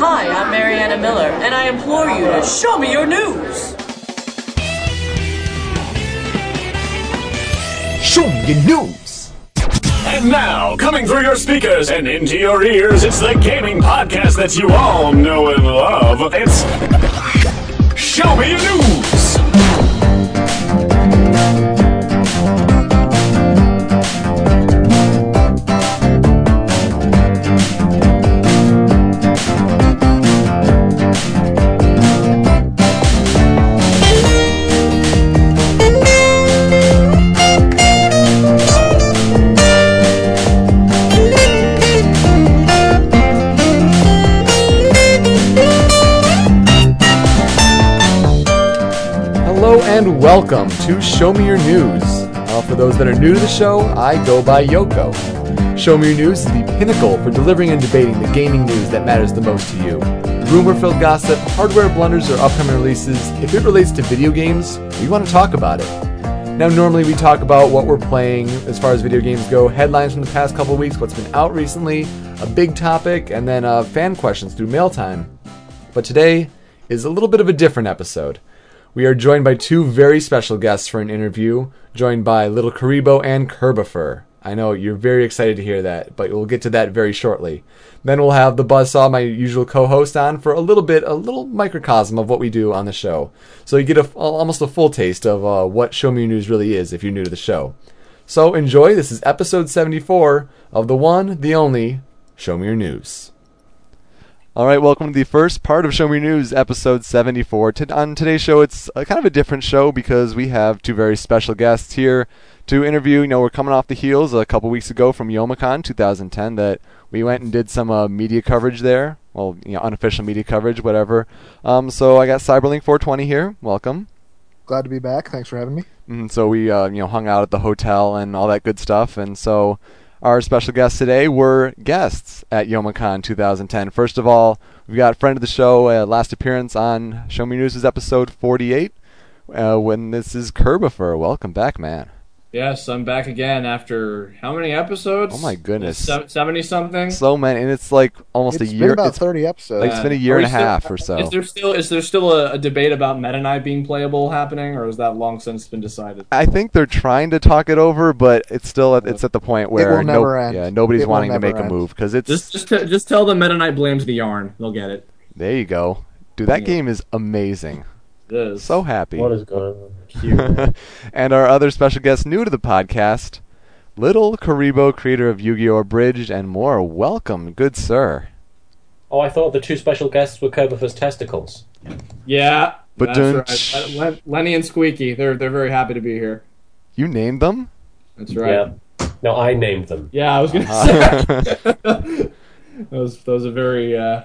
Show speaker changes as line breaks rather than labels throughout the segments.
Hi, I'm Mariana Miller, and I implore you to show me your news.
Show me your news.
And now, coming through your speakers and into your ears, it's the gaming podcast that you all know and love. It's Show Me Your News.
Welcome to Show Me Your News. Uh, for those that are new to the show, I go by Yoko. Show Me Your News is the pinnacle for delivering and debating the gaming news that matters the most to you. Rumor filled gossip, hardware blunders, or upcoming releases, if it relates to video games, we want to talk about it. Now, normally we talk about what we're playing as far as video games go, headlines from the past couple weeks, what's been out recently, a big topic, and then uh, fan questions through mail time. But today is a little bit of a different episode. We are joined by two very special guests for an interview, joined by LittleKuriboh and Kirbopher. I know you're very excited to hear that, but we'll get to that very shortly. Then we'll have the Buzzsaw, my usual co-host, on for a little bit, a little microcosm of what we do on the show. So you get a, almost a full taste of uh, what Show Me Your News really is if you're new to the show. So enjoy. This is episode 74 of the one, the only Show Me Your News. All right, welcome to the first part of Show Me News, episode 74. T- on today's show, it's a, kind of a different show because we have two very special guests here to interview. You know, we're coming off the heels a couple weeks ago from Youmacon 2010 that we went and did some uh, media coverage there. Well, you know, unofficial media coverage, whatever. Um, so I got Cyberlink 420 here. Welcome.
Glad to be back. Thanks for having me.
And so we, uh, you know, hung out at the hotel and all that good stuff. And so our special guests today were guests at Youmacon 2010. First of all, we've got friend of the show, uh, last appearance on Show Me News episode 48. Uh, when this is Kirbopher. Welcome back, man.
Yes, I'm back again after how many episodes?
Oh my goodness.
seventy something.
So many, and it's like almost
It's
a year.
been about
it's,
30 episodes.
like, it's been a year and
we
a
still-
half or so.
Is there still is there still a, a debate about Meta Knight being playable happening, or is that long since been decided?
I think they're trying to talk it over, but it's still at, it's at the point where
will never end.
yeah, nobody's
It
wanting to
never
make a move because it's
Just just t- just tell them Meta Knight blames the yarn. They'll get it.
there you go, dude. That
Yeah.
game is amazing.
It is.
So happy.
What is going on?
Cute.
and our other special guest new to the podcast, LittleKuriboh, creator of Yu-Gi-Oh! Abridged and more. Welcome, good sir.
Oh, I thought the two special guests were Kirbopher's testicles.
yeah.
But
that's
don't-
right. Len- Lenny and Squeaky, they're they're very happy to be here.
You named them?
That's right.
Yeah. No, I named them.
Yeah, I was gonna
Uh,
say that was that was a very uh,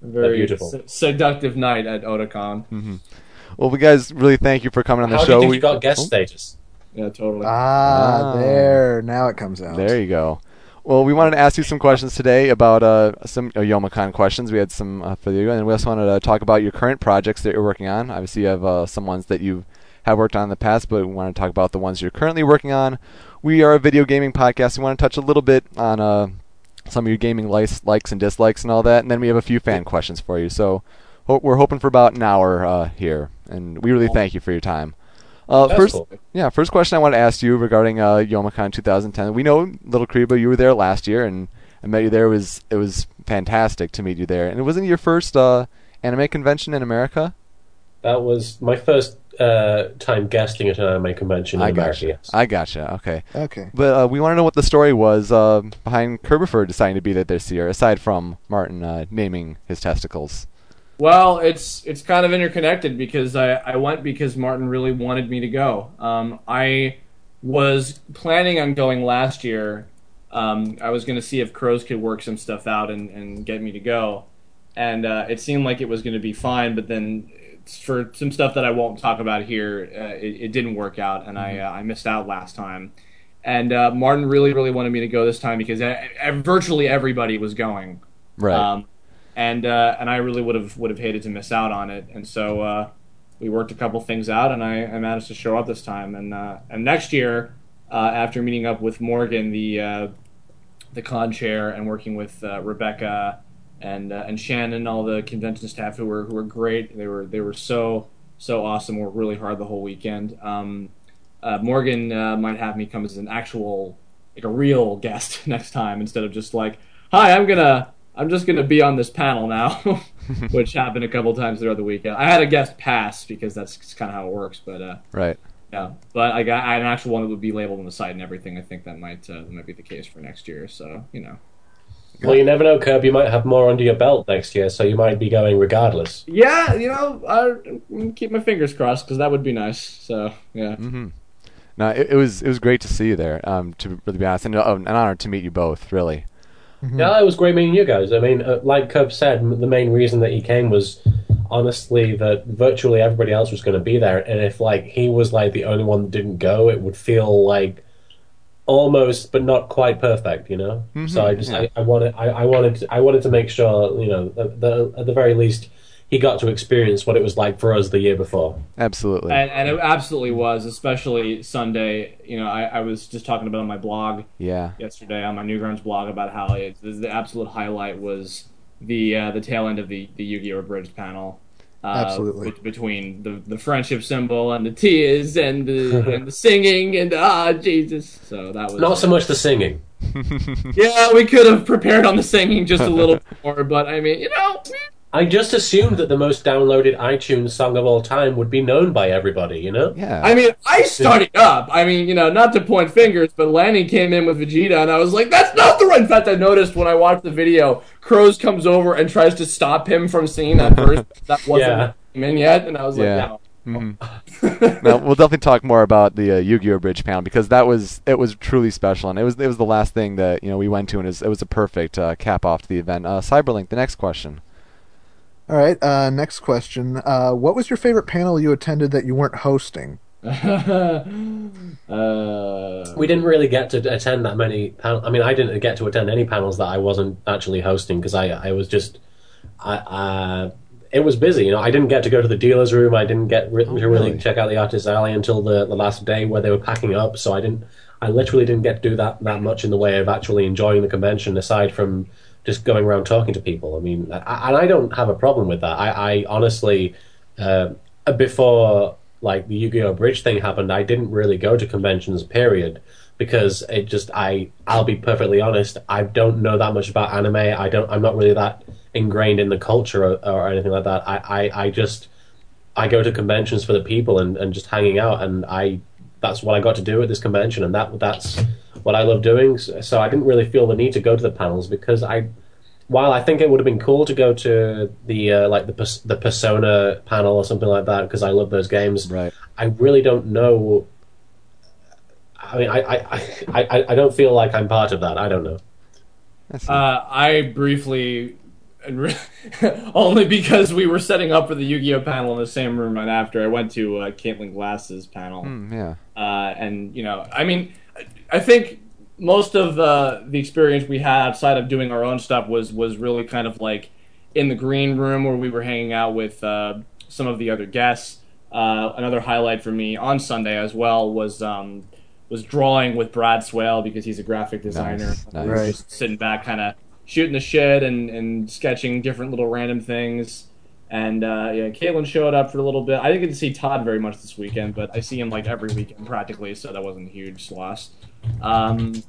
very
beautiful.
se- seductive night at Otakon.
Well, we guys really thank you for coming on the
How do
show.
you think
We-
you got guest
Oh,
status?
Yeah, totally.
Ah,
Ah.
there. Now it comes out.
There you go. Well, we wanted to ask you some questions today about uh, some uh, Youmacon questions. We had some uh, for you, and we also wanted to talk about your current projects that you're working on. Obviously, you have uh, some ones that you have worked on in the past, but we want to talk about the ones you're currently working on. We are a video gaming podcast. We want to touch a little bit on uh, some of your gaming likes, likes and dislikes and all that, and then we have a few fan questions for you. So ho- we're hoping for about an hour uh, here, and we really thank you for your time. Uh, first,
cool.
yeah, first question I want to ask you regarding uh, Youmacon 2010. We know LittleKuriboh, you were there last year, and I met you there. It was it was fantastic to meet you there. And it wasn't your first uh, anime convention in America.
That was my first uh, time guesting at an anime convention in
I
America.
gotcha.
Yes.
I gotcha. Okay,
Okay.
but uh, we want to know what the story was uh, behind Kirbopher deciding to be there this year, aside from Martin uh, naming his testicles.
Well, it's it's kind of interconnected because I, I went because Martin really wanted me to go. Um, I was planning on going last year. Um, I was going to see if Crows could work some stuff out and, and get me to go, and uh, it seemed like it was going to be fine. But then, for some stuff that I won't talk about here, uh, it, it didn't work out, and I uh, I missed out last time. And uh, Martin really really wanted me to go this time because uh, virtually everybody was going.
Right.
Um, and uh, and I really would have would have hated to miss out on it. And so uh, we worked a couple things out, and I, I managed to show up this time. And uh, and next year, uh, after meeting up with Morgan, the uh, the con chair, and working with uh, Rebecca and and Shannon, all the convention staff who were who were great. They were they were so so awesome. Worked really hard the whole weekend. Um, Morgan might have me come as an actual like a real guest next time instead of just like, hi, I'm gonna I'm just gonna be on this panel now, which happened a couple times throughout the weekend. I had a guest pass because that's kind of how it works, but uh,
Right.
yeah, but I got I had an actual one that would be labeled on the site and everything. I think that might uh, that might be the case for next year. So you know,
Well, you never know, Kirby. You might have more under your belt next year, so you might be going regardless.
yeah, you know, I keep my fingers crossed because that would be nice. So yeah,
No, it, it was it was great to see you there. Um, to really be honest, and oh, an honor to meet you both. Really.
Yeah, it was great meeting you guys. I mean, uh, like Kirb said, m- the main reason that he came was honestly that virtually everybody else was going to be there, and if like he was like the only one that didn't go, it would feel like almost but not quite perfect, you know. So I just
yeah.
I, I wanted I, I wanted to, I wanted to make sure you know the, at the very least he got to experience what it was like for us the year before.
Absolutely.
and, and it absolutely was, especially Sunday. You know, I, I was just talking about on my blog
yeah.
yesterday on my Newgrounds blog about how it, the absolute highlight was the uh, the tail end of the the Yu-Gi-Oh! Bridge panel. Uh,
Absolutely.
bet- between the, the friendship symbol and the tears and the and the singing and ah Jesus. So that was
Not so much the singing.
Yeah, we could have prepared on the singing just a little more, but I mean, you know,
I just assumed that the most downloaded iTunes song of all time would be known by everybody, you know?
Yeah.
I mean, I started up. I mean, you know, not to point fingers, but Lanny came in with Vegeta, and I was like, "That's not the right." In fact, I noticed when I watched the video, Crows comes over and tries to stop him from singing that verse that wasn't
Yeah.
in yet, and I was like,
Yeah.
"No."
now we'll definitely talk more about the uh, Yu-Gi-Oh Bridge panel because that was it was truly special and it was it was the last thing that you know we went to and it was, it was a perfect uh, cap off to the event. Uh, Cyberlink, the next question.
All right. Uh, next question. Uh, what was your favorite panel you attended that you weren't hosting?
uh,
We didn't really get to attend that many panels. I mean, I didn't get to attend any panels that I wasn't actually hosting because I, I was just, I, uh, it was busy. You know, I didn't get to go to the dealer's room. I didn't get re- to really
really?
check out the artist alley until the, the last day where they were packing up. So I didn't, I literally didn't get to do that that much in the way of actually enjoying the convention aside from just going around talking to people. I mean, I, and I don't have a problem with that. I, I honestly, uh, before like the Yu-Gi-Oh Bridge thing happened, I didn't really go to conventions. Period, because it just I I'll be perfectly honest. I don't know that much about anime. I don't. I'm not really that ingrained in the culture or, or anything like that. I, I I just I go to conventions for the people and, and just hanging out, and I that's what I got to do at this convention, and that that's what I love doing. So, so I didn't really feel the need to go to the panels because I, while I think it would have been cool to go to the uh, like the Pers- the Persona panel or something like that because I love those games.
Right.
I really don't know. I mean, I I, I, I I don't feel like I'm part of that. I don't know.
Uh, I briefly, and re- only because we were setting up for the Yu-Gi-Oh panel in the same room And after, I went to uh, Caitlin Glass's panel.
Mm, yeah.
uh, and you know, I mean, I think most of the the experience we had outside of doing our own stuff was was really kind of like in the green room where we were hanging out with uh, some of the other guests. Uh, another highlight for me on Sunday as well was um, was drawing with Brad Swaile because he's a graphic designer.
Nice, nice.
Right.
Just sitting back, kind of shooting the shit and, and sketching different little random things. And uh, yeah, Caitlin showed up for a little bit. I didn't get to see Todd very much this weekend, but I see him like every weekend practically, so that wasn't a huge loss. Um,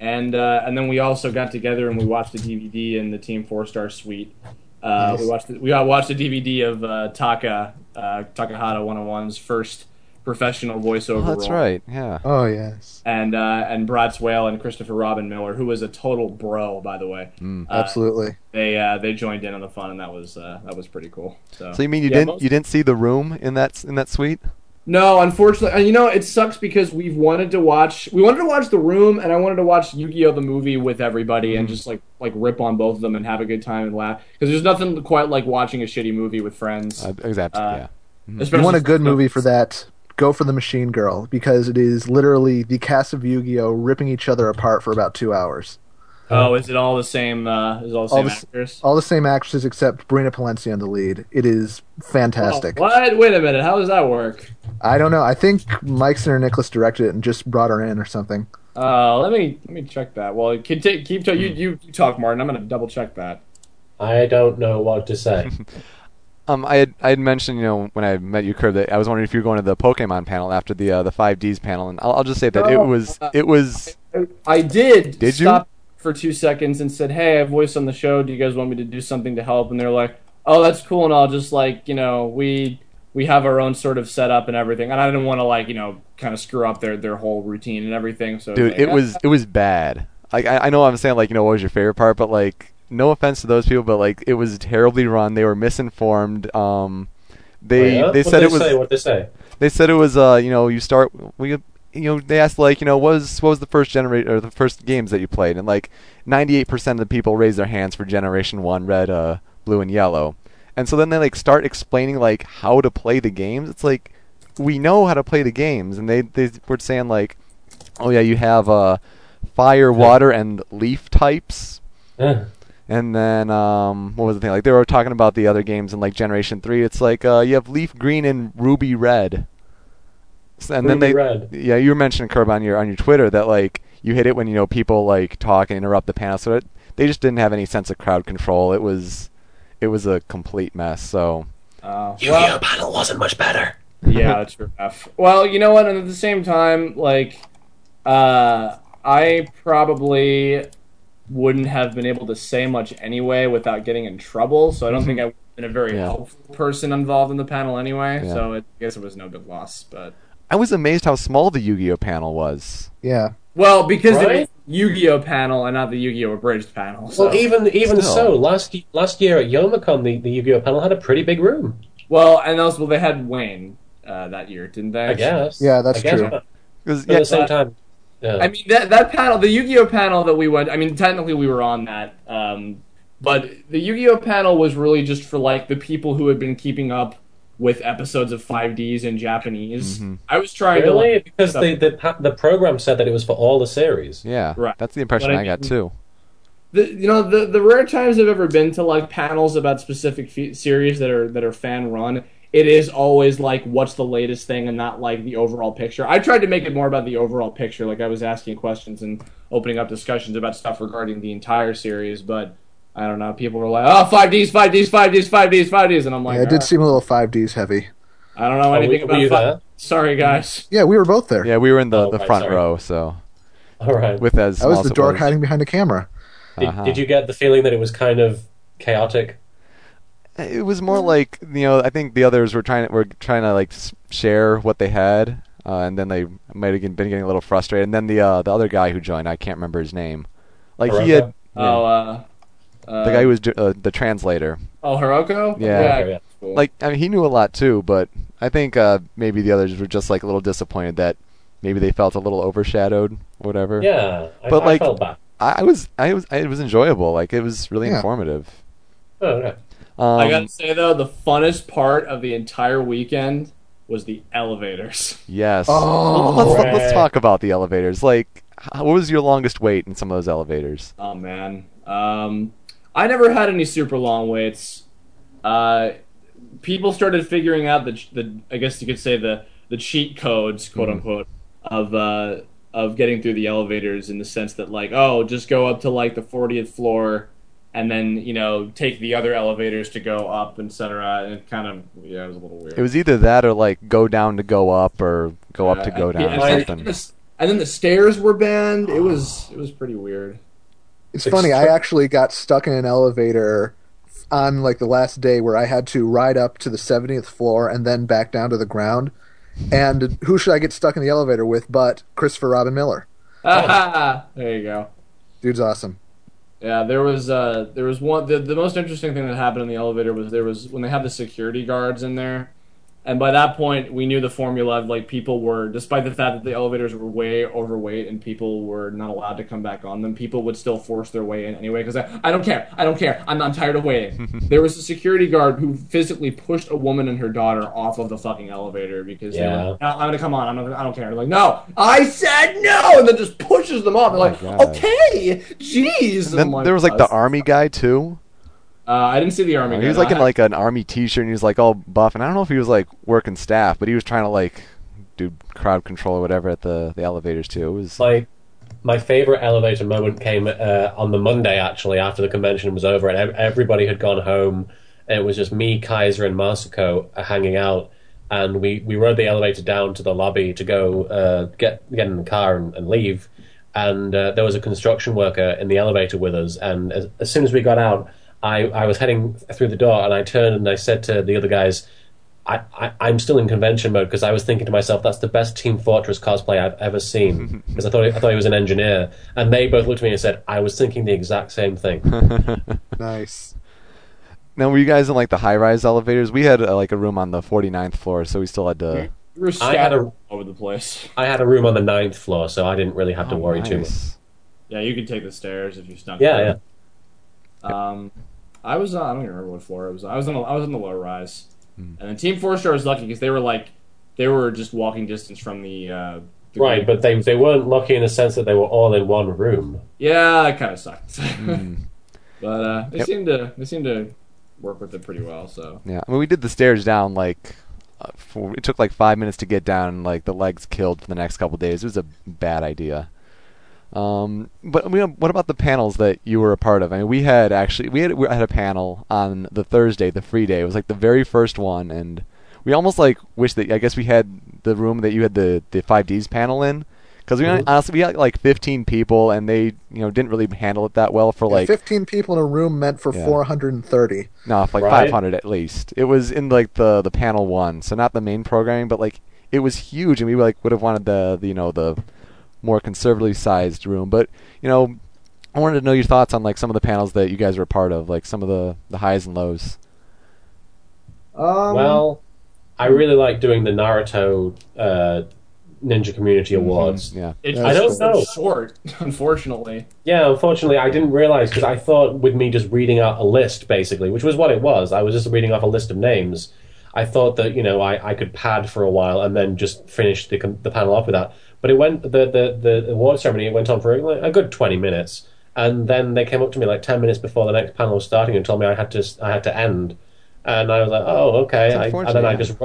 and uh, and then we also got together and we watched a DVD in the Team Four Star Suite. Uh,
Nice.
We watched the, we got watched a DVD of uh, Taka uh, Takahata 101's first professional voiceover.
Oh, that's
role
right. Yeah.
Oh yes,
and uh, and Brad Swaile and Christopher Robin Miller, who was a total bro, by the way.
Mm.
Uh,
absolutely.
They uh, they joined in on the fun, and that was uh, that was pretty cool. So,
So you mean you
yeah,
didn't
most-
you didn't see the room in that in that suite?
No, unfortunately, and you know it sucks because we've wanted to watch. We wanted to watch The Room, and I wanted to watch Yu-Gi-Oh the movie with everybody and just like like rip on both of them and have a good time and laugh. Because there's nothing quite like watching a shitty movie with friends.
Uh, exactly.
Uh,
yeah.
If
Especially
you want a good movie for that, go for the Machine Girl because it is literally the cast of Yu-Gi-Oh ripping each other apart for about two hours.
Oh, is it all the same? Uh, is all the
All
same
the
actors?
All the same actresses except Brina Palencia in the lead. It is fantastic.
Oh, what? Wait a minute. How does that work?
I don't know. I think Mike Sinterniklaas directed it and just brought her in or something.
Uh, let me let me check that. Well, keep keep keep ta- you, you you talk, Martin. I'm gonna double check that.
I don't know what to say.
Um, I had I had mentioned you know when I met you, Kurt, that I was wondering if you were going to the Pokemon panel after the uh, the five Ds panel, and I'll, I'll just say that it was it was
I did.
Did you?
stop for two seconds and said, "Hey, I have voice on the show. Do you guys want me to do something to help?" And they're like, "Oh, that's cool." And I'll just like, you know, we we have our own sort of setup and everything, and I didn't want to like, you know, kind of screw up their their whole routine and everything. So
dude,
like,
it
"Ah,
was it was bad. Like I, I know I'm saying like you know what was your favorite part, but like no offense to those people, but like it was terribly run. They were misinformed. Um, they
Oh, yeah?
they
What'd
said it was
Say? What they say?
they said it was uh you know you start we you know they asked like you know what was what was the first generate or the first games that you played and like 98% of the people raised their hands for generation 1 red uh blue and yellow and so then they like start explaining like how to play the games it's like we know how to play the games and they they were saying like oh yeah you have uh fire water and leaf types
Eh.
and then um, what was the thing? Like they were talking about the other games in like Generation Three. It's like uh, you have Leaf Green and Ruby Red. S- And then they,
Red.
yeah, you were mentioning Kirb on your on your Twitter that like you hit it when you know people like talk and interrupt the panel. So it, they just didn't have any sense of crowd control. It was it was a complete mess. So
uh,
Yu-Gi-Oh
well,
panel wasn't much better.
yeah, that's rough. Well, you know what? And at the same time, like, uh, I probably wouldn't have been able to say much anyway without getting in trouble. So I don't think I would have been a very
Yeah.
helpful person involved in the panel anyway.
Yeah.
So it, I guess it was no big loss. But
I was amazed how small the Yu-Gi-Oh panel was.
Yeah.
well, because it was Yu-Gi-Oh panel and not the Yu-Gi-Oh abridged panel. So.
Well, even even
Still.
so, last last year at Youmacon, the, the Yu-Gi-Oh panel had a pretty big room.
well, and also well, they had Wayne uh, that year, didn't they?
I guess.
Yeah, that's
I guess,
true.
But
'Cause,
at the same time, yeah.
I mean that that panel, the Yu-Gi-Oh panel that we went. I mean, technically we were on that, um, but the Yu-Gi-Oh panel was really just for like the people who had been keeping up with episodes of 5Ds in Japanese.
Mhm.
I was trying to
really
like,
because the, the the program said that it was for all the series.
yeah,
Right.
that's the impression
But I
I, got
mean-
too.
the you know the the rare times I've ever been to like panels about specific fe- series that are that are fan run. It is always like what's the latest thing and not like the overall picture. I tried to make it more about the overall picture, like I was asking questions and opening up discussions about stuff regarding the entire series, but I don't know. People were like, "Oh, five Ds, five Ds, five Ds, five Ds, five Ds," and I'm like,
yeah, it did
"Alright,
seem a little 5Ds heavy.
I don't know
Oh,
anything
were
about
you
five-
there?
Sorry, guys.
Yeah, we were both there.
Yeah, we were in the,
Oh,
the
right,
front
sorry.
row, so
All right.
with as
I was the
as
dork hiding behind a camera.
Did,
Uh-huh.
did you get the feeling that it was kind of chaotic?
It was more like you know. I think the others were trying were trying to like share what they had, uh, and then they might have been getting a little frustrated. And then the uh, the other guy who joined, I can't remember his name. Like he had
Hiroko?
yeah,
Oh, uh, uh,
the guy who was uh, the translator.
oh Hiroko.
Yeah.
Yeah.
cool.
Like I mean, he knew a lot too, but I think uh, maybe the others were just like a little disappointed that maybe they felt a little overshadowed, whatever.
Yeah, I,
But,
I
like-
felt bad.
I, I was I was it was enjoyable. Like it was really
Yeah.
informative.
Oh, okay.
Um,
I gotta say though, the funnest part of the entire weekend was the elevators.
yes.
Oh.
let's, let's, let's talk about the elevators. Like, what was your longest wait in some of those elevators?
Oh man, um, I never had any super long waits. Uh, people started figuring out the the I guess you could say the the cheat codes, quote unquote, of uh, of getting through the elevators in the sense that like, oh, just go up to like the 40th floor. And then you know take the other elevators to go up, etc. And it kind of yeah, it was a little weird.
It was either that or like go down to go up or go up to go down
and,
or something.
and then the stairs were banned. It was it was pretty weird.
It's
It's
funny. I actually got stuck in an elevator on like the last day where I had to ride up to the 70th floor and then back down to the ground. And who should I get stuck in the elevator with but Christopher Robin Miller?
Ah, there you go.
Dude's awesome.
Yeah, there was uh there was one the, the most interesting thing that happened in the elevator was there was when they had the security guards in there. And by that point, we knew the formula. of, Like people were, despite the fact that the elevators were way overweight and people were not allowed to come back on them, people would still force their way in anyway. Because I, I don't care, I don't care. I'm, I'm tired of waiting. there was a security guard who physically pushed a woman and her daughter off of the fucking elevator because they
Yeah.
were, "No, I'm gonna come on. I'm not, I don't care. Like no, I said no, and then just pushes them off. They're like,
Oh God.
okay, jeez.
And then there was like the
"Uh,
army guy too.
Uh, I didn't see the army.
he
guy.
was like in like an army T-shirt and he was like all buff. And I don't know if he was like working staff, but he was trying to like do crowd control or whatever at the the elevators too. It was
Like my favorite elevator moment came uh, on the Monday, actually, after the convention was over, and everybody had gone home. And it was just me, Kaiser, and Masako uh, hanging out. And we, we rode the elevator down to the lobby to go uh, get get in the car and, and leave. And uh, there was a construction worker in the elevator with us. And as, as soon as we got out, I, I was heading through the door, and I turned and I said to the other guys, I, I, I'm still in convention mode because I was thinking to myself, that's the best Team Fortress cosplay I've ever seen. Because I thought I thought he was an engineer, and they both looked at me and said, I was thinking the exact same thing.
Nice.
Now, were you guys in like the high-rise elevators? We had uh, like a room on the 49th floor, so we still had to.
We were
I had
scattered
a-
over the place.
I had a room on the ninth floor, so I didn't really have to
Oh,
worry too much.
Yeah, you could take the stairs if you snuck.
Yeah,
through.
yeah.
Um, I was on. I don't even remember what floor it was. I was on. The, I was on the lower rise,
Hmm.
and then Team Four Star was lucky because they were like, they were just walking distance from the. Uh, the
Right, but they they weren't lucky in the sense that they were all in one room.
yeah, it kind of sucked.
Hmm.
but uh, they
Yep.
seemed to they seemed to work with it pretty well. So
Yeah, I mean, we did the stairs down like. Uh, for, it took like five minutes to get down, and like the legs killed for the next couple days. It was a bad idea. Um, but I mean, what about the panels that you were a part of? I mean, we had actually we had we had a panel on the Thursday, the free day. It was like the very first one, and we almost like wish that I guess we had the room that you had the the five Ds panel in, because we
Mhm.
honestly we had like 15 people, and they you know didn't really handle it that well for like
15 people in a room meant for
Yeah.
430.
no, for like
Right.
500 at least. It was in like the the panel one, so not the main programming, but like it was huge, and we like would have wanted the, the you know the more conservatively sized room. But you know, I wanted to know your thoughts on like some of the panels that you guys were a part of, like some of the the highs and lows.
um,
well, I really like doing the Naruto uh, Ninja Community Awards.
Yeah,
it,
I don't
it's so
know.
short, unfortunately.
Yeah, unfortunately, I didn't realize because I thought with me just reading out a list, basically, which was what it was. I was just reading off a list of names. I thought that you know I, I could pad for a while and then just finish the the panel off with that. But it went the the the award ceremony. It went on for like, a good twenty minutes, and then they came up to me like ten minutes before the next panel was starting and told me I had to I had to end. And I was like, oh okay. I, and then I just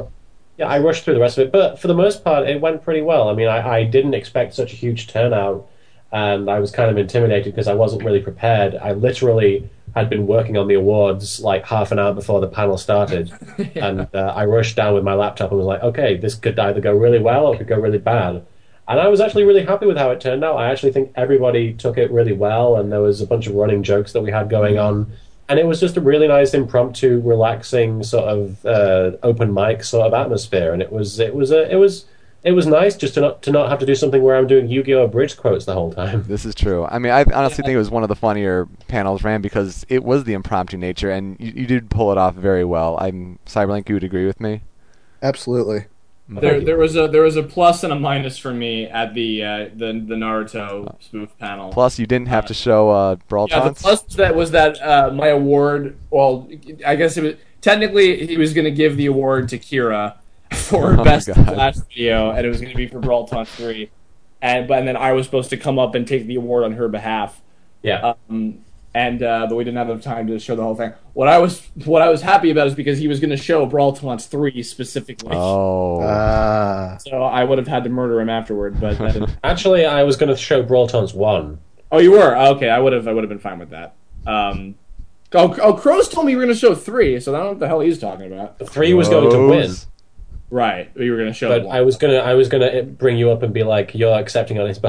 yeah I rushed through the rest of it. But for the most part, it went pretty well. I mean, I, I didn't expect such a huge turnout and I was kind of intimidated because I wasn't really prepared. I literally had been working on the awards like half an hour before the panel started, and uh, I rushed down with my laptop and was like, "Okay, this could either go really well or it could go really bad." And I was actually really happy with how it turned out. I actually think everybody took it really well, and there was a bunch of running jokes that we had going on. And it was just a really nice, impromptu, relaxing sort of uh, open mic sort of atmosphere. And it was, it was, a, it was, it was nice just to not to not have to do something where I'm doing Yu-Gi-Oh! bridge quotes the whole time.
this is true. I mean, I honestly think it was one of the funnier panels ran because it was the impromptu nature, and you, you did pull it off very well. I'm Cyberlink. You would agree with me?
Absolutely.
There, there was a there was a plus and a minus for me at the uh, the the Naruto spoof panel.
Plus, you didn't have to show uh, brawl
Yeah, the plus that was that uh, my award. Well, I guess it was technically he was going to give the award to Kira for
Oh,
best
God.
flash video, and it was going to be for Brawl Taunt three, and but and then I was supposed to come up and take the award on her behalf.
Yeah.
Um, and uh, but we didn't have enough time to show the whole thing. What I was what I was happy about is because he was going to show Brawl Taunts three specifically.
oh,
Ah.
So I would have had to murder him afterward, but that didn't.
Actually, I was going to show Brawl Taunts 1.
oh, you were okay. I would have I would have been fine with that. Um, oh, oh, Crows told me you were going to show three, so I don't know what the hell he's talking about.
3 was going to win.
Right, you were going to show.
But
one.
I was gonna, I was gonna bring you up and be like, "You're accepting on his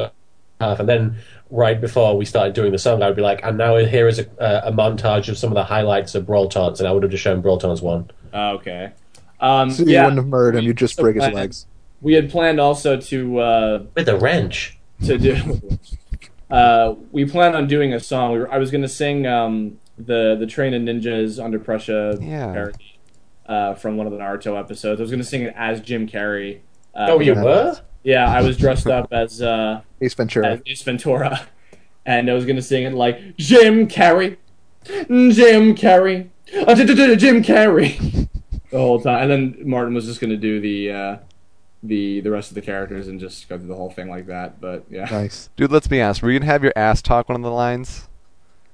behalf," and then right before we started doing the song, I would be like, "And now here is a, uh, a montage of some of the highlights of Brawl Taunts," and I would have just shown Brawl Taunts one.
Oh, okay. Um,
So you
yeah,
wouldn't have murdered him, you'd just break his legs.
we had planned also to uh,
with a wrench.
to do. uh, we planned on doing a song. We were, I was going to sing um, the the Train of Ninjas Under Pressure
Yeah.
parody uh, from one of the Naruto episodes. I was going to sing it as Jim Carrey. Uh,
Oh, you were?
Yeah, I was dressed up as uh,
Ace Ventura.
as Ace Ventura, and I was going to sing it like Jim Carrey, Jim Carrey, uh, Jim Carrey, the whole time. And then Martin was just going to do the uh, the the rest of the characters and just go through the whole thing like that. But yeah.
Nice.
dude. Let's be honest. Were you gonna have your ass talk one of the lines?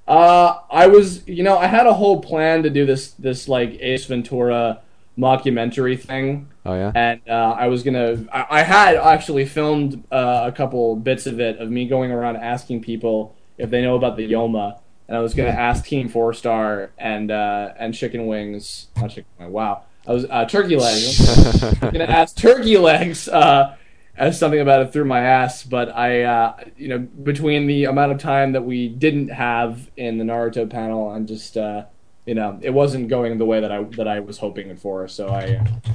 Uh, I was, you know, I had a whole plan to do this, this like Ace Ventura mockumentary thing.
Oh yeah.
and uh, I was gonna. I, I had actually filmed uh, a couple bits of it of me going around asking people if they know about the Yoma, and I was gonna ask Team Four Star and uh, and Chicken Wings. Not Chicken Wings. Wow, I was uh, Turkey Legs. I was gonna ask Turkey Legs uh, as something about it through my ass, but I, uh, you know, between the amount of time that we didn't have in the Naruto panel, I'm just. You know, it wasn't going the way that I that I was hoping it for, so I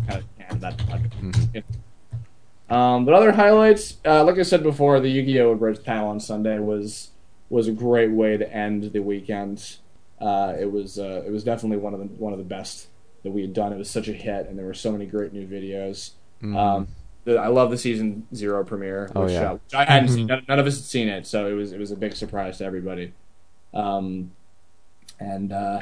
kind of canned that. project. Um, but other highlights, uh, like I said before, the Yu-Gi-Oh! Bridge panel on Sunday was was a great way to end the weekend. Uh, it was uh, it was definitely one of the one of the best that we had done. It was such a hit, and there were so many great new videos. Um, the, I love the season zero premiere,
Oh,
which,
yeah.
uh, which I hadn't seen. None, none of us had seen it, so it was it was a big surprise to everybody. Um, and uh,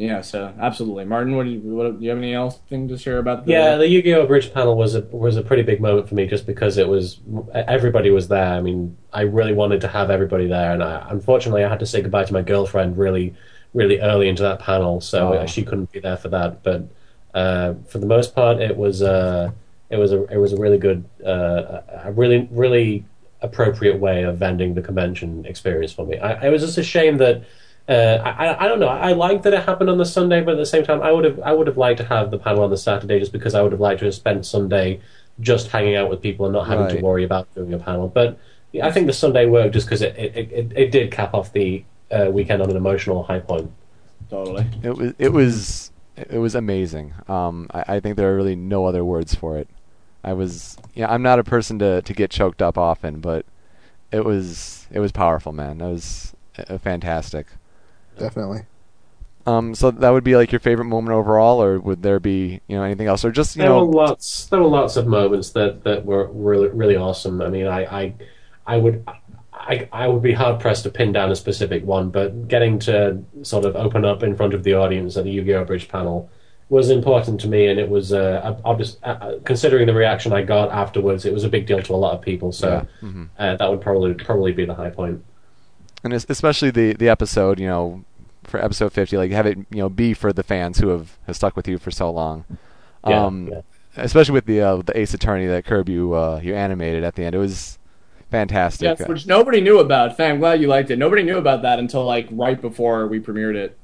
yeah, so absolutely, Martin. What do you what, do you have any else thing to share about? The,
Yeah, the Yu-Gi-Oh! Bridge panel was a was a pretty big moment for me, just because it was everybody was there. I mean, I really wanted to have everybody there, and I, unfortunately, I had to say goodbye to my girlfriend really, really early into that panel, so
Oh.
she couldn't be there for that. But uh, for the most part, it was uh, it was a it was a really good, uh, a really really appropriate way of vending the convention experience for me. I, it was just a shame that. Uh, I, I- I don't know. I like that it happened on the Sunday, but at the same time, I would have I would have liked to have the panel on the Saturday, just because I would have liked to have spent Sunday just hanging out with people and not having
Right.
to worry about doing a panel. But I think the Sunday worked just because it, it, it, it did cap off the uh, weekend on an emotional high point.
totally.
It was it was it was amazing. Um, I, I think there are really no other words for it. I was yeah, I'm not a person to, to get choked up often, but it was it was powerful, man. It was uh, fantastic.
Definitely.
Um, so that would be like your favorite moment overall, or would there be you know anything else, or just you
there
know
were lots. There were lots of moments that, that were really really awesome. I mean, I I, I would. I, I would be hard pressed to pin down a specific one, but getting to sort of open up in front of the audience at the Yu-Gi-Oh! Bridge panel was important to me, and it was uh, obvious, uh, considering the reaction I got afterwards, it was a big deal to a lot of people. So
Yeah. Mhm.
uh, that would probably probably be the high point.
and especially the the episode, you know, for episode 50, like have it you know be for the fans who have, have stuck with you for so long.
Yeah,
um,
yeah.
especially with the uh, the Ace Attorney that Kirb you uh, you animated at the end. It was fantastic.
Yes, which nobody knew about. Fan, I'm glad you liked it. Nobody knew about that until like right before we premiered it,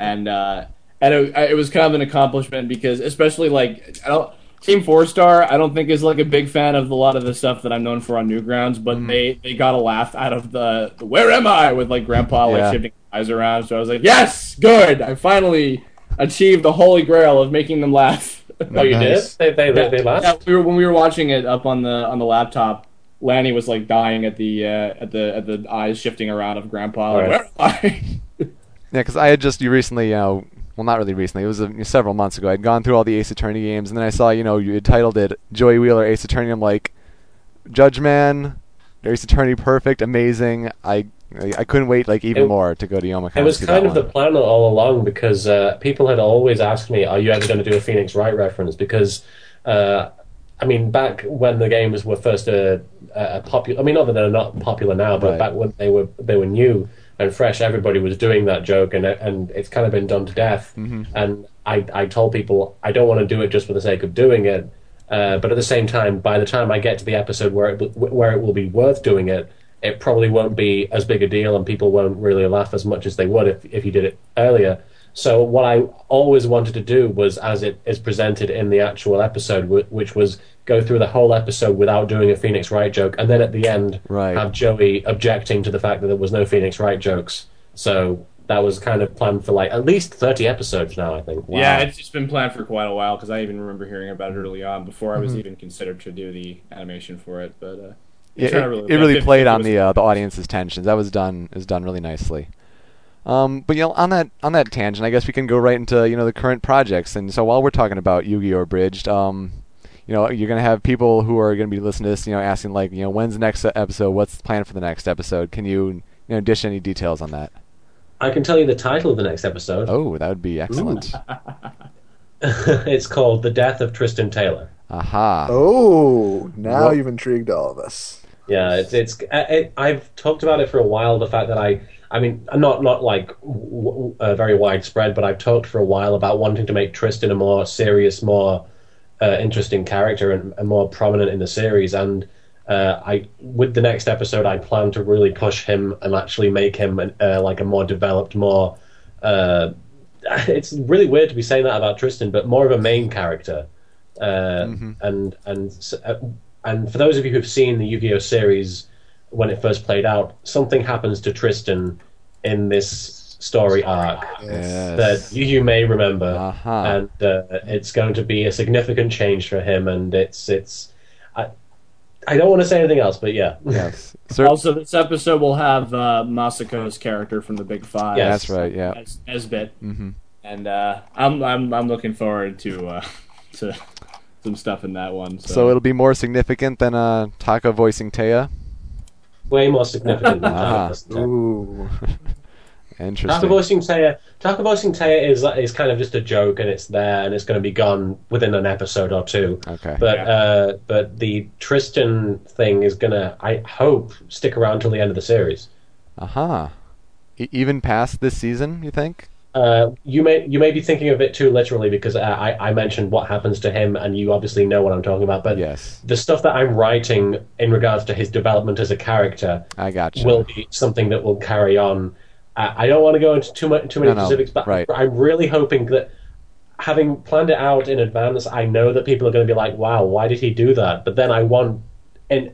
and uh, and it, it was kind of an accomplishment because especially like I don't, Team Four Star, I don't think is like a big fan of a lot of the stuff that I'm known for on Newgrounds, but they they got a laugh out of the, the "Where am I?" with like Grandpa like
Yeah.
shifting eyes around. So I was like, yes, good. I finally achieved the holy grail of making them laugh.
Oh, you
Nice.
did? They they they, they laughed.
Yeah, we were when we were watching it up on the on the laptop. Lanny was like dying at the uh, at the at the eyes shifting around of Grandpa. Like,
Right.
Where am I?
Yeah, because I had just you recently, you know, well, not really recently. It was uh several months ago. I'd gone through all the Ace Attorney games, and then I saw, you know, you had titled it Joey Wheeler Ace Attorney. I'm like, Judge Man, Ace Attorney, perfect, amazing. I I couldn't wait like even
It-
more to go to Youmacon.
It was kind of the plan all along because uh, people had always asked me, "Are you ever going to do a Phoenix Wright reference?" Because, uh, I mean, back when the games were first uh, uh, popular, I mean, not that they're not popular now, but
Right.
back when they were they were new and fresh, everybody was doing that joke, and and it's kind of been done to death. And I I told people I don't want to do it just for the sake of doing it. Uh, but at the same time, by the time I get to the episode where it, where it will be worth doing it, it probably won't be as big a deal, and people won't really laugh as much as they would if if you did it earlier. So what I always wanted to do was, as it is presented in the actual episode, wh- which was go through the whole episode without doing a Phoenix Wright joke, and then at the end
Right.
have Joey objecting to the fact that there was no Phoenix Wright jokes. So that was kind of planned for like at least thirty episodes now, I think.
Yeah, it's just been planned for quite a while because I even remember hearing about it early on before I was even considered to do the animation for it. But uh,
Yeah,
turned
it,
out
it really played on the uh, the audience's tensions. That was done is done really nicely. Um, but you know, on that on that tangent, I guess we can go right into you know the current projects. And so while we're talking about Yu-Gi-Oh! Bridged, um, you know, you're gonna have people who are gonna be listening to this, you know, asking like, you know, when's the next episode? What's the plan for the next episode? Can you you know dish any details on that?
I can tell you the title of the next episode.
Oh, that would be excellent.
it's called "The Death of Tristan Taylor."
Aha.
Oh, now
Well-
you've intrigued all of us.
Yeah, it's it's. uh, It, I've talked about it for a while. The fact that I I mean, not not like w- w- uh, very widespread, but I've talked for a while about wanting to make Tristan a more serious, more uh, interesting character and, and more prominent in the series. And uh, I, with the next episode, I plan to really push him and actually make him an, uh, like a more developed, more. Uh, it's really weird to be saying that about Tristan, but more of a main character. Uh, And and uh, and for those of you who've seen the Yu-Gi-Oh series when it first played out, something happens to Tristan in this story arc
Yes.
that you, you may remember,
Uh-huh.
and uh, it's going to be a significant change for him. And it's it's I I don't want to say anything else, but yeah,
Yes. Sir,
Also, this episode will have uh, Masako's character from the Big Five.
Yes.
that's right. Yeah.
as Nesbit, mm-hmm. and uh, I'm I'm I'm looking forward to uh, to some stuff in that one. So,
So it'll be more significant than uh, Taka voicing Taya.
way more significant. than
Ah.
that.
Ooh.
Taka
Interesting.
voicing Taya, Taka voicing Taya is is kind of just a joke, and it's there, and it's going to be gone within an episode or two.
Okay.
But
Yeah.
uh, but the Tristan thing is gonna, I hope, stick around till the end of the series.
Uh huh. E- even past this season, you think?
Uh, you may you may be thinking of it too literally because uh, I I mentioned what happens to him, and you obviously know what I'm talking about. But
Yes.
the stuff that I'm writing in regards to his development as a character
I got you.
will be something that will carry on. Uh, I don't want to go into too much too many
No, no,
specifics, but
right.
I'm really hoping that having planned it out in advance, I know that people are going to be like, "Wow, why did he do that?" But then I want and.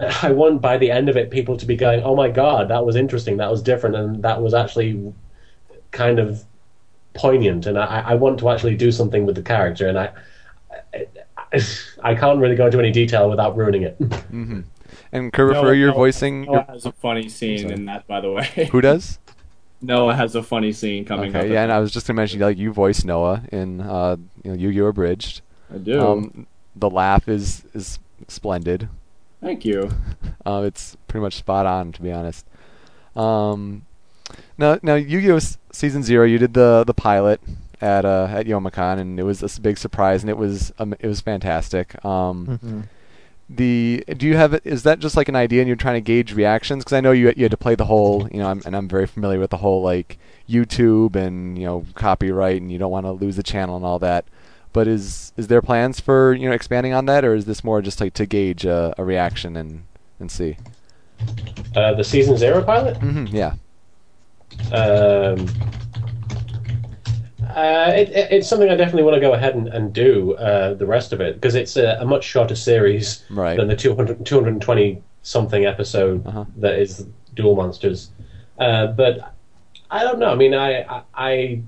I want by the end of it people to be going, "Oh my god, that was interesting, that was different, and that was actually kind of poignant." And I, I want to actually do something with the character, and I, I, I can't really go into any detail without ruining it.
and Kurt,
Noah-
for you're
Noah-
voicing.
Noah has a funny scene in that, by the way.
Who does?
Noah has a funny scene coming up.
Yeah, and I was just gonna mention like you voice Noah in uh, you know Yu-Gi-Oh! Abridged.
I do.
Um, the laugh is is splendid.
Thank you.
Uh, it's pretty much spot on, to be honest. Um, now, now Yu-Gi-Oh! Season Zero, you did the the pilot at uh, at Youmacon, and it was a big surprise, and it was um, it was fantastic. Um, the do you have is that just like an idea, and you're trying to gauge reactions? Because I know you you had to play the whole, you know, I'm, and I'm very familiar with the whole like YouTube and you know copyright, and you don't want to lose the channel and all that. But is is there plans for you know expanding on that, or is this more just like to gauge a, a reaction and and see?
Uh, the season zero pilot.
hmm yeah.
Um, uh, it, it, it's something I definitely want to go ahead and, and do uh, the rest of it because it's a, a much shorter series
Right.
than the 200, 220 something episode
Uh-huh.
that is Duel Monsters. Uh, but I don't know. I mean, I, I, I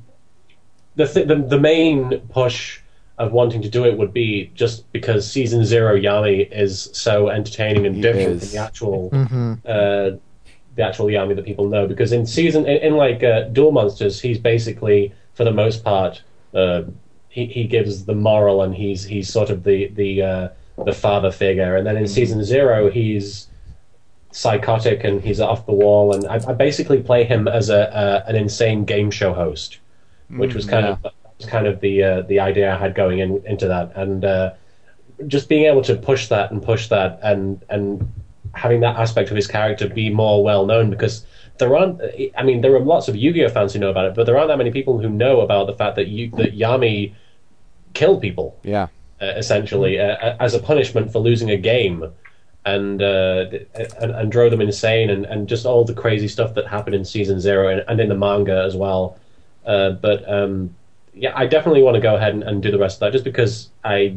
the, th- the the main push of wanting to do it would be just because season zero Yami is so entertaining and
He
different
is.
from the actual uh, the actual Yami that people know. Because in season in, in like uh, Duel Monsters, he's basically for the most part uh, he he gives the moral and he's he's sort of the the uh, the father figure. And then in season zero, he's psychotic and he's off the wall. And I, I basically play him as a uh, an insane game show host, which was kind
yeah.
of was kind of the uh, the idea I had going in, into that. And uh, just being able to push that and push that and and having that aspect of his character be more well known because there aren't I mean there are lots of Yu-Gi-Oh fans who know about it but there aren't that many people who know about the fact that you that Yami killed people
Yeah.
uh, essentially uh, as a punishment for losing a game and, uh, and and drove them insane and, and just all the crazy stuff that happened in season zero and, and in the manga as well uh, but um, yeah I definitely want to go ahead and, and do the rest of that just because I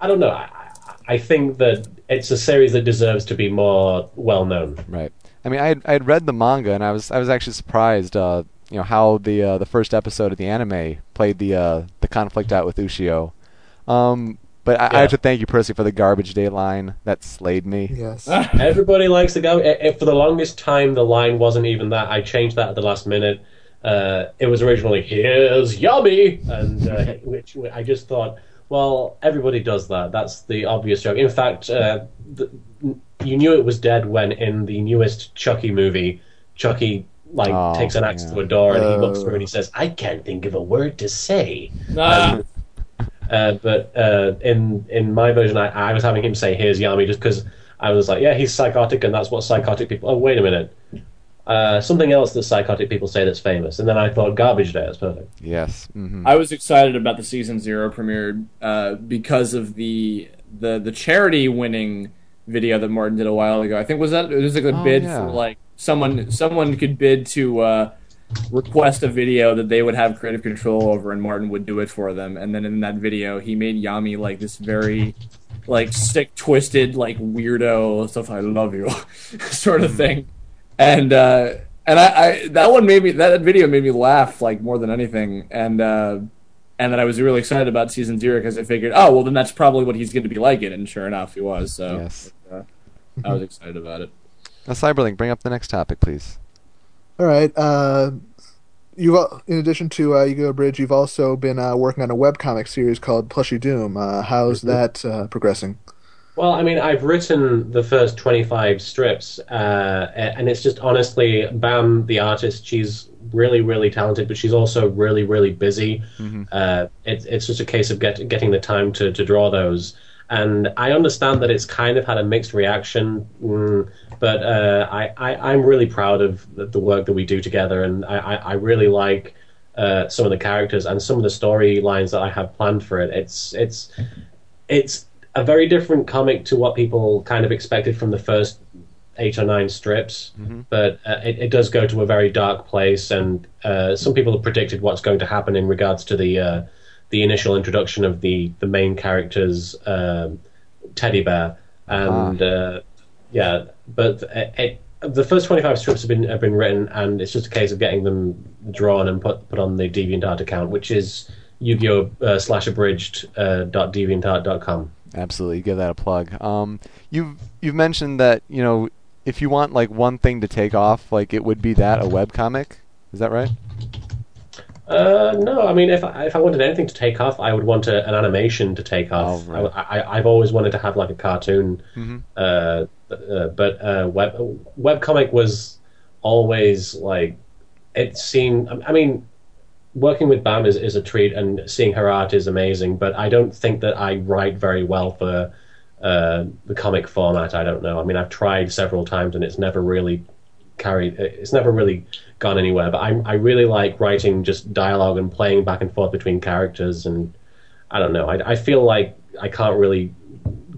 I don't know I, I- I think that it's a series that deserves to be more well known
Right. I mean, I had, I had read the manga, and I was I was actually surprised, uh, you know, how the uh, the first episode of the anime played the uh, the conflict out with Ushio. Um, but I, I have to thank you personally for the garbage day line that slayed me.
Yes.
Everybody likes to go. i- i- for the longest time, the line wasn't even that. I changed that at the last minute. Uh, it was originally "Here's Yummy," and uh, which I just thought, well, everybody does that. That's the obvious joke. In fact, uh, the, you knew it was dead when in the newest Chucky movie, Chucky like
Oh,
takes an axe
yeah.
to a door and he looks
Oh.
through and he says, "I can't think of a word to say."
Ah,
Uh, but uh, in in my version, I, I was having him say "Here's Yami" just because I was like, "Yeah, he's psychotic, and that's what psychotic people." Oh, wait a minute, Uh, something else that psychotic people say that's famous, and then I thought Garbage Day. That's perfect.
Yes. hmm
I was excited about the season zero premiere uh, because of the the the charity winning video that Martin did a while ago. I think was that it was like a
Oh,
bid
yeah.
for like someone someone could bid to uh, request a video that they would have creative control over, and Martin would do it for them. And then in that video, he made Yami like this very like sick, twisted, like weirdo stuff. I love you, sort of thing. And uh, and I, I that one made me that video made me laugh like more than anything. And uh, and then I was really excited about season zero because I figured, oh well, then that's probably what he's going to be like it. And sure enough, he was. So
Yes.
uh, I was excited about it.
Now, Cyberlink, bring up the next topic, please.
All right. Uh, you've in addition to uh, Yu-Gi-Oh! Abridged, you've also been uh, working on a webcomic series called Plushy Doom. Uh, how's that uh, progressing?
Well, I mean, I've written the first 25 strips, uh, and it's just honestly, Bam, the artist, she's really, really talented, but she's also really, really busy. Uh, it, it's just a case of get, getting the time to, to draw those. And I understand that it's kind of had a mixed reaction, mm, but uh, I, I, I'm really proud of the, the work that we do together, and I, I, I really like uh, some of the characters and some of the storylines that I have planned for it. It's it's it's a very different comic to what people kind of expected from the first eight or nine strips, but uh, it, it does go to a very dark place, and uh, some people have predicted what's going to happen in regards to the uh, the initial introduction of the the main character's um, teddy bear, and uh, yeah, but it, it, the first twenty five strips have been have been written, and it's just a case of getting them drawn and put put on the DeviantArt account, which is Yu-Gi-Oh! Uh, slash abridged uh, dot deviantart dot com.
Absolutely, give that a plug. Um, you've you've mentioned that you know if you want like one thing to take off, like it would be that a web comic. Is that right?
Uh, no, I mean, if I, if I wanted anything to take off, I would want a, an animation to take off.
Oh, right.
I, I, I've always wanted to have like a cartoon,
Mhm.
uh, uh, but uh, web web comic was always like it seemed. I mean, working with Bam is, is a treat, and seeing her art is amazing. But I don't think that I write very well for uh, the comic format. I don't know. I mean, I've tried several times, and it's never really carried. It's never really gone anywhere. But I I really like writing just dialogue and playing back and forth between characters, and I don't know. I I feel like I can't really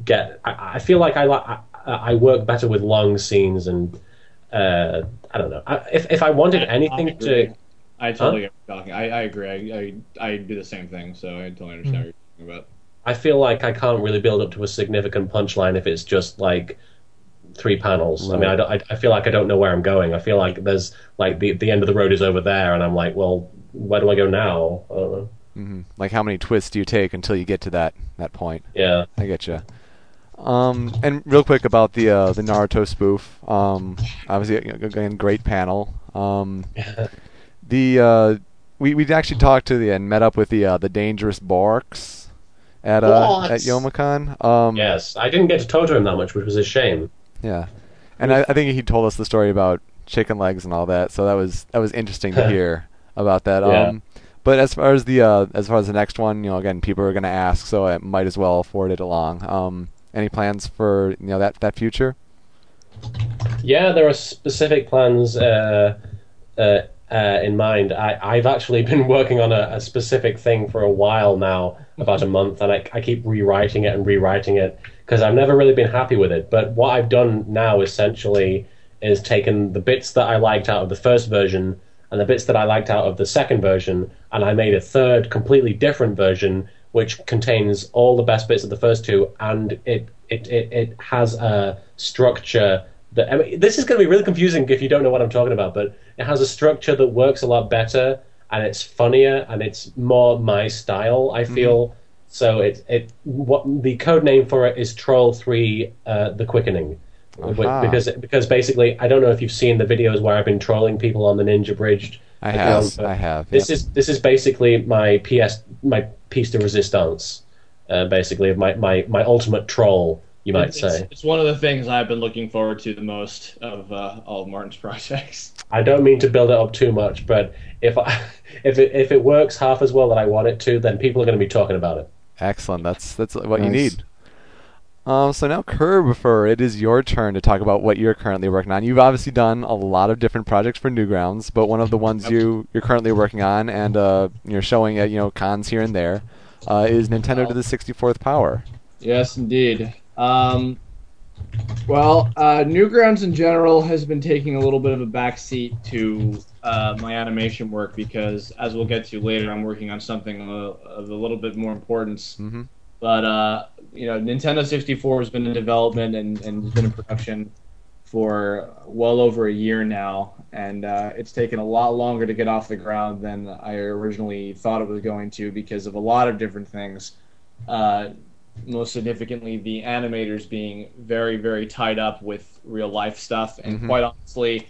get. I, I feel like I like. I, work better with long scenes and uh, I don't know. I, if if I wanted anything
I
to.
I totally get what you're talking. I, I agree. I, I I do the same thing, so I totally understand what you're talking about.
I feel like I can't really build up to a significant punchline if it's just like three panels. I mean, I, don't, I, I feel like I don't know where I'm going. I feel like there's like the the end of the road is over there, and I'm like, well, where do I go now? I don't know.
hmm Like how many twists do you take until you get to that that point?
Yeah.
I get you. Um, and real quick about the uh, the Naruto spoof. Um, obviously, again, great panel. Um, the uh, we we actually talked to the and met up with the uh, the dangerous Borks at uh, at Youmacon. Um,
Yes, I didn't get to talk to him that much, which was a shame.
Yeah, and I, I think he told us the story about chicken legs and all that. So that was that was interesting to hear about that.
Yeah.
Um, but as far as the uh, as far as the next one, you know, again, people are going to ask, so I might as well forward it along. Um, any plans for you know that that future?
Yeah, there are specific plans uh, uh, uh, in mind. I, I've actually been working on a, a specific thing for a while now, about a month, and I, I keep rewriting it and rewriting it because I've never really been happy with it. But what I've done now essentially is taken the bits that I liked out of the first version and the bits that I liked out of the second version, and I made a third, completely different version which contains all the best bits of the first two, and it it, it, it has a structure that I mean, this is going to be really confusing if you don't know what I'm talking about, but it has a structure that works a lot better, and it's funnier, and it's more my style. I feel so. It it what the code name for it is Troll Three: uh, The Quickening.
Aha.
Because because basically I don't know if you've seen the videos where I've been trolling people on the Ninja Bridge.
I have, I have.
This
yep.
is this is basically my PS my piece de resistance, uh, basically my, my my ultimate troll, you might
it's,
say.
it's one of the things I've been looking forward to the most of uh, all of Martin's projects.
I don't mean to build it up too much, but if I, if it if it works half as well that I want it to, then people are going to be talking about it.
excellent. That's that's what you need. Um, so now, Kirb, it is your turn to talk about what you're currently working on. You've obviously done a lot of different projects for Newgrounds, but one of the ones you you're currently working on and uh, you're showing at you know cons here and there uh, is Nintendo to the 64th power.
Yes, indeed. Um, well, uh, Newgrounds in general has been taking a little bit of a backseat to uh, my animation work because, as we'll get to later, I'm working on something of, a little bit more importance.
Mm-hmm.
But uh, you know, Nintendo 64 has been in development and, and has been in production for well over a year now, and uh, it's taken a lot longer to get off the ground than I originally thought it was going to because of a lot of different things. Uh, most significantly, the animators being very, very tied up with real life stuff, and
Mhm.
quite honestly,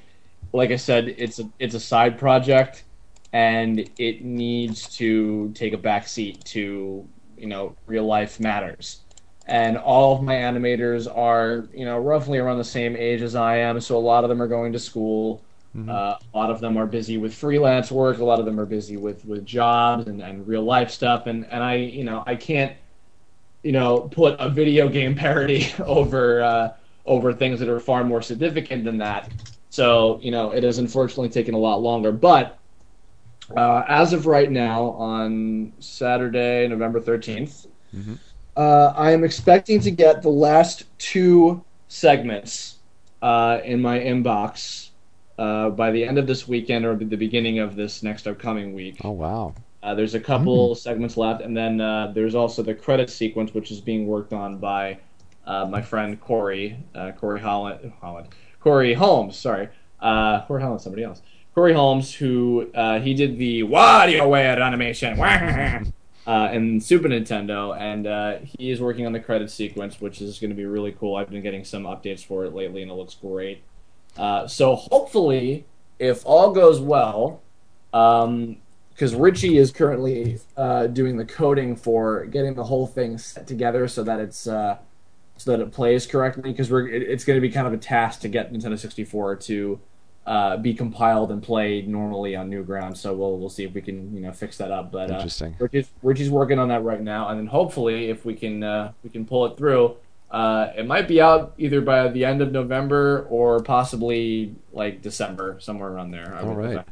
like I said, it's a it's a side project, and it needs to take a back seat to you know real life matters and all of my animators are you know roughly around the same age as I am, so a lot of them are going to school.
Mhm.
Uh, a lot of them are busy with freelance work. A lot of them are busy with with jobs and, and real life stuff. And and I you know I can't you know put a video game parody over uh, over things that are far more significant than that. So you know it has unfortunately taken a lot longer, but. Uh, as of right now, on Saturday, November 13th, uh, I am expecting to get the last two segments uh, in my inbox uh, by the end of this weekend or the beginning of this next upcoming week.
Oh wow!
Uh, there's a couple segments left, and then uh, there's also the credit sequence, which is being worked on by uh, my friend Corey, uh, Corey Holland, Holland, Corey Holmes. Sorry, uh, Corey Holland, somebody else. Corey Holmes, who uh, he did the WarioWare animation uh, in Super Nintendo, and uh, he is working on the credit sequence, which is going to be really cool. I've been getting some updates for it lately, and it looks great. Uh, so hopefully, if all goes well, because Richie is currently uh, doing the coding for getting the whole thing set together so that it's uh, so that it plays correctly. Because we're it, it's going to be kind of a task to get Nintendo 64 to uh, be compiled and played normally on Newgrounds. So we'll we'll see if we can you know fix that up. But uh,
Interesting.
Richie's, Richie's working on that right now, and then hopefully, if we can uh, we can pull it through, uh, it might be out either by the end of November or possibly like December, somewhere around there. I
All right.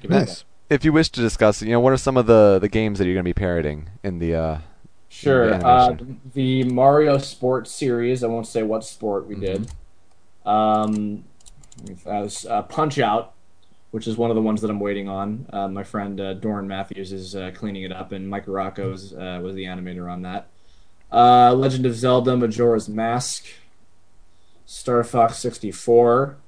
give it a
Nice.
If you wish to discuss, you know, what are some of the the games that you're going to be parroting in the? Uh,
Sure.
the
Uh, the Mario Sports series. I won't say what sport we did. Um, as uh, Punch Out, which is one of the ones that I'm waiting on. Uh, my friend uh, Doran Matthews is uh, cleaning it up, and Mike Rocco's uh, was the animator on that. Uh, Legend of Zelda: Majora's Mask, Star Fox 64.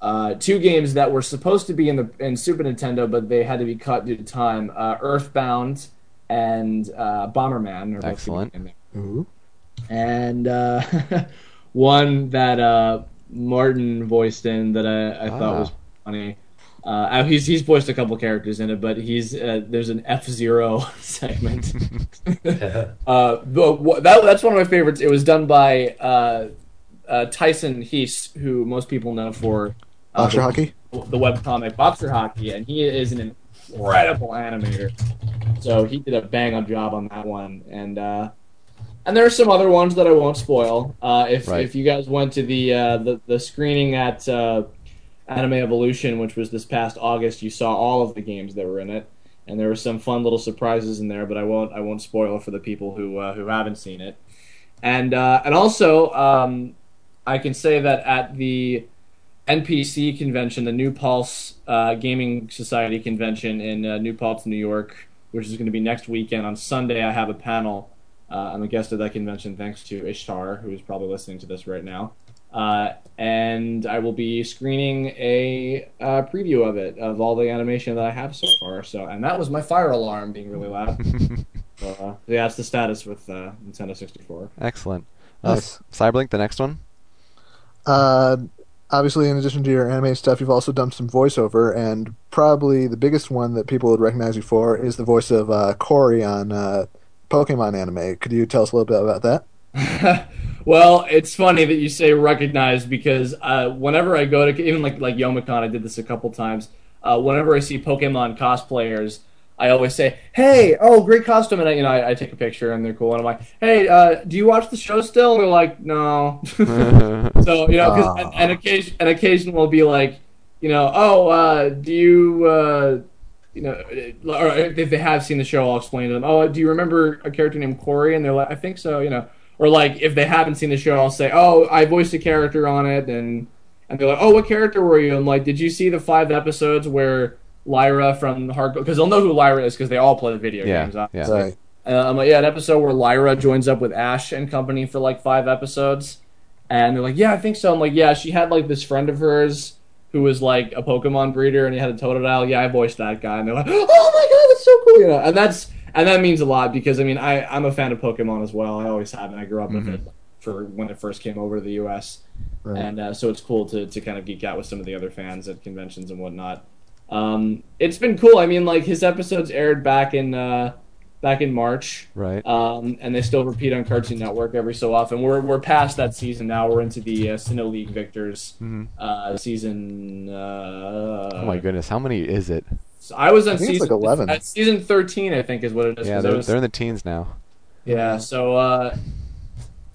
Uh, two games that were supposed to be in the in Super Nintendo, but they had to be cut due to time. Uh, Earthbound and uh, Bomberman. are both
Excellent.
in there
Ooh.
and uh, one that uh, Martin voiced in that I, I thought
Ah.
was funny. Uh, he's he's voiced a couple characters in it, but he's uh, there's an F Zero segment. uh, but wh- that that's one of my favorites. It was done by uh, Tyson Hesse, who most people know for uh,
Boxer
the-
hockey.
the webcomic Boxer Hockey, and he is an incredible animator. So he did a bang up job on that one, and uh, and there are some other ones that I won't spoil. Uh, if
Right.
if you guys went to the uh, the, the screening at uh, Anime Evolution, which was this past August, you saw all of the games that were in it, and there were some fun little surprises in there. But I won't I won't spoil it for the people who uh, who haven't seen it. And uh, and also, um, I can say that at the NPC convention, the New Paltz uh, Gaming Society convention in uh, New Paltz, New York, which is going to be next weekend. On Sunday, I have a panel. Uh, I'm a guest at that convention thanks to Ishtar, who is probably listening to this right now. Uh, and I will be screening a uh, preview of it, of all the animation that I have so far. So, and that was my fire alarm being really loud. so, uh, yeah, that's the status with uh, Nintendo 64.
Excellent. Uh,
Nice.
Cyberlink, the next one.
Uh, obviously, in addition to your anime stuff, you've also done some voiceover, and probably the biggest one that people would recognize you for is the voice of uh, Khoury on uh, Pokemon anime. Could you tell us a little bit about that?
well, it's funny that you say recognized because uh, whenever I go to even like like Youmacon, I did this a couple times. Uh, whenever I see Pokemon cosplayers, I always say, "Hey, oh, great costume," and I, you know, I, I take a picture and they're cool, and I'm like, "Hey, uh, do you watch the show still?" And they're like, "No." so you know, 'cause- and, and occasion, and occasion will be like, you know, "Oh, uh, do you?" Uh, you know, or if they have seen the show, I'll explain to them. Oh, do you remember a character named Khoury? And they're like, I think so. You know, or like if they haven't seen the show, I'll say, Oh, I voiced a character on it, and and they're like, Oh, what character were you? I'm like, Did you see the five episodes where Lyra from HeartGold? Because they'll know who Lyra is because they all play the video
Yeah,
games.
yeah.
obviously.
Right.
Uh, I'm like, yeah, an episode where Lyra joins up with Ash and company for like five episodes, and they're like, yeah, I think so. I'm like, yeah, she had like this friend of hers who was like a Pokemon breeder, and he had a Totodile. Yeah, I voiced that guy, and they're like, oh my god, that's so cool, you know. And that's and that means a lot because I mean, I I'm a fan of Pokemon as well. I always have, and I grew up with it for when it first came over to the U.S.
Right.
And uh, so it's cool to, to kind of geek out with some of the other fans at conventions and whatnot. Um, it's been cool. I mean, like his episodes aired back in uh, back in March,
Right.
um, and they still repeat on Cartoon Network every so often. We're we're past that season now. We're into the uh, Sinnoh League Victors uh, season. Uh,
oh my goodness, how many is it?
I was on
it's
season
like 11.
at season thirteen, I think is what it is.
Yeah,
I
they're,
was-
they're in the teens now.
yeah. So, uh,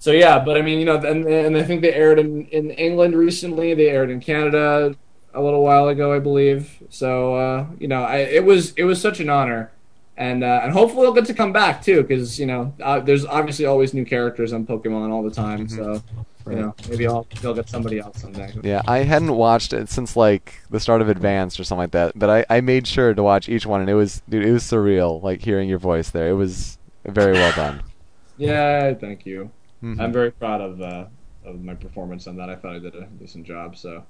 so yeah, but I mean, you know, and, and I think they aired in, in England recently. They aired in Canada a little while ago, I believe. So, uh, you know, I, it was it was such an honor, and uh, and hopefully I'll get to come back too, because you know, uh, there's obviously always new characters on Pokemon all the time. So, you know, maybe I'll they'll get somebody else someday.
Yeah, I hadn't watched it since like the start of Advanced or something like that. But I, I made sure to watch each one, and it was dude, it was surreal. Like hearing your voice there, it was very well done.
Yeah, thank you.
Mhm.
I'm very proud of uh, of my performance on that. I thought I did a decent job. So.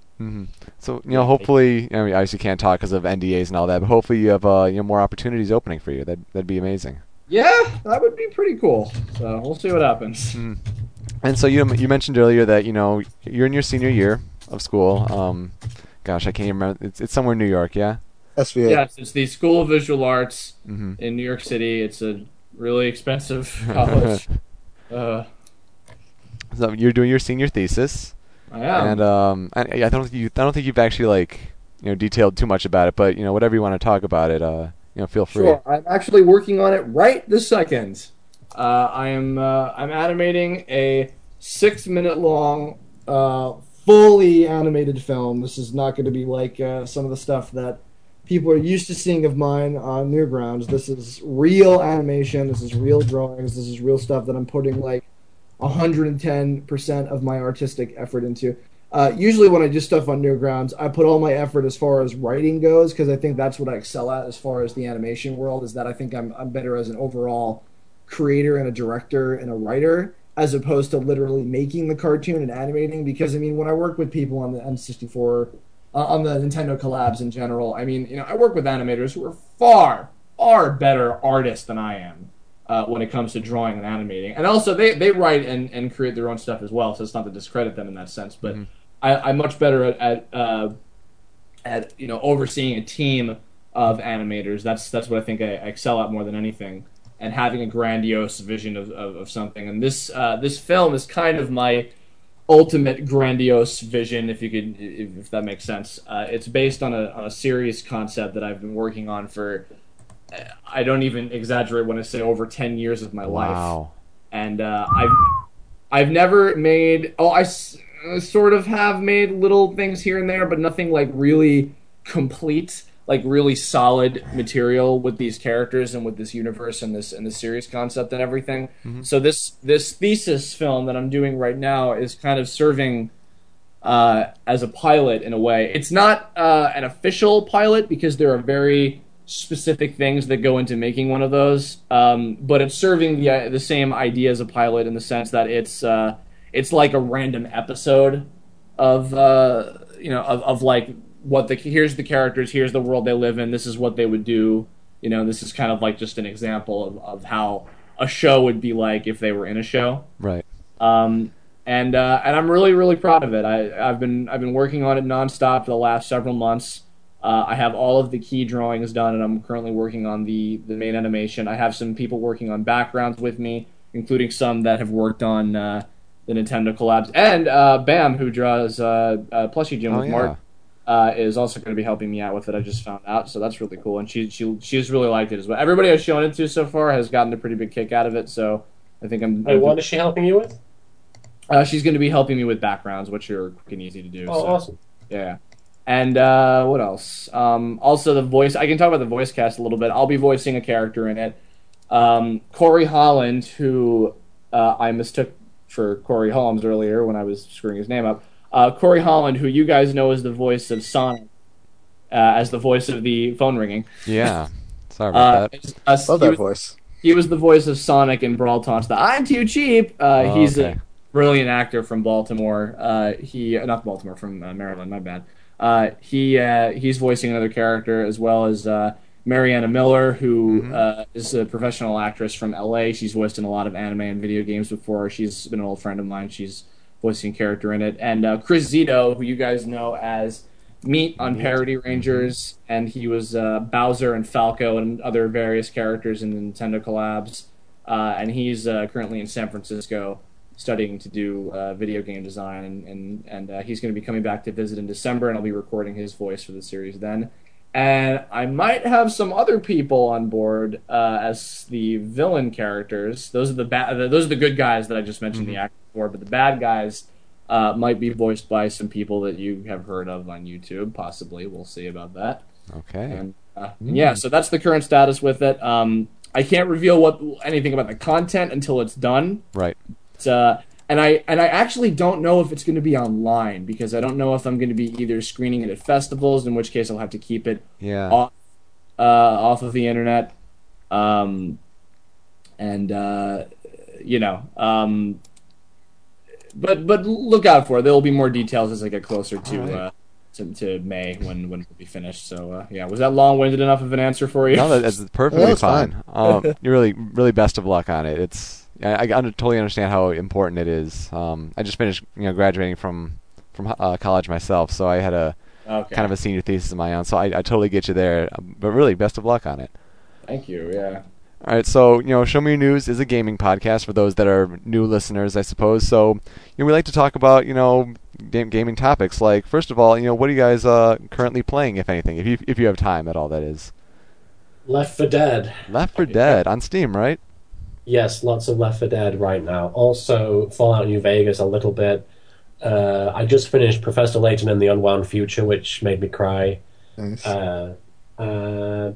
So you know, hopefully, I mean, obviously can't talk because of NDAs and all that. But hopefully, you have uh, you know more opportunities opening for you. That that'd be amazing.
Yeah, that would be pretty cool. So we'll see what happens.
And so you you mentioned earlier that you know you're in your senior year of school. Um, gosh, I can't even remember. It's it's somewhere in New York, yeah.
SVA.
Yes, it's the School of Visual Arts
Mhm.
in New York City. It's a really expensive college. uh,
So you're doing your senior thesis,
I am.
and um, I, I don't think you I don't think you've actually like you know detailed too much about it, but you know whatever you want to talk about it, uh, you know, feel free.
Sure, I'm actually working on it right this second. Uh, I am uh, I'm animating a six minute long, uh, fully animated film. This is not going to be like uh, some of the stuff that people are used to seeing of mine on Newgrounds. This is real animation. This is real drawings. This is real stuff that I'm putting like 110% of my artistic effort into. Uh, usually, when I do stuff on Newgrounds, I put all my effort as far as writing goes because I think that's what I excel at as far as the animation world. Is that I think I'm I'm better as an overall creator and a director and a writer as opposed to literally making the cartoon and animating. Because I mean, when I work with people on the N64, uh, on the Nintendo collabs in general, I mean, you know, I work with animators who are far far better artists than I am uh, when it comes to drawing and animating. And also, they, they write and, and create their own stuff as well, so it's not to discredit them in that sense. But I, I'm much better at, at, uh, at you know overseeing a team of animators. That's that's what I think I, I excel at more than anything. And having a grandiose vision of, of, of something. And this uh, this film is kind of my ultimate grandiose vision, if you could, if, if that makes sense. Uh, it's based on a on a serious concept that I've been working on for. I don't even exaggerate when I say over ten years of my life
Wow.
and uh, I've I've never made. Oh, I s- uh, sort of have made little things here and there, but nothing like really complete, like really solid material with these characters and with this universe and this and this series concept and everything. So this this thesis film that I'm doing right now is kind of serving uh, as a pilot in a way. It's not uh, an official pilot because there are very specific things that go into making one of those, um, but it's serving the uh, the same idea as a pilot in the sense that it's uh, it's like a random episode of uh, you know of, of like what the here's the characters, here's the world they live in, this is what they would do. You know, this is kind of like just an example of, of how a show would be like if they were in a show
Right.
um, and uh, and I'm really really proud of it. I, I've been I've been working on it nonstop for the last several months. Uh, I have all of the key drawings done, and I'm currently working on the the main animation. I have some people working on backgrounds with me, including some that have worked on uh, the Nintendo collabs, and uh, Bam, who draws uh, uh, Plushie Jim
Oh
with
yeah.
Mark. uh, is also going to be helping me out with it. I just found out, so that's really cool, and she she she's really liked it as well. Everybody I've shown it to so far has gotten a pretty big kick out of it, so I think I'm.
Hey, what is she helping you with?
Uh, she's going to be helping me with backgrounds, which are quick and easy to do.
Oh,
so,
awesome.
Yeah. And uh, what else? Um, also, the voice. I can talk about the voice cast a little bit. I'll be voicing a character in it. Um, Corey Holland, who uh, I mistook for Corey Holmes earlier when I was screwing his name up. Uh, Corey Holland, who you guys know as the voice of Sonic, uh, as the voice of the phone ringing.
Yeah. Sorry about
Uh,
that.
is- uh,
Love
he
that
was-
voice.
he was the voice of Sonic in Brawl Taunts. The I'm too cheap. Uh,
Oh,
he's
okay.
a brilliant actor from Baltimore. Uh, he uh, not Baltimore from uh, Maryland. My bad. Uh, he uh, he's voicing another character as well as uh, Mariana Miller, who uh, is a professional actress from LA. She's voiced in a lot of anime and video games before. She's been an old friend of mine. She's voicing a character in it, and uh, Chris Zito, who you guys know as Meat on Parody Rangers, and he was uh, Bowser and Falco and other various characters in the Nintendo collabs. Uh, and he's uh, currently in San Francisco studying to do uh, video game design, and and, and uh, he's going to be coming back to visit in December, and I'll be recording his voice for the series then. And I might have some other people on board uh, as the villain characters. Those are the bad. Those are the good guys that I just mentioned the actor for, but the bad guys uh, might be voiced by some people that you have heard of on YouTube. Possibly, we'll see about that.
Okay.
And, uh, and yeah, so that's the current status with it. Um, I can't reveal what anything about the content until it's done.
Right.
But, uh, and I and I actually don't know if it's going to be online because I don't know if I'm going to be either screening it at festivals, in which case I'll have to keep it
Yeah.
off uh, off of the internet. Um, and uh, you know, um, but but look out for it. There will be more details as I get closer to.
All right.
Uh, to, to May when when it'll be finished. So uh, yeah, was that long-winded enough of an answer for you?
No, that's perfectly
Yeah, that's
fine. um, you're really, really best of luck on it. It's I, I totally understand how important it is. Um, I just finished, you know, graduating from from uh, college myself, so I had a
okay.
kind of a senior thesis of my own. So I, I totally get you there. Um, But really, best of luck on it.
Thank you. Yeah.
All right, so you know, Show Me Your News is a gaming podcast for those that are new listeners, I suppose. So, you know, we like to talk about you know game, gaming topics. Like, first of all, you know, what are you guys uh, currently playing, if anything, if you if you have time at all, that is.
Left 4 Dead.
Left 4 Dead on Steam, right?
Yes, lots of Left 4 Dead right now. Also, Fallout New Vegas a little bit. Uh, I just finished Professor Layton and the Unwound Future, which made me cry.
Nice.
Uh, uh,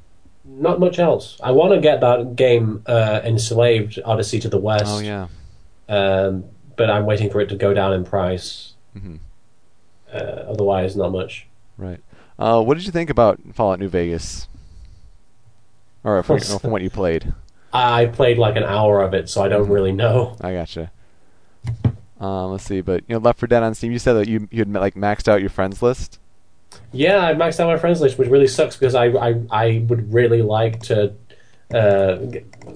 not much else. I want to get that game uh, enslaved Odyssey to the West,
Oh yeah.
um, but I'm waiting for it to go down in price.
Mhm.
Uh, otherwise, not much.
Right. Uh, what did you think about Fallout New Vegas? Or from, or from what you played?
I played like an hour of it, so I don't really know.
I gotcha. Um, let's see, but you know, Left 4 Dead on Steam. You said that you you had like maxed out your friends list.
Yeah, I maxed out my friends list, which really sucks because I I, I would really like to uh,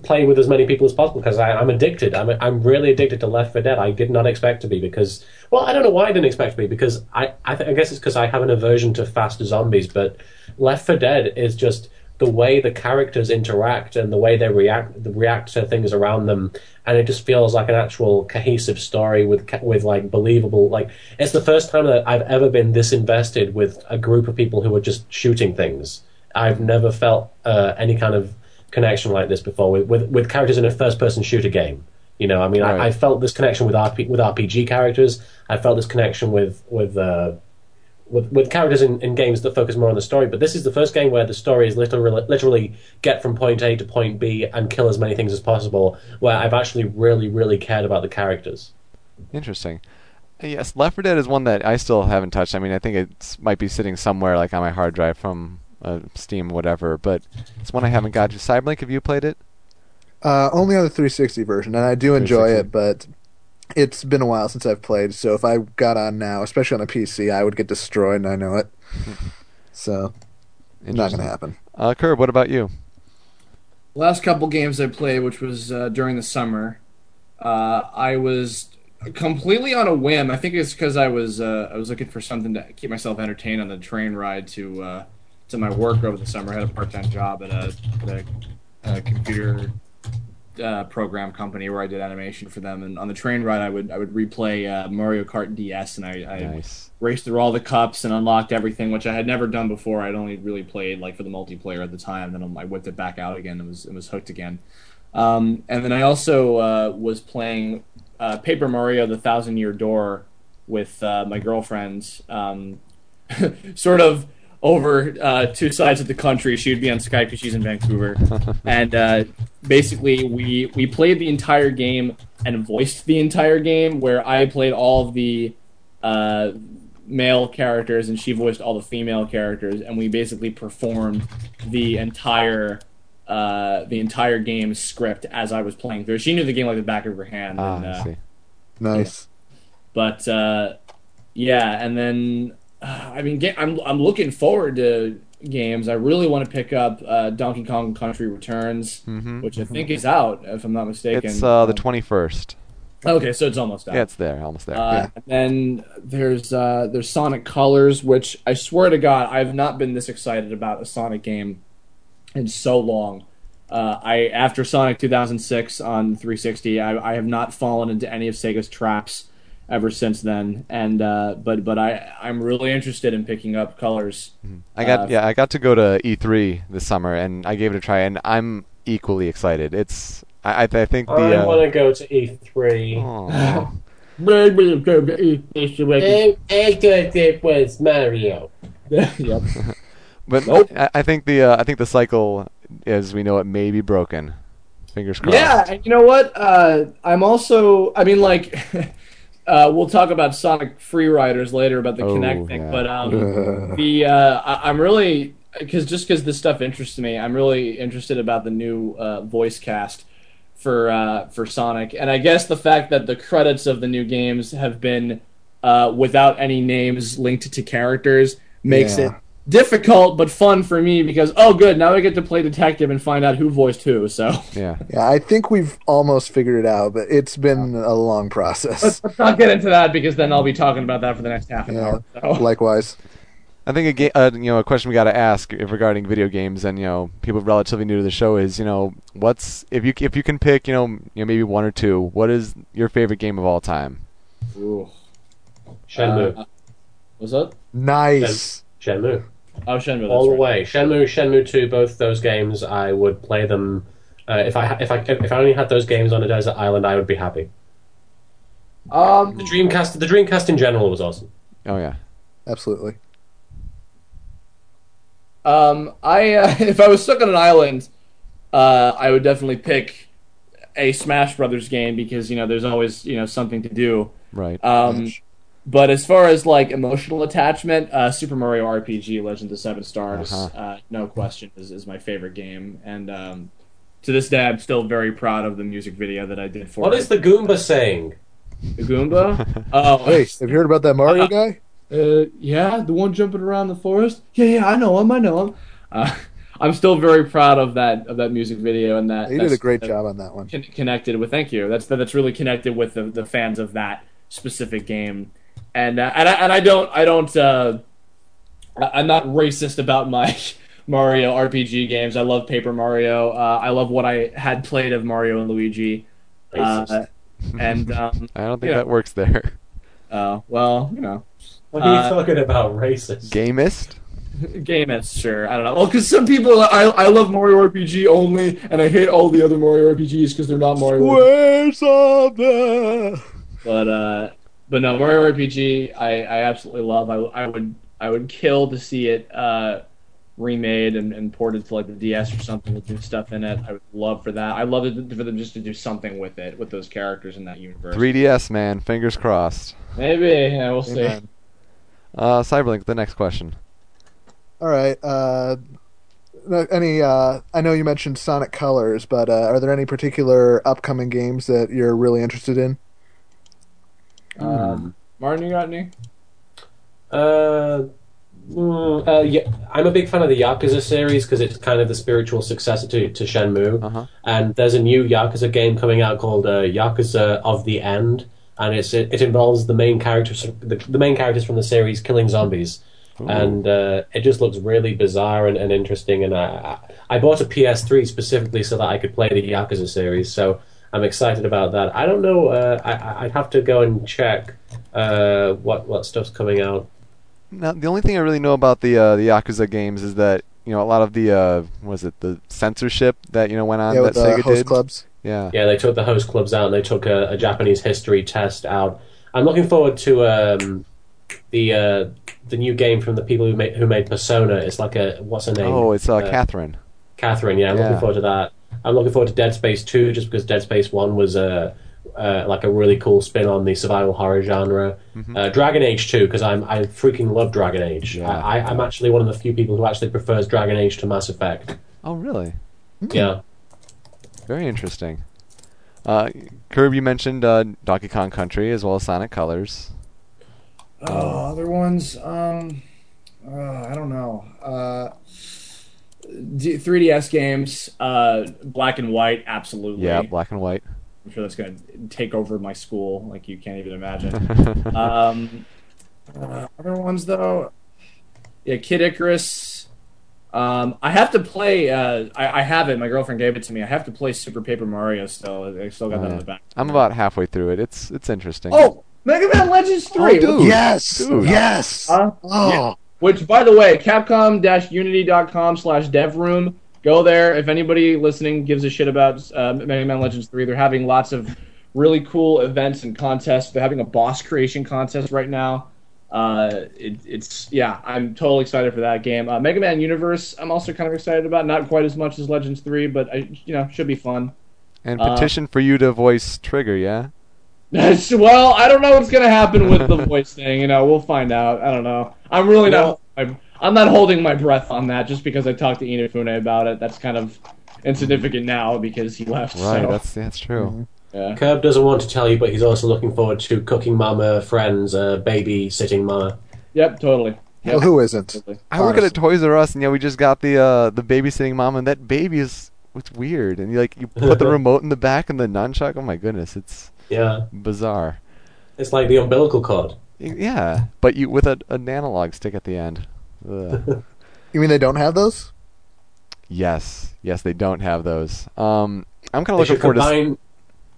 play with as many people as possible because I'm addicted. I'm I'm really addicted to Left 4 Dead. I did not expect to be because well, I don't know why I didn't expect to be because I I, th- I guess it's because I have an aversion to fast zombies, but Left 4 Dead is just the way the characters interact and the way they react react to things around them, and it just feels like an actual cohesive story with with like believable like it's the first time that I've ever been this invested with a group of people who are just shooting things. I've never felt uh, any kind of connection like this before with with, with characters in a first person shooter game. You know, I mean,
Right.
I, I felt this connection with RP, with RPG characters. I felt this connection with with uh, with, with characters in, in games that focus more on the story. But this is the first game where the story is literally literally get from point A to point B and kill as many things as possible. Where I've actually really really cared about the characters.
Interesting. Yes, Left 4 Dead is one that I still haven't touched. I mean, I think it might be sitting somewhere like on my hard drive from uh, Steam, whatever. But it's one I haven't got to. Cyberlink, have you played it?
Uh, only on the 360 version, and I do enjoy it, but it's been a while since I've played. So if I got on now, especially on a PC, I would get destroyed, and I know it. so it's not going to happen.
Uh, Kirb, what about you?
last couple games I played, which was uh, during the summer, uh, I was completely on a whim. I think it's because I was uh, I was looking for something to keep myself entertained on the train ride to uh, to my work over the summer. I had a part time job at a, at a, a computer uh, program company where I did animation for them, and on the train ride, I would I would replay uh, Mario Kart DS, and I, I
Nice.
raced through all the cups and unlocked everything, which I had never done before. I'd only really played like for the multiplayer at the time. Then I whipped it back out again and was and was hooked again. Um, and then I also uh, was playing uh, Paper Mario: The Thousand Year Door with uh, my girlfriend, um, sort of over uh, two sides of the country. She would be on Skype because she's in Vancouver, and uh, basically we we played the entire game and voiced the entire game. Where I played all of the uh, male characters and she voiced all the female characters, and we basically performed the entire uh, the entire game script as I was playing through. She knew the game like the back of her hand.
Ah,
and,
I
uh,
see.
Nice.
but uh, yeah, and then I mean, I'm I'm looking forward to games. I really want to pick up uh, Donkey Kong Country Returns, which I think is out, if I'm not mistaken.
Mm-hmm, It's uh, the
Um,
twenty first.
okay, so it's almost out.
Yeah, it's there, almost there.
Uh, and then there's uh, there's Sonic Colors, which I swear to God, I've not been this excited about a Sonic game in so long. Uh, I after Sonic 2006 on 360, I, I have not fallen into any of Sega's traps ever since then. And uh, but but I I'm really interested in picking up Colors.
I got
uh,
yeah, I got to go to E3 this summer, and I gave it a try, and I'm equally excited. It's I I, I think the
I
uh,
want to go to E3.
aw.
I, I thought it was Mario.
yep.
but
Nope.
I, I think the uh, I think the cycle as we know it may be broken. Fingers crossed.
Yeah, you know what? Uh, I'm also. I mean, like, uh, we'll talk about Sonic Free Riders later about the
Oh,
Kinect thing,
yeah.
but um, the uh, I, I'm really because just because this stuff interests me, I'm really interested about the new uh, voice cast for uh, for Sonic, and I guess the fact that the credits of the new games have been uh, without any names linked to characters makes
Yeah.
it difficult but fun for me because oh good now I get to play detective and find out who voiced who so.
Yeah.
Yeah, I think we've almost figured it out, but it's been a long process.
Let's not get into that because then I'll be talking about that for the next half an
Yeah.
hour. So.
Likewise.
I think a ga- uh, you know a question we got to ask if regarding video games and you know people relatively new to the show is you know what's if you if you can pick you know you know maybe one or two what is your favorite game of all time?
Ooh.
Shenmue.
Uh, what's that?
Nice.
Shenmue.
Oh, Shenmue.
All the
right.
way. Shenmue, Shenmue 2, both those games, I would play them. Uh, if I if I if I only had those games on a desert island, I would be happy.
Um,
The Dreamcast, the Dreamcast in general was awesome.
Oh yeah.
Absolutely.
um, I uh, if I was stuck on an island, uh, I would definitely pick a Smash Brothers game because you know there's always you know something to do.
Right.
Um, but as far as like emotional attachment, uh, Super Mario RPG: Legend of Seven Stars,
Uh-huh.
uh, no question, is, is my favorite game, and um, to this day, I'm still very proud of the music video that I did for
What
it.
is the Goomba saying?
The Goomba? oh,
Hey, have you heard about that Mario guy?
Uh, yeah, the one jumping around the forest. Yeah, yeah, I know him. I know him. Uh, I'm still very proud of that of that music video and that
He
that's-
did a great
that
job on that one.
connected with. Thank you. That's that's really connected with the, the fans of that specific game, and uh, and I, and I don't I don't uh, I- I'm not racist about my Mario RPG games. I love Paper Mario. Uh, I love what I had played of Mario and Luigi. Uh, and um,
I don't think
yeah.
that works there.
uh, well, you know.
What are you
uh,
talking about, racist?
Gamist?
game is sure. I don't know. Well, because some people, I I love Mario RPG only, and I hate all the other Mario RPGs because they're not Mario.
Where's all the?
But uh, but no, Mario RPG, I I absolutely love. I I would I would kill to see it uh remade and, and ported to like the DS or something with new stuff in it. I would love for that. I love it for them just to do something with it with those characters in that universe.
3DS man, fingers crossed.
Maybe yeah, we'll see.
Uh, Cyberlink, the next question.
All right. Uh, any? Uh, I know you mentioned Sonic Colors, but uh, are there any particular upcoming games that you're really interested in?
Um, Martin, you got any?
Uh, mm, uh, yeah, I'm a big fan of the Yakuza series because it's kind of the spiritual successor to, to Shenmue.
Uh-huh.
And there's a new Yakuza game coming out called uh, Yakuza of the End, and it's it, it involves the main characters the, the main characters from the series killing zombies. and uh, it just looks really bizarre and, and interesting. And I, I I bought a PS3 specifically so that I could play the Yakuza series. So I'm excited about that. I don't know. Uh, I, I'd have to go and check uh, what what stuff's coming out.
Now, the only thing I really know about the uh, the Yakuza games is that you know a lot of the uh, was it the censorship that you know went on
yeah,
that
with the
Sega
host
did.
clubs.
Yeah.
Yeah, they took the host clubs out and they took a, a Japanese history test out. I'm looking forward to um, the uh, the new game from the people who made who made Persona. It's like a what's her name?
Oh, it's uh, Catherine.
Catherine. Yeah, I'm
Yeah.
looking forward to that. I'm looking forward to Dead Space 2 just because Dead Space 1 was uh, uh, like a really cool spin on the survival horror genre. Uh, Dragon Age 2 because I'm I freaking love Dragon Age.
Yeah.
I, I, I'm actually one of the few people who actually prefers Dragon Age to Mass Effect.
Oh, really?
Yeah.
Very interesting. Uh, Kirb, you mentioned uh, Donkey Kong Country as well as Sonic Colors.
Oh, other ones. Um, uh, I don't know. Uh, D- 3DS games, uh, black and white, absolutely.
Yeah, black and white.
I'm sure that's going to take over my school, like you can't even imagine. um, uh, other ones though, yeah, Kid Icarus. Um, I have to play. Uh, I, I have it. My girlfriend gave it to me. I have to play Super Paper Mario still. I still got that in the back.
I'm about halfway through it. It's it's interesting.
Oh, Mega Man Legends Three.
dude.
Yes,
Dude.
yes.
Huh?
Oh,
Which, by the way, Capcom-Unity.com slash DevRoom. Go there. If anybody listening gives a shit about uh, Mega Man Legends 3, they're having lots of really cool events and contests. They're having a boss creation contest right now. Uh, it, it's yeah, I'm totally excited for that game. Uh, Mega Man Universe, I'm also kind of excited about. Not quite as much as Legends 3, but I, you know, should be fun.
and
uh,
petition for you to voice Trigger, yeah?
Well, I don't know what's gonna happen with the voice thing. You know, we'll find out. I don't know. I'm really not. I'm, I'm not holding my breath on that just because I talked to Inafune about it. That's kind of insignificant now because he left.
Right,
so,
that's that's true.
yeah.
Kirb doesn't want to tell you, but he's also looking forward to Cooking Mama Friends, uh, Baby Sitting Mama.
Yep, totally.
well, who isn't?
Totally.
I work at a Toys R Us, and yeah, we just got the uh, the babysitting mama, and that baby is it's weird, and you like you put the remote in the back and the nunchuck. Oh my goodness, it's
Yeah,
bizarre.
it's like the umbilical cord.
Yeah, but you with a, an analog stick at the end.
You mean they don't have those?
yes, yes, they don't have those. Um, I'm kind of looking
should
forward to.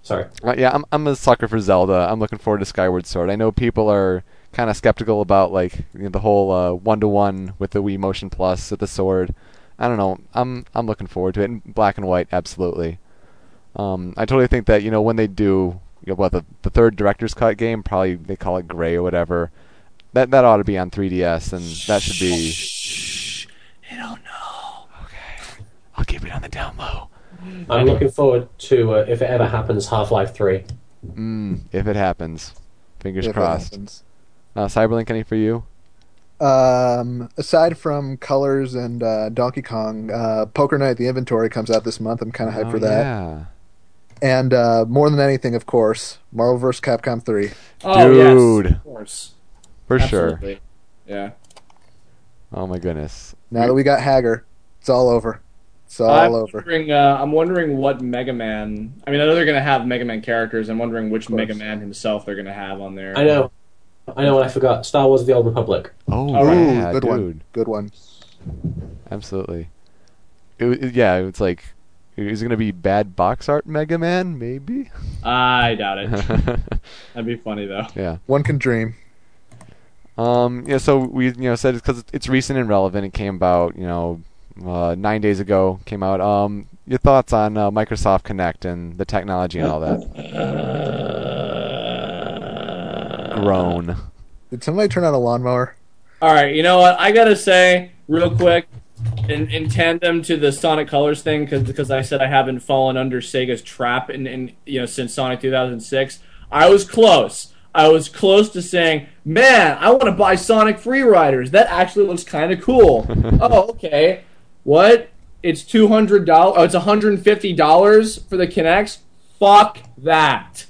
Sorry.
Uh, yeah, I'm I'm a sucker for Zelda. I'm looking forward to Skyward Sword. I know people are kind of skeptical about like you know, the whole one to one with the Wii Motion Plus with the sword. I don't know. I'm I'm looking forward to it. In black and white, absolutely. Um, I totally think that you know when they do you know, what the the third director's cut game, probably they call it gray or whatever. That that ought to be on 3DS, and that should be. Shh, they don't know. Okay, I'll keep it on the down low.
I'm looking forward to, uh, if it ever happens, Half Life 3.
Mm, if it happens, fingers
If it
crossed.
happens.
Uh, Cyberlink, any for you?
Um, aside from Colors and uh, Donkey Kong, uh, Poker Night: The Inventory comes out this month. I'm kind of hyped
Oh,
for that.
Yeah.
And uh, more than anything, of course, Marvel vs. Capcom 3.
Oh
Dude.
yes, of course,
For sure.
Yeah.
Oh my goodness.
Now that we got Haggar, it's all over. It's all
I'm
over.
wondering. Uh, I'm wondering what Mega Man. I mean, I know they're gonna have Mega Man characters. I'm wondering which. Mega Man himself they're gonna have on there.
I know. I know what I forgot. Star Wars: The Old Republic.
Oh,
Oh,
yeah,
good
dude.
one. Good one.
Absolutely. It, wa- it- yeah, it's like, is it gonna be bad box art Mega Man? Maybe.
I doubt it. That'd be funny though.
yeah.
One can dream.
Um. Yeah. So we, you know, said it's because it's recent and relevant. It came about, you know, uh, nine days ago. Came out. Um. Your thoughts on uh, Microsoft Kinect and the technology and all that? Groan.
Did somebody turn on a lawnmower?
All right, you know what? I gotta say real quick, in, in tandem to the Sonic Colors thing, because because I said I haven't fallen under Sega's trap in, in you know since Sonic 2006. I was close. I was close to saying, "Man, I want to buy Sonic Free Riders. That actually looks kind of cool." oh, okay. What? It's two hundred dollars. Oh, it's one hundred and fifty dollars for the Kinects. Fuck that.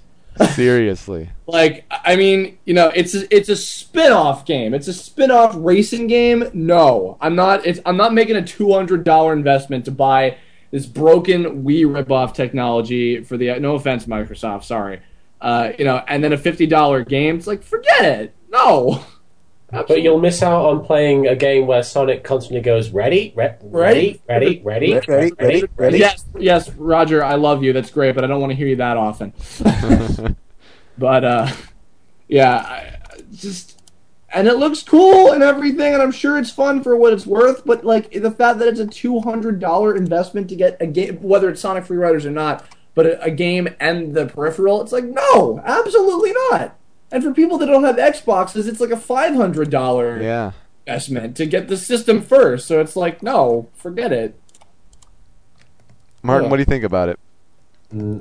Seriously.
Like, I mean, you know, it's a, it's a spin-off game. It's a spin-off racing game. No, I'm not. It's I'm not making a two hundred dollar investment to buy this broken Wii ripoff technology for the. No offense, Microsoft. Sorry. Uh, you know, and then a fifty dollar game. It's like, forget it. No.
But you'll miss out on playing a game where Sonic constantly goes ready, re- ready, ready, ready,
Ready, ready, ready.
Yes, yes, Roger, I love you. That's great, but I don't want to hear you that often. but uh, yeah, I, just and it looks cool and everything, and I'm sure it's fun for what it's worth. But like the fact that it's a two hundred dollar investment to get a game, whether it's Sonic Free Riders or not, but a, a game and the peripheral, it's like no, absolutely not. And for people that don't have Xboxes, it's like a five hundred dollar
Yeah.
investment to get the system first. So it's like no, forget it.
Martin,
Yeah.
what do you think about it?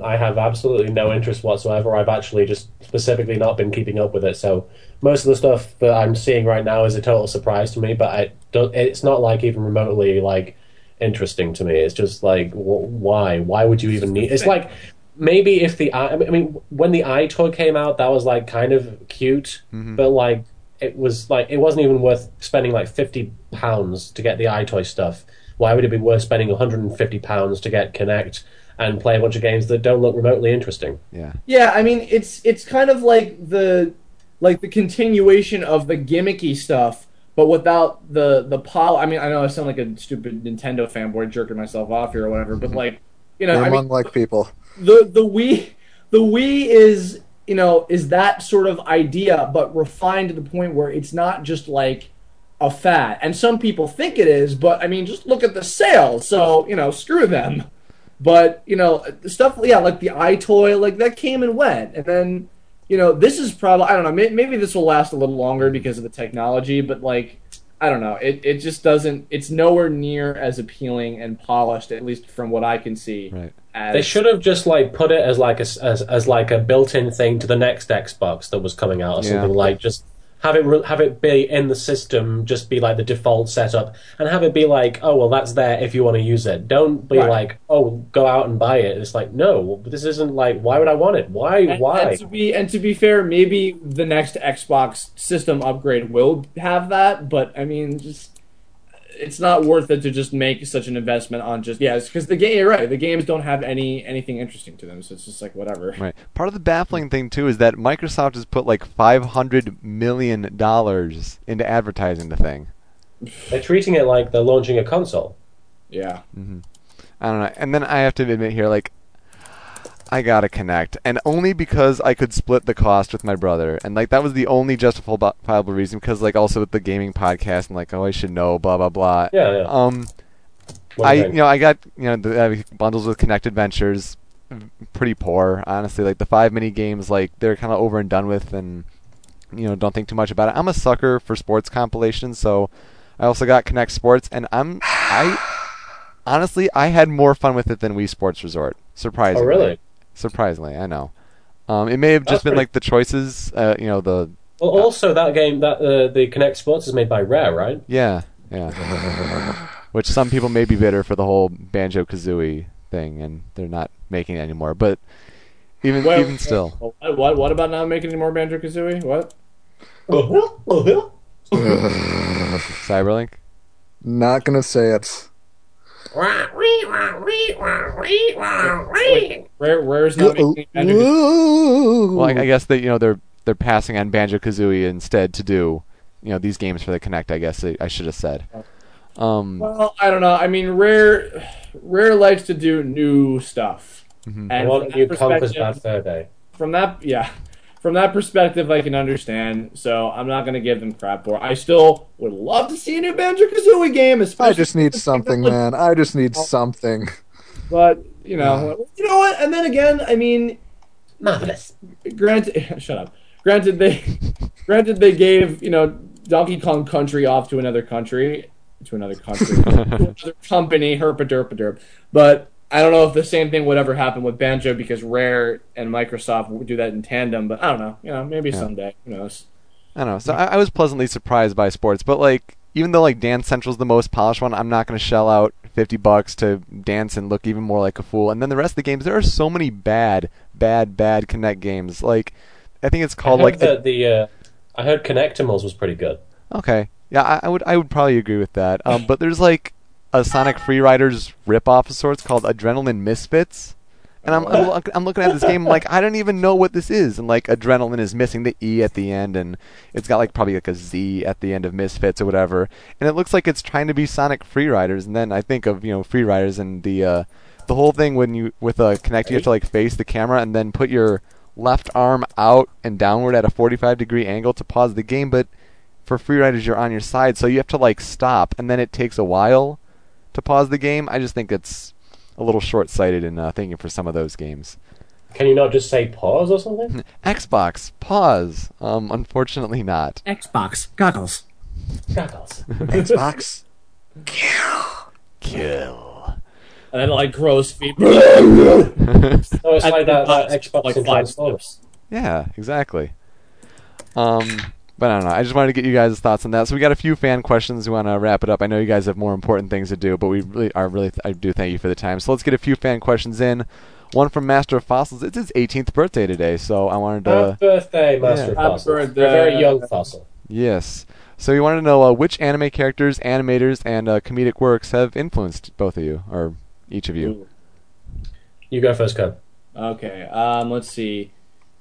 I have absolutely no interest whatsoever. I've actually just specifically not been keeping up with it. So most of the stuff that I'm seeing right now is a total surprise to me. But I don't. It's not like even remotely like interesting to me. It's just like wh- why? Why would you even need? It's like maybe if the i I mean- when the eye toy came out, that was like kind of cute, mm-hmm. but like it was like it wasn't even worth spending like fifty pounds to get the eye toy stuff. Why would it be worth spending 150 pounds to get Kinect and play a bunch of games that don't look remotely interesting?
Yeah.
Yeah, I mean it's it's kind of like the like the continuation of the gimmicky stuff, but without the the pol. I mean, I know I sound like a stupid Nintendo fanboy jerking myself off here or whatever, but like you know,
They're
I mean,
among like people.
the the Wii the Wii is you know is that sort of idea, but refined to the point where it's not just like a fad. And some people think it is, but I mean, just look at the sales. So you know, screw them. But you know, stuff yeah, like the eye toy, like that came and went, and then you know, this is probably I don't know, may, maybe this will last a little longer because of the technology, but like. I don't know. It it just doesn't. It's nowhere near as appealing and polished, at least from what I can see.
Right.
As,
They should have just like put it as like a s- as, as like a built-in thing to the next Xbox that was coming out or
Yeah.
something like just have it have it be in the system, just be like the default setup, and have it be like, oh well, that's there if you want to use it. Don't be
Right.
like, oh, go out and buy it. It's like, no, this isn't like, why would I want it? Why?
And,
why?
and to be and to be fair, maybe the next Xbox system upgrade will have that, but I mean, just it's not worth it to just make such an investment on just yeah, because the game. You're right. The games don't have any anything interesting to them, so it's just like whatever.
Right. Part of the baffling thing too is that Microsoft has put like five hundred million dollars into advertising the thing.
They're treating it like they're launching a console.
Yeah. Mm-hmm.
I don't know. And then I have to admit here, like, I gotta Kinect, and only because I could split the cost with my brother, and like that was the only justifiable reason. Because like also with the gaming podcast, and like oh I should know blah blah blah.
Yeah, yeah.
Um, I
you
you know I got you know the uh, bundles with Kinect Adventures, pretty poor honestly. Like the five mini games, like they're kind of over and done with, and you know don't think too much about it. I'm a sucker for sports compilations, so I also got Kinect Sports, and I'm I honestly I had more fun with it than Wii Sports Resort. Surprisingly,
oh, really?
Surprisingly, I know. Um, it may have
That's
just been
pretty-
like the choices, uh, you know the
Well, also that game, that uh, the Kinect Sports is made by Rare, right?
yeah yeah, which some people may be bitter for the whole Banjo Kazooie thing, and they're not making it anymore. But even
Well,
even still,
What, what what about not making any more Banjo Kazooie? What?
Cyberlink.
Not gonna say it.
Rare Rare's not making Banjo
Well, I, I guess that you know they're they're passing on Banjo Kazooie instead to do you know these games for the Kinect. I guess I, I should have said. Um,
Well, I don't know. I mean, Rare Rare likes to do new stuff.
Mm-hmm.
And
Why
from
don't you
that
Conker's
perspective-
Bad Fur Day?
from that yeah from that perspective i can understand so i'm not going to give them crap for it. i still would love to see a new banjo kazooie game especially
I just need something, man. I just need something.
but you know uh. you know what and then again i mean
Marvelous.
granted shut up granted they granted they gave you know donkey kong country off to another country to another country to another company herpaderpaderp but I don't know if the same thing would ever happen with Banjo because Rare and Microsoft would do that in tandem, but I don't know. You know, maybe someday. Who knows?
I don't know. So I, I was pleasantly surprised by sports, but like even though like Dance Central's the most polished one, I'm not going to shell out fifty bucks to dance and look even more like a fool. And then the rest of the games, there are so many bad, bad, bad Kinect games. Like I think it's
I
called
heard
like
that the uh, I heard Kinectimals was pretty good.
Okay. Yeah, I, I would I would probably agree with that. Um, but there's like a Sonic Free Riders ripoff of sorts called Adrenaline Misfits, And I'm, I'm, looking at this game like I don't even know what this is, and like Adrenaline is missing the E at the end, and it's got like probably like a Z at the end of Misfits or whatever, and it looks like it's trying to be Sonic Free Riders, and then I think of you know Free Riders and the uh, the whole thing when you with a Kinect you have to like face the camera and then put your left arm out and downward at a 45 degree angle to pause the game, but for Free Riders you're on your side, so you have to like stop, and then it takes a while to pause the game. I just think it's a little short-sighted in uh, thinking for some of those games.
Can you not just say pause or something?
Xbox pause. Um, unfortunately not.
Xbox goggles.
Goggles.
Xbox.
Kill. Kill.
And then like gross feet.
No, it's like that, that Xbox
like five steps.
Yeah, exactly. Um, but I don't know. I just wanted to get you guys' thoughts on that. So we got a few fan questions. We want to wrap it up. I know you guys have more important things to do, but we really are really I do thank you for the time. So let's get a few fan questions in. One from Master of Fossils. It's his 18th birthday today, so I wanted to.
Happy
to
birthday, Master
yeah.
of
Happy
Fossil. You're a
birthday.
very young fossil.
yes. So he wanted to know uh, which anime characters, animators, and uh, comedic works have influenced both of you or each of you.
You go first, Ken.
Okay, um, let's see.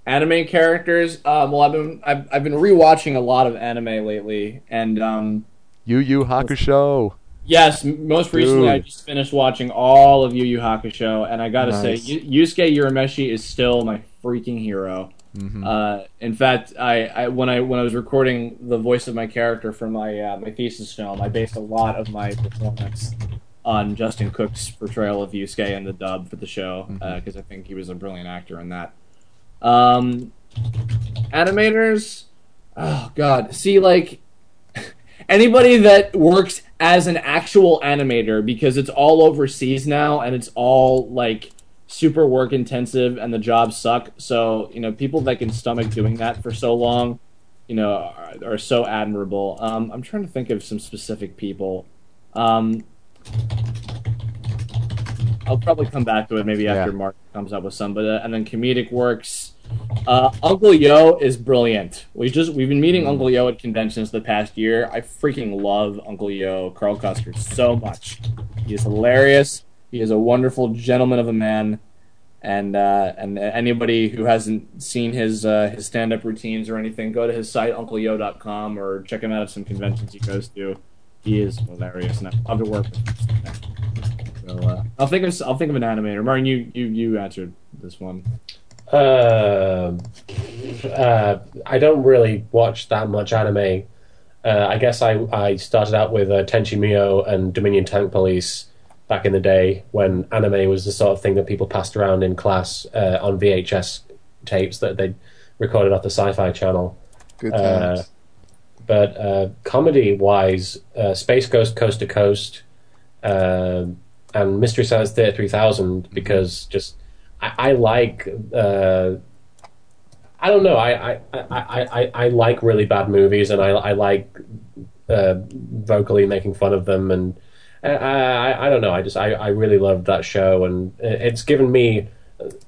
Anime characters. Um, well, I've been I've, I've been rewatching a lot of anime lately, and um,
Yu Yu Hakusho.
yes, most recently I just finished watching all of Yu Yu Hakusho, and I gotta
Nice.
say, Yu- Yusuke Urameshi is still my freaking hero.
Mhm.
Uh, in fact, I, I when I when I was recording the voice of my character for my uh, my thesis film, I based a lot of my performance on Justin Cook's portrayal of Yusuke in the dub for the show because I think he was a brilliant actor in that. Um, animators, oh god, see like anybody that works as an actual animator because it's all overseas now and it's all like super work intensive and the jobs suck. So you know, people that can stomach doing that for so long, you know, are, are so admirable. Um, I'm trying to think of some specific people. Um, I'll probably come back to it maybe after
Yeah.
Mark comes up with some, but uh, and then comedic works. Uh, Uncle Yo is brilliant. We just we've been meeting Uncle Yo at conventions the past year. I freaking love Uncle Yo, Carl Custer, so much. He is hilarious. He is a wonderful gentleman of a man, and uh, and anybody who hasn't seen his uh, his stand up routines or anything, go to his site uncleyo.com or check him out at some conventions he goes to. He is hilarious, and I love to work with him. So uh, I'll think of I'll think of an animator. Martin, you you you answered this one.
Um uh, I don't really watch that much anime. Uh, I guess I, I started out with uh, Tenchi Muyo and Dominion Tank Police back in the day when anime was the sort of thing that people passed around in class uh, on VHS tapes that they recorded off the Sci-Fi Channel.
Good
Uh,
times.
but uh, comedy wise, uh, Space Ghost Coast to Coast um and Mystery Science Theater 3000 because just I, I like. Uh, I don't know. I, I, I, I, I- like really bad movies, and I, I like uh, vocally making fun of them, and I, I, I don't know. I just I, I really loved that show, and it's given me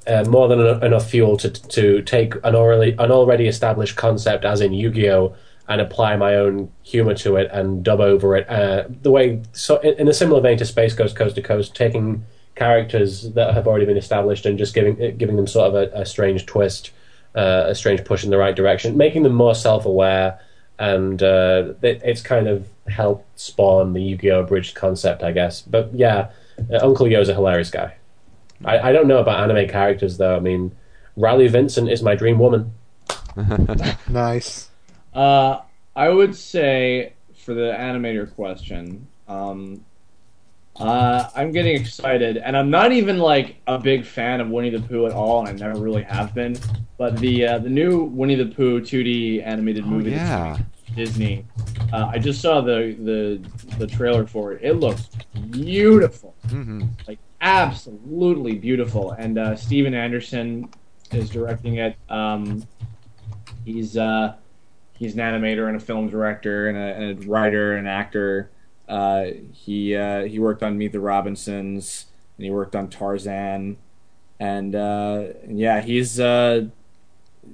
uh, more than enough fuel to to take an already an already established concept, as in Yu-Gi-Oh, and apply my own humor to it and dub over it. Uh, the way so in, in a similar vein to Space Ghost Coast to Coast, taking characters that have already been established and just giving giving them sort of a, a strange twist, uh, a strange push in the right direction, making them more self-aware, and uh, it, it's kind of helped spawn the Yu-Gi-Oh! abridged concept, I guess. But yeah, uh, Uncle Yo's a hilarious guy. I, I don't know about anime characters though. I mean, Riley Vincent is my dream woman.
Nice.
Uh, I would say for the animator question, um, uh, I'm getting excited, and I'm not even like a big fan of Winnie the Pooh at all, and I never really have been. But the uh, the new Winnie the Pooh 2D animated
Oh,
movie,
yeah.
Disney. Uh, I just saw the, the the trailer for it. It looks beautiful
hmm
like absolutely beautiful. And uh, Steven Anderson is directing it. Um, he's uh, he's an animator and a film director and a, and a writer and actor. Uh, he uh, he worked on Meet the Robinsons and he worked on Tarzan, and uh, yeah, he's uh,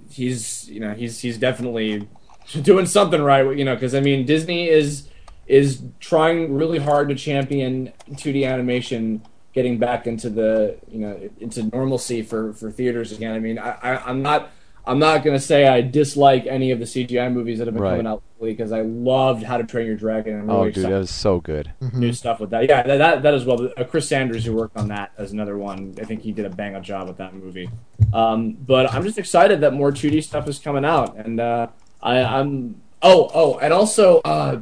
he's you know he's he's definitely doing something right. You know, because I mean Disney is is trying really hard to champion 2D animation getting back into the you know into normalcy for for theaters again. I mean, I, I I'm not. I'm not going to say I dislike any of the CGI movies that have been
Right.
coming out lately because I loved How to Train Your Dragon. and I'm
Oh,
really
dude, that was so good.
new stuff with that. Yeah, that that, that as well. Uh, Chris Sanders, who worked on that, as another one. I think he did a bang up job with that movie. Um, but I'm just excited that more 2D stuff is coming out, and uh, I, I'm. Oh, oh, and also, uh,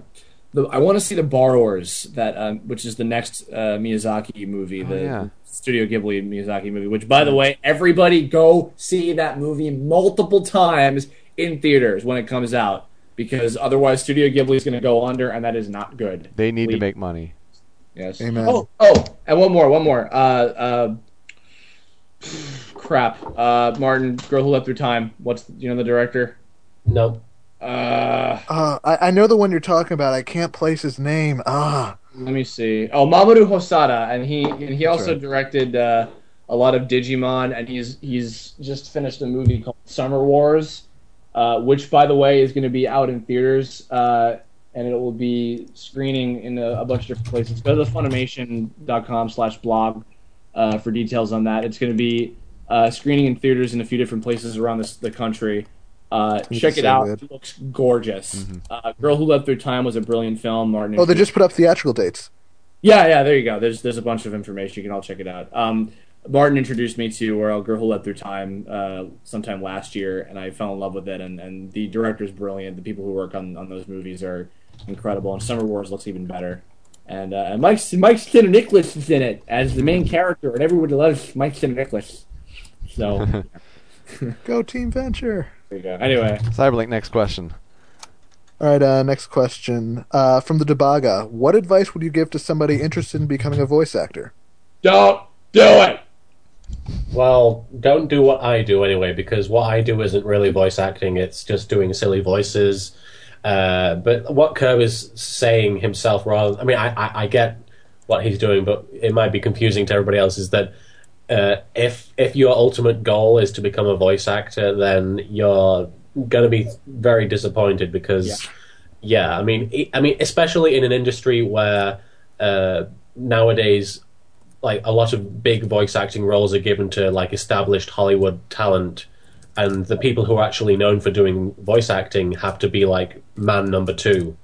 the, I want to see the Borrowers, that um, which is the next uh, Miyazaki movie, the
yeah.
Studio Ghibli Miyazaki movie. Which, by the way, everybody go see that movie multiple times in theaters when it comes out. Because otherwise, Studio Ghibli is going to go under, and that is not good.
They need to make money.
Yes.
Amen.
Oh, oh, and one more, one more. Uh, uh, crap. Uh, Martin, Girl Who Leapt Through Time. What's you know the director?
No,
Uh,
Uh, I, I know the one you're talking about. I can't place his name. Ah,
let me see. Oh, Mamoru Hosoda, and he and he also
right.
directed uh, a lot of Digimon, and he's he's just finished a movie called Summer Wars, uh, which by the way is going to be out in theaters. Uh, and it will be screening in a, a bunch of different places. Go to the Funimation.com slash blog uh, for details on that. It's going to be uh, screening in theaters in a few different places around this, the country. Uh, check it
so
out.
good.
It looks gorgeous. Uh, Girl Who Leapt Through Time was a brilliant film. Martin.
oh, they just put up theatrical dates.
Yeah, yeah, there you go. There's there's a bunch of information. You can all check it out. Um, Martin introduced me to or Girl Who Leapt Through Time uh, sometime last year, and I fell in love with it. And, and the director's brilliant. The people who work on, on those movies are incredible. And Summer Wars looks even better. And, uh, and Mike Mike Nicholas is in it as the main character, and everyone loves Mike Nicholas. So
Go Team Venture.
You go. Anyway,
Cyberlink, next question.
All right, uh, next question. Uh, from the Debaga. What advice would you give to somebody interested in becoming a voice actor?
don't do it.
well, don't do what I do anyway, because what I do isn't really voice acting; it's just doing silly voices. Uh, but what Kirb is saying himself, rather, I mean, I, I, I get what he's doing, but it might be confusing to everybody else. Is that uh, if if your ultimate goal is to become a voice actor, then you're going to be very disappointed because, yeah, I mean, I- I mean, especially in an industry where uh, nowadays, like a lot of big voice acting roles are given to like established Hollywood talent, and the people who are actually known for doing voice acting have to be like man number 2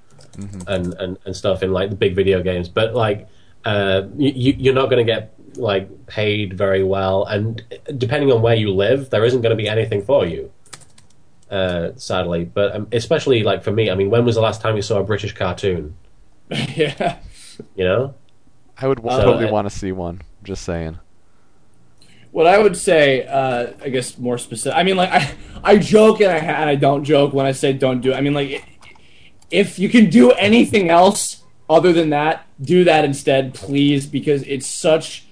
and, and and stuff in like the big video games. But like, uh, you, you're not going to get like paid very well, and depending on where you live, there isn't going to be anything for you. Uh, sadly, but um, especially like for me, I mean, when was the last time you saw a British cartoon?
yeah.
You know,
I would
So,
totally
uh,
want to see one. Just saying.
What I would say, uh, I guess more specific. I mean, like I, I joke and I and I don't joke when I say don't do it. I mean, like if you can do anything else other than that, do that instead, please, because it's such,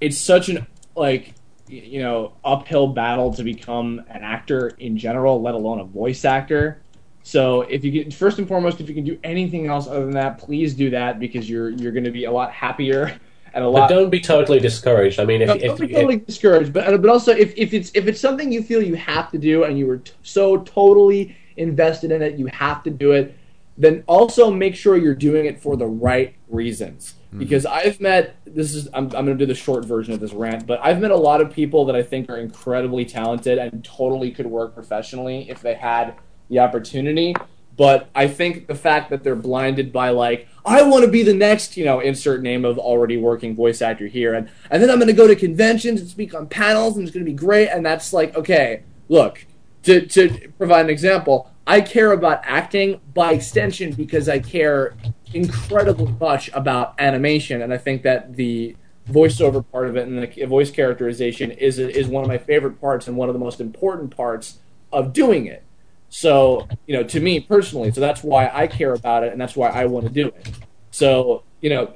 it's such an like you know uphill battle to become an actor in general, let alone a voice actor. So if you can, first and foremost, if you can do anything else other than that, please do that because you're you're going to be a lot happier and a lot.
but don't be totally discouraged. I mean, if,
No,
if,
don't be
if-
totally discouraged, but but also if, if it's if it's something you feel you have to do and you were t- so totally invested in it, you have to do it. Then also make sure you're doing it for the right reasons. Mm-hmm. Because I've met this is I'm, I'm going to do the short version of this rant, but I've met a lot of people that I think are incredibly talented and totally could work professionally if they had the opportunity. But I think the fact that they're blinded by like I want to be the next, you know, insert name of already working voice actor here, and and then I'm going to go to conventions and speak on panels, and it's going to be great. And that's like, okay, look, to to provide an example, I care about acting by extension because I care incredibly much about animation, and I think that the voiceover part of it and the voice characterization is is one of my favorite parts and one of the most important parts of doing it. So, you know, to me personally, so that's why I care about it and that's why I want to do it. So, you know,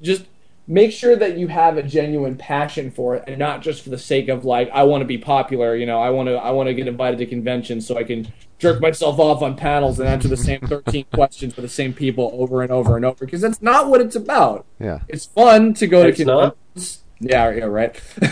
just make sure that you have a genuine passion for it and not just for the sake of like I want to be popular, you know, I want to I want to get invited to conventions so I can jerk myself off on panels and answer the same 13 questions for the same people over and over and over because that's not what it's about.
Yeah.
It's fun to go
It's
to
not?
conventions. Yeah, yeah, right.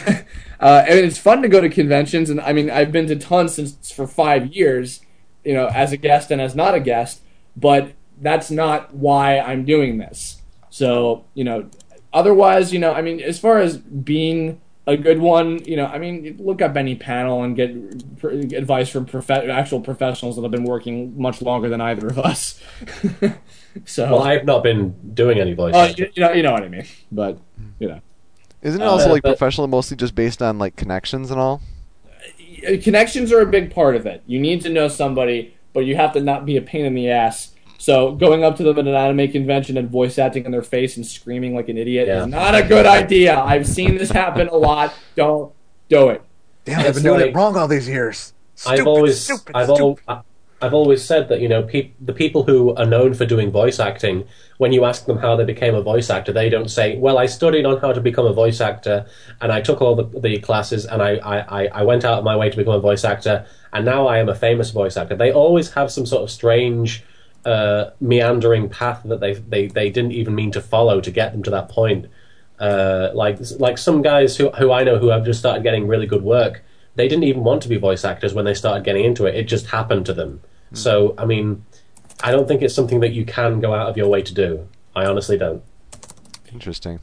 uh, and it's fun to go to conventions, and I mean, I've been to tons since for five years, you know, as a guest and as not a guest. But that's not why I'm doing this. So, you know, otherwise, you know, I mean, as far as being a good one, you know, I mean, look up any panel and get pr- advice from prof- actual professionals that have been working much longer than either of us. so,
Well, I've not been doing any voice.
uh, you, you know, you know what I mean. But you know,
Isn't it
Uh,
also like
but-
professional mostly just based on like connections and all?
Uh, connections are a big part of it. You need to know somebody, but you have to not be a pain in the ass. So going up to them at an anime convention and voice acting in their face and screaming like an idiot
Yeah.
is not a good idea. I've seen this happen a lot. Don't do it.
Damn, I've
It's
been doing
like-
it wrong all these years. Stupid,
I've always,
stupid,
I've,
stupid.
al- I- I've always said that you know peop the people who are known for doing voice acting, when you ask them how they became a voice actor, they don't say, "Well, I studied on how to become a voice actor, and I took all the, the classes, and I, I, I, I went out of my way to become a voice actor, and now I am a famous voice actor." They always have some sort of strange, uh, meandering path that they, they they didn't even mean to follow to get them to that point. Uh, like like some guys who who I know who have just started getting really good work they didn't even want to be voice actors when they started getting into it. It just happened to them. So, I mean, I don't think it's something that you can go out of your way to do. I honestly don't.
Interesting.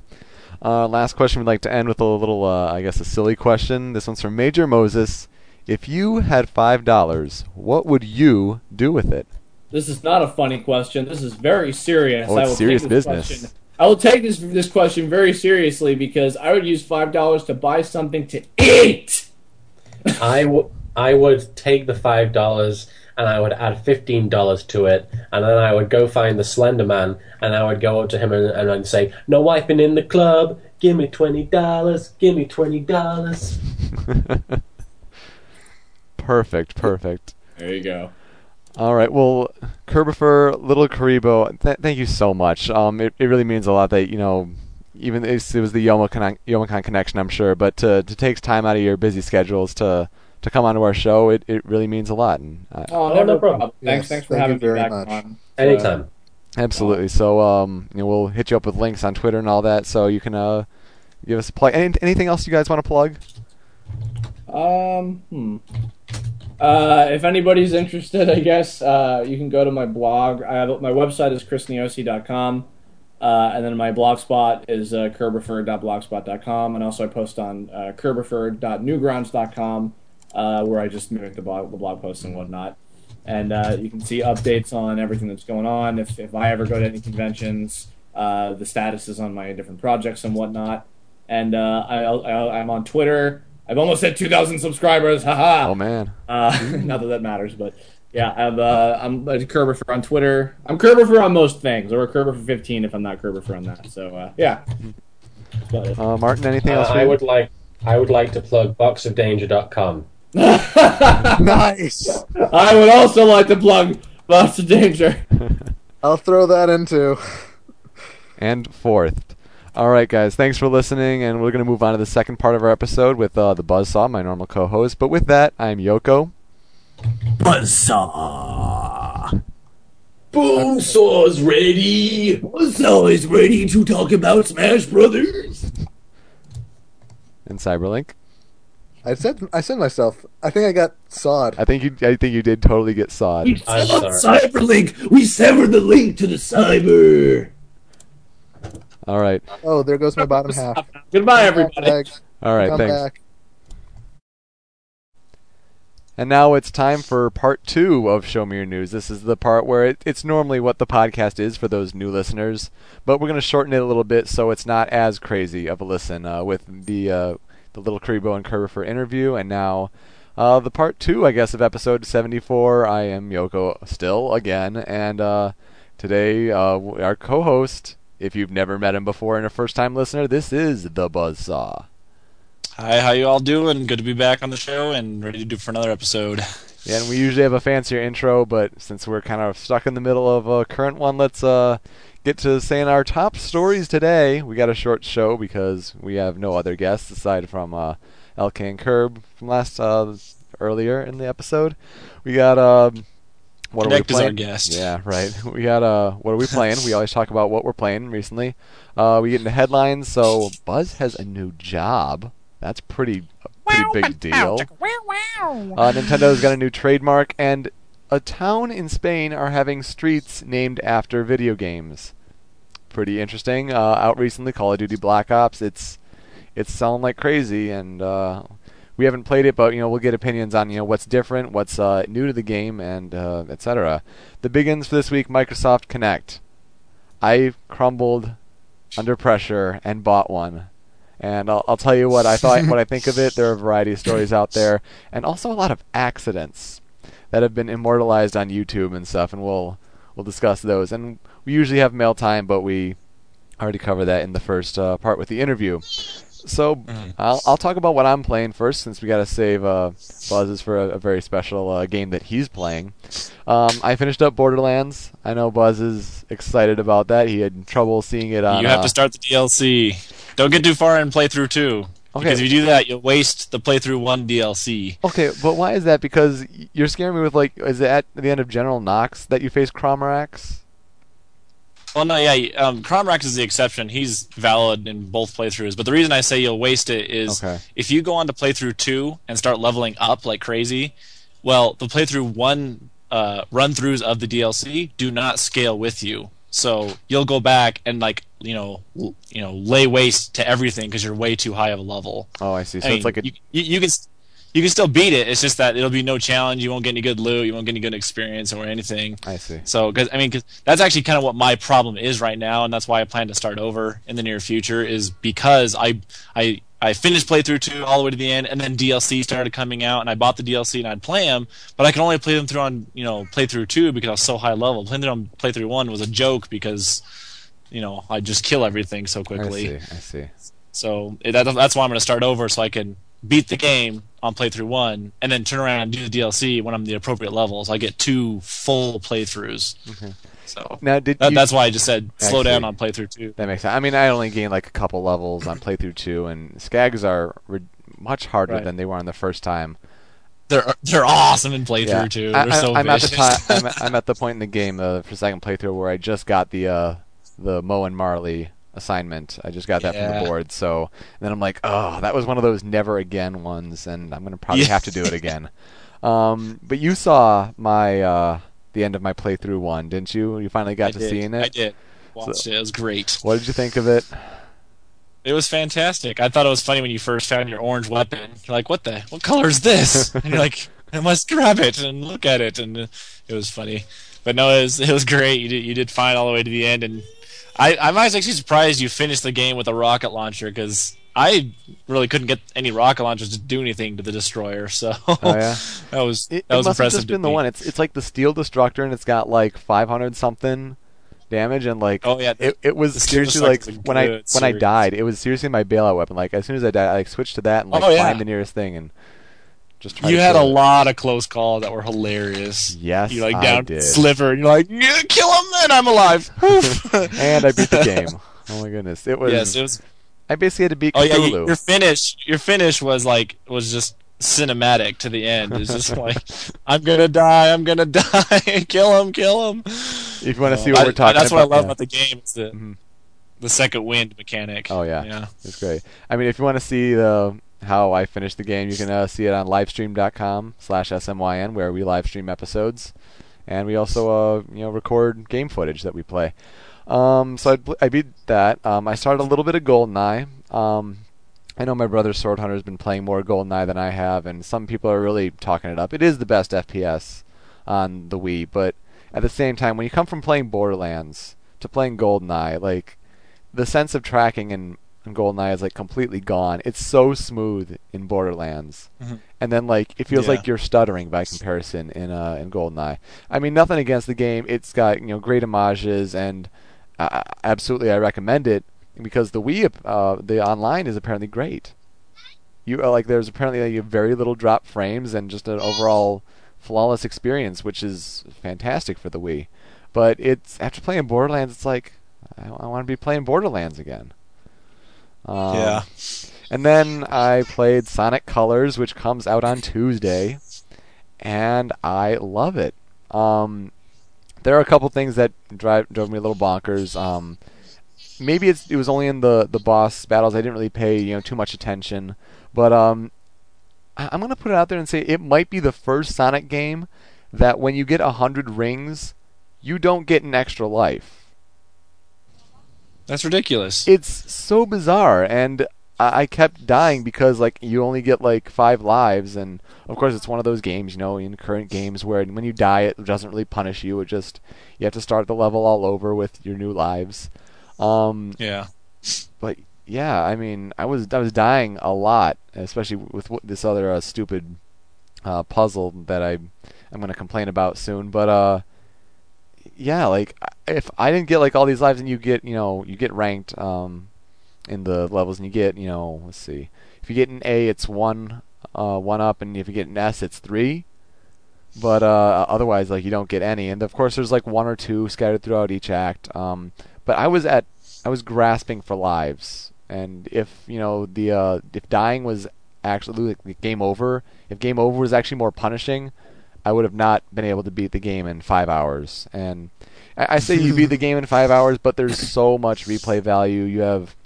Uh, last question we'd like to end with a little, uh, I guess, a silly question. This one's from Major Moses. If you had five dollars, what would you do with it?
This is not a funny question. This is very serious.
Oh,
I
it's
will
serious
take this
business.
Question. I will take this this question very seriously because I would use five dollars to buy something to eat.
I, w- I would take the five dollars and I would add fifteen dollars to it, and then I would go find the Slender Man, and I would go up to him and, and I'd say, "No wiping in the club. Give me twenty dollars. Give me twenty dollars."
Perfect, perfect.
There you go.
All right. Well, Kirbopher, Little Karibo, th- thank you so much. Um, it, it really means a lot that you know, even it's, it was the Youmacon, Youmacon connection, I'm sure, but to to take time out of your busy schedules to to come onto our show, it, it really means a lot. And uh,
Oh, never
no
problem.
problem.
Thanks,
Yes,
thanks for
thank
having
you very
me back
much.
on.
Anytime.
absolutely. So um, you know, we'll hit you up with links on Twitter and all that, so you can uh give us a plug. Any, anything else you guys want to plug?
Um, hmm. Uh, if anybody's interested, I guess uh, you can go to my blog. Have, my website is chrisniosi.com, uh, and then my blog spot is uh, kirbopher.blogspot.com, and also I post on uh, kirbopher.newgrounds.com, uh, where I just make the blog, the blog posts and whatnot. And uh, you can see updates on everything that's going on. If, if I ever go to any conventions, uh, the statuses on my different projects and whatnot. And I, I, I'm on Twitter. I've almost hit 2,000 subscribers. Haha.
Oh man,
Uh, not that that matters, but yeah, I'm uh, I'm a Kirbopher on Twitter. I'm Kirbopher on most things, or a Kirbopher 15 if I'm not Kirbopher on that. So uh, yeah. That's
uh, Martin, anything
Uh,
else?
I would like I would like to plug boxofdanger.com.
nice.
I would also like to plug Box of Danger.
I'll throw that into.
and fourth. All right, guys. Thanks for listening, and we're going to move on to the second part of our episode with uh, the Buzzsaw, my normal co-host. But with that, I'm Yoko.
Buzzsaw.
Boomsaw's ready. Buzzsaw is ready to talk about Smash Brothers.
and Cyberlink.
I said I said myself. I think I got sawed.
I think you. I think you did totally get sawed.
I'm sorry.
Cyberlink. We severed the link to the cyber.
All right.
Oh, there goes my bottom half.
Goodbye, everybody.
All right.
Come
thanks.
back.
And now it's time for part two of Show Me Your News. This is the part where it, it's normally what the podcast is for those new listeners, but we're going to shorten it a little bit so it's not as crazy of a listen uh, with the uh, the little Kuriboh and Kirbopher interview. And now uh, the part two, I guess, of episode 74. I am Yoko still again, and uh, today uh, our co-host. If you've never met him before and a first-time listener, this is the Buzzsaw.
Hi, how you all doing? Good to be back on the show and ready to do for another episode.
Yeah, and we usually have a fancier intro, but since we're kind of stuck in the middle of a current one, let's uh, get to saying our top stories today. We got a short show because we have no other guests aside from uh, LK and Kirb from last uh, earlier in the episode. We got um, what
Kinect
are
is
we
our
playing?
guest.
Yeah, right. We got uh, what are we playing? we always talk about what we're playing recently. Uh, we get into headlines. So Buzz has a new job. That's pretty a pretty big deal. Uh, Nintendo's got a new trademark, and a town in Spain are having streets named after video games. pretty interesting. Uh, out recently, Call of Duty Black Ops. It's it's selling like crazy, and uh, we haven't played it, but you know we'll get opinions on you know what's different, what's uh, new to the game, and uh, etc. The big ends for this week: Microsoft Kinect. I crumbled under pressure and bought one. And I'll, I'll tell you what I thought, what I think of it. There are a variety of stories out there, and also a lot of accidents that have been immortalized on YouTube and stuff. And we'll we'll discuss those. And we usually have mail time, but we already covered that in the first uh, part with the interview. So I'll, I'll talk about what I'm playing first, since we got to save uh, Buzz's for a, a very special uh, game that he's playing. Um, I finished up Borderlands. I know Buzz is excited about that. He had trouble seeing it on.
you have
uh,
to start the DLC. Don't get too far in playthrough two.
Okay.
Because if you do that, you'll waste the playthrough one DLC.
Okay, but why is that? Because you're scaring me with like, is it at the end of General Knox that you face Crawmerax?
Well, no, yeah, um, Crawmerax is the exception. He's valid in both playthroughs. But the reason I say you'll waste it is
Okay.
if you go on to playthrough two and start leveling up like crazy, well, the playthrough one uh, run throughs of the DLC do not scale with you. So you'll go back and like you know l- you know lay waste to everything because you're way too high of a level.
Oh, I see. So
I
it's
mean,
like a
you, you, you can you can still beat it. It's just that it'll be no challenge. You won't get any good loot. You won't get any good experience or anything.
I see.
So, because I mean, cause that's actually kind of what my problem is right now, and that's why I plan to start over in the near future. Is because I I I finished playthrough two all the way to the end, and then DLC started coming out, and I bought the DLC and I'd play them, but I could only play them through on you know playthrough two because I was so high level. Playing them on playthrough one was a joke because you know I just kill everything so quickly.
I see. I see.
So it, that, that's why I'm going to start over so I can beat the game on playthrough one, and then turn around and do the DLC when I'm the appropriate level. So I get two full playthroughs. So
Now, did
that,
you,
that's why I just said slow
I
down on playthrough two.
that makes sense. I mean, I only gained like a couple levels on playthrough two, and Skags are re- much harder
Right.
than they were on the first time.
They're they're awesome in playthrough
Yeah.
two.
I,
They're so
am at the
vicious.
time. I'm, at- I'm at the point in the game uh, for second playthrough where I just got the uh, the Mo and Marley assignment. I just got that from the board. So and then I'm like, oh, that was one of those never again ones, and I'm gonna probably
Yeah.
have to do it again. Um, but you saw my uh, the end of my playthrough one, didn't you? You finally got
I
to
did.
seeing it.
I did. Watched it. It was great.
What did you think of it?
It was fantastic. I thought it was funny when you first found your orange weapon. You're like, "What the? What color is this?" and you're like, "I must grab it and look at it." And it was funny. But no, it was it was great. You did you did fine all the way to the end, and I I was actually surprised you finished the game with a rocket launcher because I really couldn't get any rocket launchers to do anything to the destroyer. So
Oh yeah.
that was
It,
that
it
was
must have
impressive.
just
to
been the
me.
one. It's it's like the steel destructor, and it's got like 500 something damage, and like
Oh, yeah,
it it was seriously like when I
good
when I died, it was seriously my bailout weapon. Like as soon as I died, I like switched to that and oh, like
Oh, yeah.
find the nearest thing and just try
You
to
had a
it.
lot of close calls that were hilarious.
Yes,
you like
I
down
did.
sliver, and you're like, kill him, and I'm alive. Poof.
and I beat the game. Oh my goodness, it was.
yes, it was.
I basically had to beat
Oh yeah, you, your finish, your finish was like was just cinematic to the end. It's just like, I'm gonna die, I'm gonna die, kill him, kill him.
if you want to see what
I-
we're talking
that's
about,
what I love
yeah.
about the game. Is the
Mhm.
the second wind mechanic.
Oh yeah,
yeah.
it's great. I mean, if you want to see the how I finished the game, you can uh, see it on livestream.com slash smyn, where we live stream episodes, and we also uh, you know record game footage that we play. Um, so I, I beat that. Um, I started a little bit of GoldenEye. Um, I know my brother Sword Hunter has been playing more GoldenEye than I have, and some people are really talking it up. It is the best FPS on the Wii, but at the same time, when you come from playing Borderlands to playing GoldenEye, like the sense of tracking in, in GoldenEye is like completely gone. It's so smooth in Borderlands,
Mhm.
and then like it feels
Yeah.
like you're stuttering by comparison in uh, in GoldenEye. I mean, nothing against the game. It's got you know great homages, and uh, absolutely I recommend it because the Wii uh, the online is apparently great. You uh, like there's apparently like, very little drop frames and just an overall flawless experience, which is fantastic for the Wii. But it's after playing Borderlands, it's like I, I want to be playing Borderlands again. Um,
Yeah.
And then I played Sonic Colors, which comes out on Tuesday, and I love it. Um, there are a couple things that drive drove me a little bonkers. Um, maybe it's, it was only in the the boss battles. I didn't really pay you know too much attention, but um, I, I'm gonna put it out there and say it might be the first Sonic game that when you get a hundred rings, you don't get an extra life.
That's ridiculous.
it's so bizarre and I, I kept dying because like you only get like five lives and of course it's one of those games you know in current games where when you die it doesn't really punish you it just you have to start the level all over with your new lives um
yeah.
but yeah i mean i was i was dying a lot especially with this other uh, stupid uh, puzzle that i i'm going to complain about soon but uh yeah like if i didn't get like all these lives and you get you know you get ranked um in the levels and you get you know let's see. If you get an a it's one uh one up and if you get an s it's three. But uh otherwise like you don't get any. And of course there's like one or two scattered throughout each act. Um but i was at i was grasping for lives. And if you know the uh if dying was actually like game over if game over was actually more punishing I would have not been able to beat the game in five hours. And I, I say you beat the game in five hours, but there's so much replay value. You have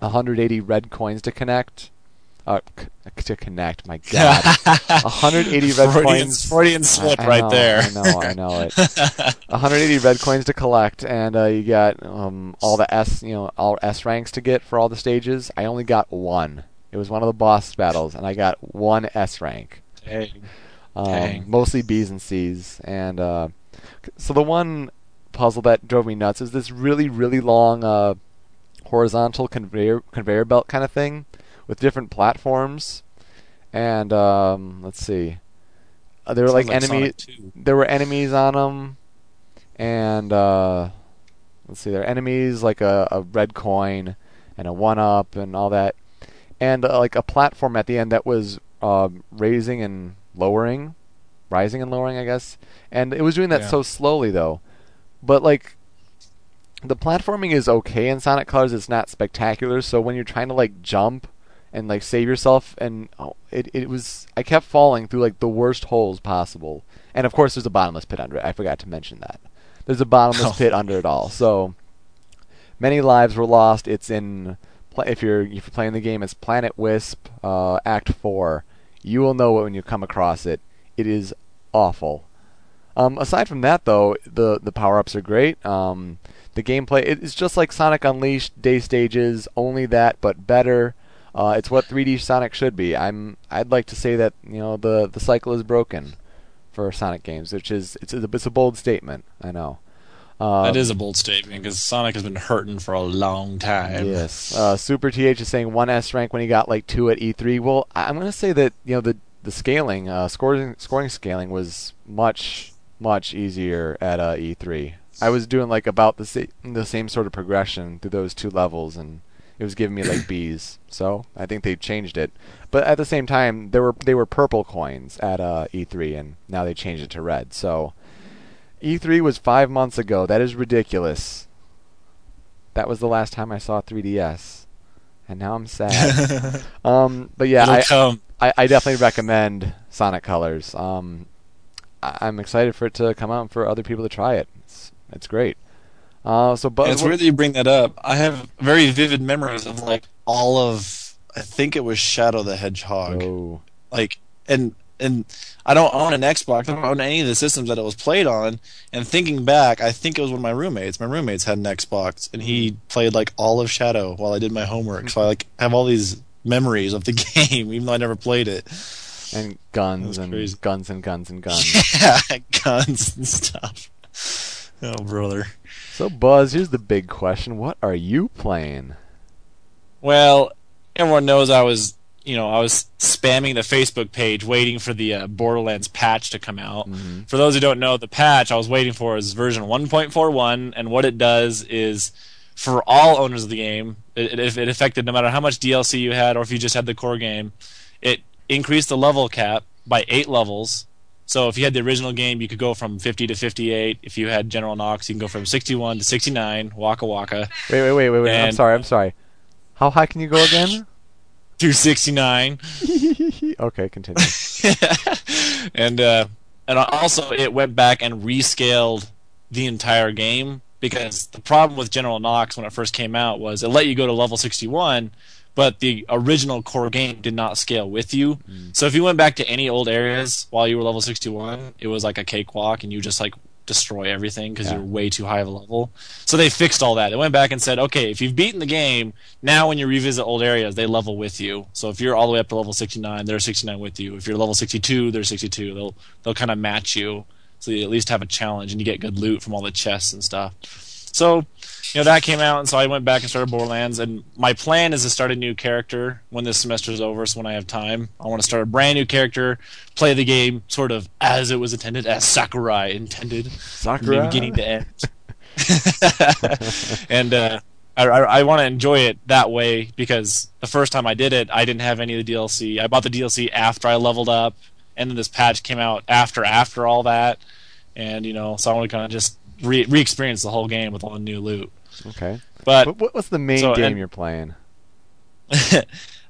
180 red coins to connect. Uh, c- to connect, my God, 180 red
Freudian,
coins.
Freudian slip
I- I
right
know,
there.
I know, I know it. 180 red coins to collect, and uh, you got um, all the S, you know, all S ranks to get for all the stages. I only got one. It was one of the boss battles, and I got one S rank.
Dang.
Um, mostly B's and C's, and uh, so the one puzzle that drove me nuts is this really, really long uh, horizontal conveyor conveyor belt kind of thing with different platforms, and um, let's see, uh, there were
Sounds
like, enemies. There were enemies on them, and uh, let's see, there are enemies like a, a red coin and a one up and all that, and uh, like a platform at the end that was uh, raising and lowering, rising and lowering, I guess. And it was doing that
Yeah.
so slowly though, but like the platforming is okay in Sonic Colors. It's not spectacular. So when you're trying to like jump and like save yourself, and oh, it it was I kept falling through like the worst holes possible. And of course, there's a bottomless pit under it. I forgot to mention that. There's a bottomless
Oh.
pit under it all. So many lives were lost. It's in if you're if you're playing the game, it's Planet Wisp, uh, Act Four. You will know it when you come across it. It is awful. Um, aside from that, though, the the power ups are great. Um, the gameplay it- it's just like Sonic Unleashed day stages, only that but better. Uh, it's what 3D Sonic should be. I'm I'd like to say that you know the the cycle is broken for Sonic games, which is it's a, it's a bold statement. I know. Uh,
That is a bold statement because Sonic has been hurting for a long time.
Yes. Uh, Super TH is saying one S rank when he got like two at E3. Well, I'm going to say that you know the the scaling, uh, scoring scoring scaling was much much easier at uh, E3. I was doing like about the sa- the same sort of progression through those two levels, and it was giving me like B's. So I think they changed it. But at the same time, there were they were purple coins at uh, E3, and now they changed it to red. So E3 was five months ago. That is ridiculous. That was the last time I saw 3DS, and now I'm sad. um, but yeah, I. I, I definitely recommend Sonic Colors. Um, I, I'm excited for it to come out and for other people to try it. It's, it's great. Uh, so, but
it's weird that you bring that up. I have very vivid memories of like all of I think it was Shadow the Hedgehog.
Oh,
Like and and I don't own an Xbox. I don't own any of the systems that it was played on. And thinking back, I think it was one of my roommates. My roommates had an Xbox, and he played like all of Shadow while I did my homework. So I like have all these memories of the game, even though I never played it.
and guns and
crazy.
guns and guns and guns.
Yeah, guns and stuff. Oh brother.
so, Buzz, here's the big question: What are you playing?
Well, everyone knows I was, you know, I was spamming the Facebook page waiting for the uh, Borderlands patch to come out. For those who don't know, the patch I was waiting for is version 1.41, and what it does is for all owners of the game, it, it, it affected no matter how much DLC you had or if you just had the core game, it increased the level cap by eight levels. So if you had the original game, you could go from 50 to 58. If you had General Knox, you can go from 61 to 69. Waka Waka.
Wait, wait, wait, wait, wait. I'm sorry. I'm sorry. How high can you go again?
To 69.
okay, continue.
and uh, and also it went back and rescaled the entire game because the problem with General Knox when it first came out was it let you go to level 61 but the original core game did not scale with you. So if you went back to any old areas while you were level 61, it was like a cakewalk and you just like destroy everything because
Yeah.
you're way too high of a level. So they fixed all that. They went back and said, okay, if you've beaten the game, now when you revisit old areas, they level with you. So if you're all the way up to level 69, they're 69 with you. If you're level 62, they're 62. They'll they'll kind of match you, so you at least have a challenge and you get good loot from all the chests and stuff. So, you know, that came out, and so I went back and started Borderlands. And my plan is to start a new character when this semester is over. So when I have time, I want to start a brand new character, play the game sort of as it was intended, as Sakurai intended, from beginning to end. and uh, I, I, I want to enjoy it that way because the first time I did it, I didn't have any of the DLC. I bought the DLC after I leveled up, and then this patch came out after after all that, and you know, so I want to kind of just re re-experience the whole game with all the new loot.
Okay.
But
what- what's the main
so,
game
and-
you're playing?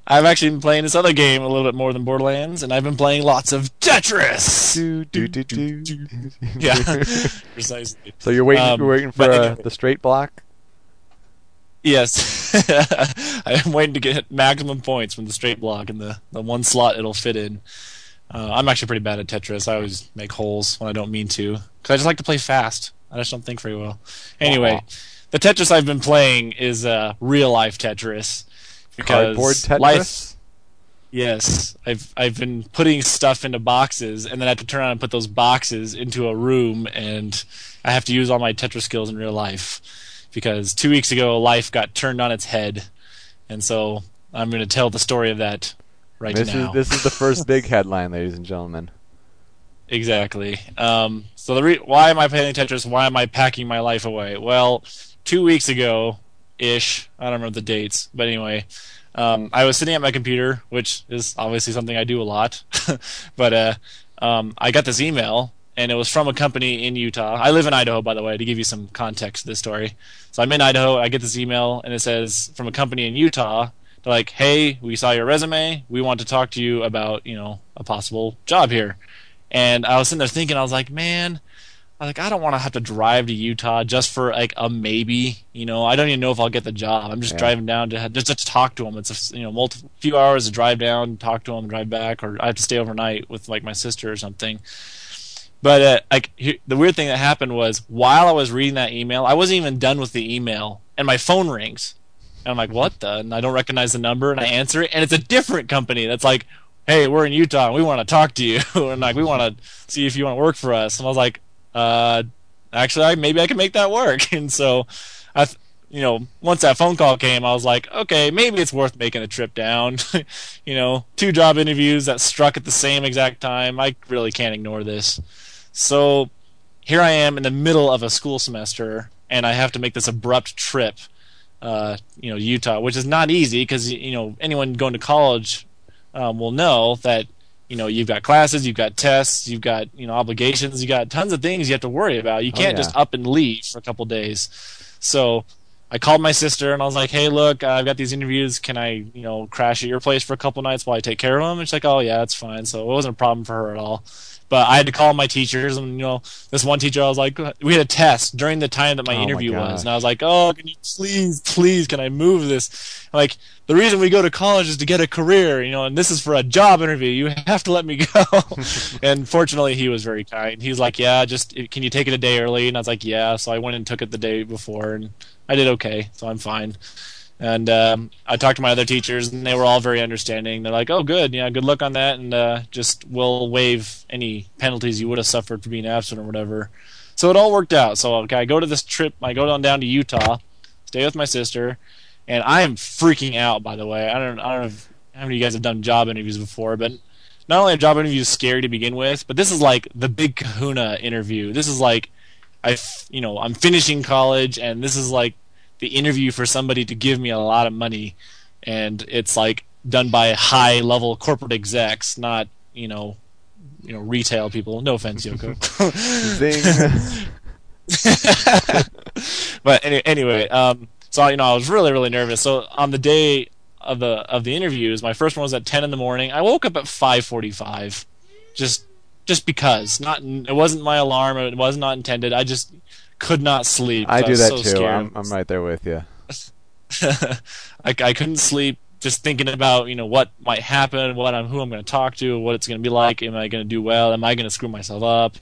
I've actually been playing this other game a little bit more than Borderlands, and I've been playing lots of Tetris.
Do, do, do, do.
Yeah, precisely.
So you're waiting.
Um,
you're waiting for
but
uh, the straight block.
Yes, I'm waiting to get maximum points from the straight block and the, the one slot it'll fit in. Uh, I'm actually pretty bad at Tetris. I always make holes when I don't mean to because I just like to play fast. I just don't think very well. Anyway, the Tetris I've been playing is uh, real life Tetris because
Cardboard Tetris.
life. Yes, I've I've been putting stuff into boxes, and then I have to turn around and put those boxes into a room, and I have to use all my Tetris skills in real life because two weeks ago life got turned on its head, and so I'm going to tell the story of that right
This
now.
is this is the first big headline, ladies and gentlemen.
Exactly. Um, so the re- why am I playing Tetris? Why am I packing my life away? Well, two weeks ago, ish. I don't remember the dates, but anyway, um, I was sitting at my computer, which is obviously something I do a lot. but uh, um, I got this email, and it was from a company in Utah. I live in Idaho, by the way, to give you some context to this story. So I'm in Idaho. I get this email, and it says from a company in Utah. They're like, "Hey, we saw your resume. We want to talk to you about, you know, a possible job here." And I was sitting there thinking, I was like, man, I was like, I don't want to have to drive to Utah just for like a maybe. You know, I don't even know if I'll get the job. I'm just
Yeah.
driving down to just to talk to them. It's a you know multi few hours to drive down, talk to them, drive back, or I have to stay overnight with like my sister or something. But uh, like he- the weird thing that happened was while I was reading that email, I wasn't even done with the email, and my phone rings. And I'm like, what the? And I don't recognize the number, and I answer it, and it's a different company that's like, hey, we're in Utah, and we want to talk to you, and like, we want to see if you want to work for us. And I was like, uh, actually, I, maybe I can make that work. And so, I, you know, once that phone call came, I was like, okay, maybe it's worth making a trip down. you know, two job interviews that struck at the same exact time. I really can't ignore this. So here I am in the middle of a school semester, and I have to make this abrupt trip, uh, you know, Utah, which is not easy because you know anyone going to college um, will know that you know you've got classes, you've got tests, you've got you know obligations, you got tons of things you have to worry about. You
Oh,
can't
yeah.
just up and leave for a couple days. So I called my sister and I was like, "Hey, look, uh, I've got these interviews. Can I, you know, crash at your place for a couple nights while I take care of them?" And she's like, "Oh yeah, that's fine." So it wasn't a problem for her at all. But I had to call my teachers, and you know, this one teacher, I was like, we had a test during the time that my
Oh,
interview
gosh.
was, and I was like, "Oh, can you please, please, can I move this?" Like the reason we go to college is to get a career, you know, and this is for a job interview. You have to let me go. and fortunately, he was very kind. He's like, "Yeah, just can you take it a day early?" And I was like, "Yeah." So I went and took it the day before, and I did okay. So I'm fine. And um, I talked to my other teachers, and they were all very understanding. They're like, "Oh, good, yeah, good luck on that, and uh, just we'll waive any penalties you would have suffered for being absent or whatever." So it all worked out. So okay, I go to this trip. I go on down to Utah, stay with my sister, and I am freaking out. By the way, I don't, I don't know if, how many of you guys have done job interviews before, but not only are job interviews scary to begin with, but this is like the big Kahuna interview. This is like, I, f- you know, I'm finishing college, and this is like the interview for somebody to give me a lot of money, and it's like done by high level corporate execs, not you know, you know, retail people. No offense, Yoko.
Zing.
but any, anyway, um, so you know, I was really, really nervous. So on the day of the of the interviews, my first one was at ten in the morning. I woke up at five forty five, just just because. Not it wasn't my alarm. It was not intended. I just could not sleep.
I do that
so
too. I'm, I'm right there with you.
I, I couldn't sleep just thinking about you know what might happen, what I'm who I'm going to talk to, what it's going to be like. Am I going to do well? Am I going to screw myself up?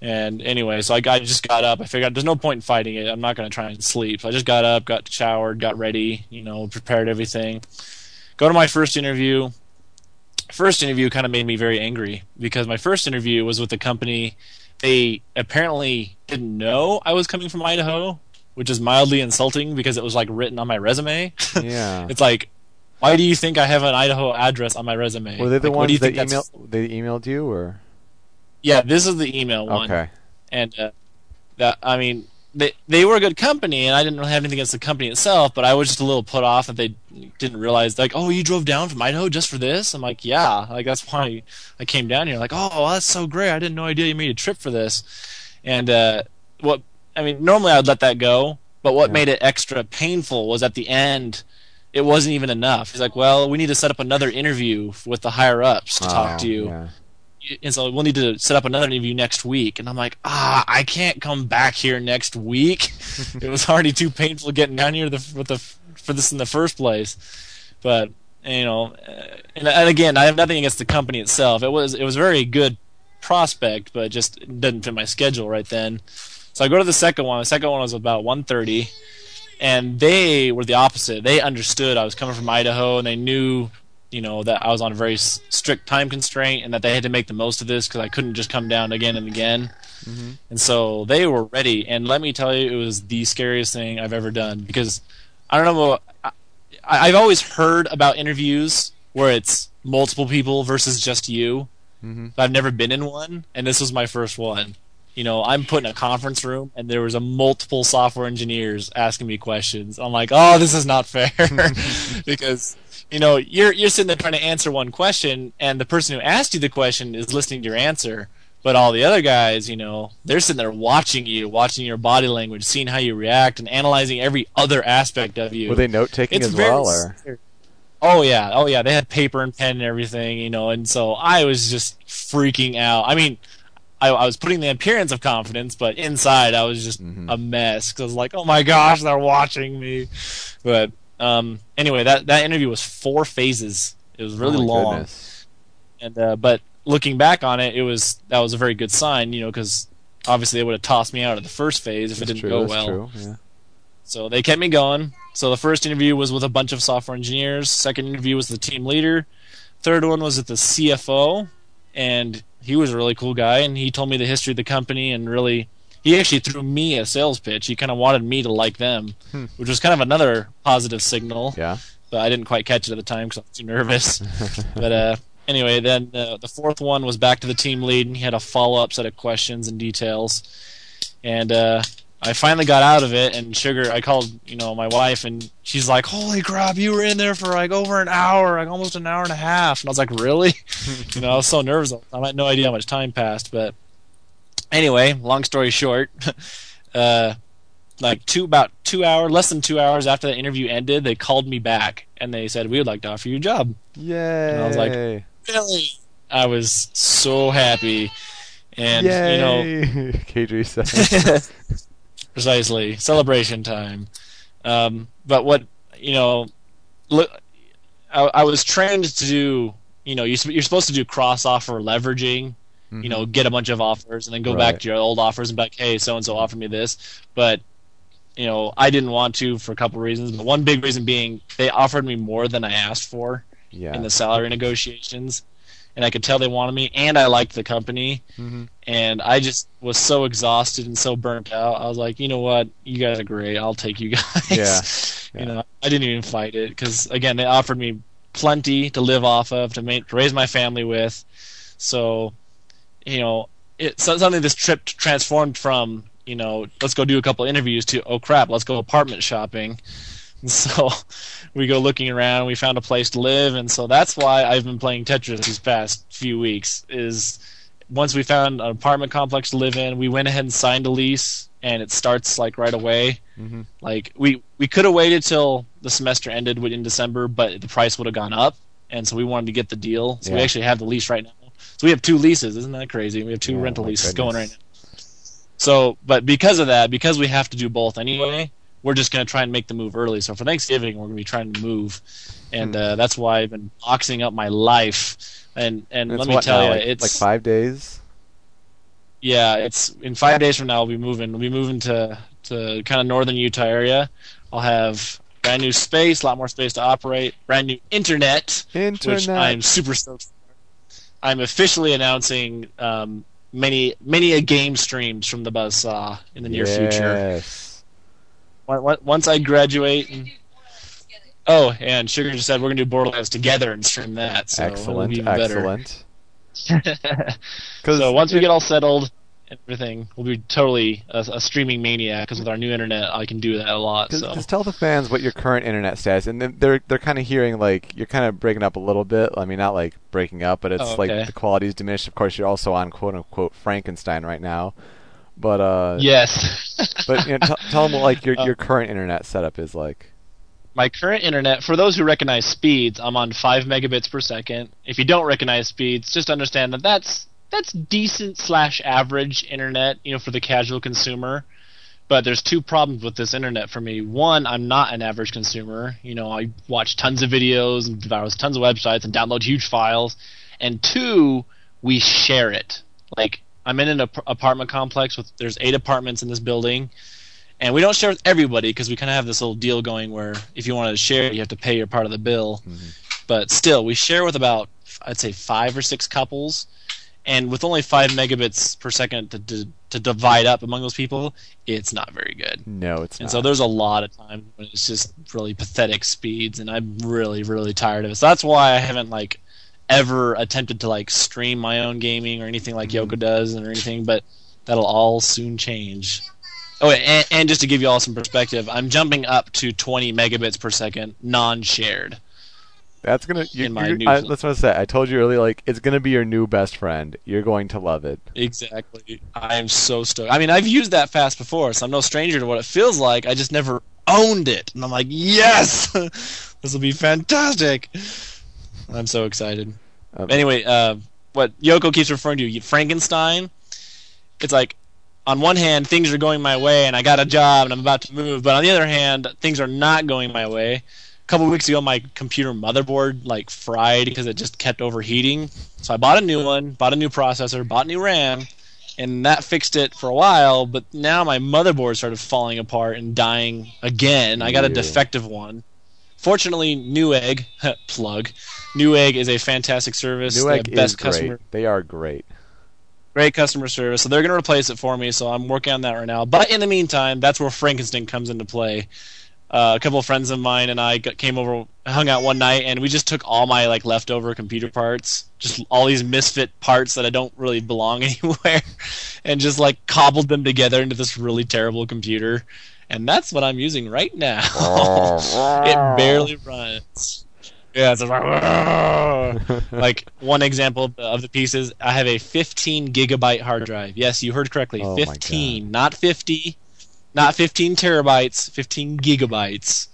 And anyway, so I, I just got up. I figured there's no point in fighting it. I'm not going to try and sleep. So I just got up, got showered, got ready, you know, prepared everything. Go to my first interview. First interview kind of made me very angry because my first interview was with a company. They apparently didn't know I was coming from Idaho, which is mildly insulting because it was like written on my resume.
Yeah.
it's like, why do you think I have an Idaho address on my resume?
Were they the
Like, what do you
ones that emailed they emailed you or?
Yeah, this is the email one.
Okay.
and uh, that I mean they they were a good company, and I didn't really have anything against the company itself, but I was just a little put off that they didn't realize like, oh, you drove down from Idaho just for this. I'm like, yeah, like that's why I came down here. Like, oh, that's so great. I didn't know idea you made a trip for this, and uh, what I mean, normally I'd let that go, but what
Yeah.
made it extra painful was at the end. It wasn't even enough. He's like, "Well, we need to set up another interview with the higher ups to talk
Oh,
to you."
yeah.
And so we'll need to set up another interview next week. And I'm like, ah, I can't come back here next week. it was already too painful getting down here the, with the, for this in the first place. But you know, uh, and, and again, I have nothing against the company itself. It was it was a very good prospect, but just didn't fit my schedule right then. So I go to the second one. The second one was about 1:30, and they were the opposite. They understood I was coming from Idaho, and they knew you know that I was on a very s- strict time constraint and that they had to make the most of this because I couldn't just come down again and again. Mm-hmm. And so they were ready. And let me tell you, it was the scariest thing I've ever done because I don't know. I, I've always heard about interviews where it's multiple people versus just you, mm-hmm. but I've never been in one, and this was my first one. You know, I'm put in a conference room, and there was a multiple software engineers asking me questions. I'm like, oh, this is not fair, because you know you're you're sitting there trying to answer one question, and the person who asked you the question is listening to your answer. But all the other guys, you know, they're sitting there watching you, watching your body language, seeing how you react, and analyzing every other aspect of you.
Were they note taking as well, or.
Oh yeah, oh yeah. They had paper and pen and everything, you know, and so I was just freaking out. I mean, I, I was putting the appearance of confidence, but inside I was just mm-hmm. a mess because I was like, oh my gosh, they're watching me. But um, anyway, that that interview was four phases. It was really
Oh
long,
goodness.
and uh, but looking back on it, it was that was a very good sign, you know, because obviously they would have tossed me out of the first phase if it didn't
true.
go
that's
well.
true. Yeah.
So they kept me going. So the first interview was with a bunch of software engineers. Second interview was the team leader. Third one was with the CFO, and he was a really cool guy. And he told me the history of the company and really, he actually threw me a sales pitch. He kind of wanted me to like them, which was kind of another positive signal.
Yeah.
But I didn't quite catch it at the time because I was too nervous. but uh, anyway, then uh, the fourth one was back to the team lead, and he had a follow up set of questions and details. And uh, I finally got out of it, and Sugar, I called, you know, my wife, and she's like, "Holy crap, you were in there for like over an hour, like almost an hour and a half." And I was like, "Really?" you know, I was so nervous. I had no idea how much time passed. But anyway, long story short, uh, like two about two hours, less than two hours after the interview ended, they called me back and they said, "We would like to offer you a job."
Yay!
I was like, Really? I was so happy, and
Yay!
you know,
Kadri said.
precisely celebration time. Um, but what you know, look, I, I was trained to do. You know, you, you're supposed to do cross offer leveraging. You know, get a bunch of offers and then go back to your old offers and be like, hey, so and so offered me this, but you know, I didn't want to for a couple of reasons. But one big reason being they offered me more than I asked for
yeah.
in the salary negotiations, and I could tell they wanted me, and I liked the company,
Mhm.
and I just was so exhausted and so burnt out. I was like, you know what, you guys are great. I'll take you guys.
Yeah.
You know, I didn't even fight it because again, they offered me plenty to live off of to make to raise my family with. So, you know, it so suddenly this trip transformed from you know let's go do a couple interviews to oh crap let's go apartment shopping. And so we go looking around. We found a place to live, and so that's why I've been playing Tetris these past few weeks. Is once we found an apartment complex to live in, we went ahead and signed a lease, and it starts like right away.
Mhm.
Like we we could have waited till the semester ended in December, but the price would have gone up, and so we wanted to get the deal. So we actually have the lease right now. So we have two leases. Isn't that crazy? We have two
Yeah,
rental leases going right now. So, but because of that, because we have to do both anyway, we're just going to try and make the move early. So for Thanksgiving, we're going to be trying to move, and
Hmm.
uh, that's why I've been boxing up my life. And and let me
what
tell
now,
you,
like,
it's
like five days.
yeah, it's in five days from now. We'll be moving. We'll be moving to to kind of northern Utah area. I'll have brand new space, a lot more space to operate, brand new internet, which
Internet.
I'm super stoked. For. I'm officially announcing um, many many a game streams from the Buzzsaw in the near future.
Yes.
On- on- Once I graduate. And, oh, and Sugar just said we're gonna do Borderlands together and stream that. So
excellent.
be even better.
Excellent.
so once we get all settled and everything, we'll be totally a, a streaming maniac because with our new internet, I can do that a lot.
Just,
So
just tell the fans what your current internet status, and then they're they're kind of hearing like you're kind of breaking up a little bit. I mean, not like breaking up, but it's
Oh,
like
okay.
the quality's diminished. Of course, you're also on quote unquote Frankenstein right now, but uh,
yes,
But you know, t- tell them what like your
Uh,
your current internet setup is like.
my current internet. For those who recognize speeds, I'm on five megabits per second. If you don't recognize speeds, just understand that that's that's decent slash average internet, you know, for the casual consumer. But there's two problems with this internet for me. One, I'm not an average consumer. You know, I watch tons of videos and browse tons of websites and download huge files. And two, we share it. Like I'm in an ap- apartment complex with there's eight apartments in this building, and we don't share with everybody because we kind of have this little deal going where if you want to share, you have to pay your part of the bill. Mm-hmm. But still, we share with about I'd say five or six couples, and with only five megabits per second to to, to divide up among those people, it's not very good.
No, it's
And
not.
And so there's a lot of times when it's just really pathetic speeds, and I'm really, really tired of it. So that's why I haven't like ever attempted to like stream my own gaming or anything like
Mm-hmm.
Yoko does or anything. But that'll all soon change. Oh, and, and just to give you all some perspective, I'm jumping up to 20 megabits per second non-shared.
That's gonna. You,
in my
you- I, that's what I said. I told you earlier. Like it's gonna be your new best friend. You're going to love it.
Exactly. I am so stoked. I mean, I've used that fast before, so I'm no stranger to what it feels like. I just never owned it, and I'm like, yes, this will be fantastic. I'm so excited.
Um,
Anyway, uh, what Yoko keeps referring to, Frankenstein. It's like, on one hand, things are going my way, and I got a job, and I'm about to move. But on the other hand, things are not going my way. A couple weeks ago, my computer motherboard like fried because it just kept overheating. So I bought a new one, bought a new processor, bought new RAM, and that fixed it for a while. But now my motherboard started falling apart and dying again. I got a defective one. Fortunately, Newegg plug. Newegg is a fantastic service. the
Newegg
best
is
customer
great. They are great.
great customer service. So they're going to replace it for me. So I'm working on that right now. But in the meantime, that's where Frankenstein comes into play. Uh, a couple of friends of mine and I got, came over, hung out one night, and we just took all my like leftover computer parts, just all these misfit parts that I don't really belong anywhere, and just like cobbled them together into this really terrible computer. And that's what I'm using right now. it barely runs. Yeah, it's like, like one example of the, pieces. I have a 15 gigabyte hard drive. Yes, you heard correctly.
Oh
15, not 50, not 15 terabytes. 15 gigabytes.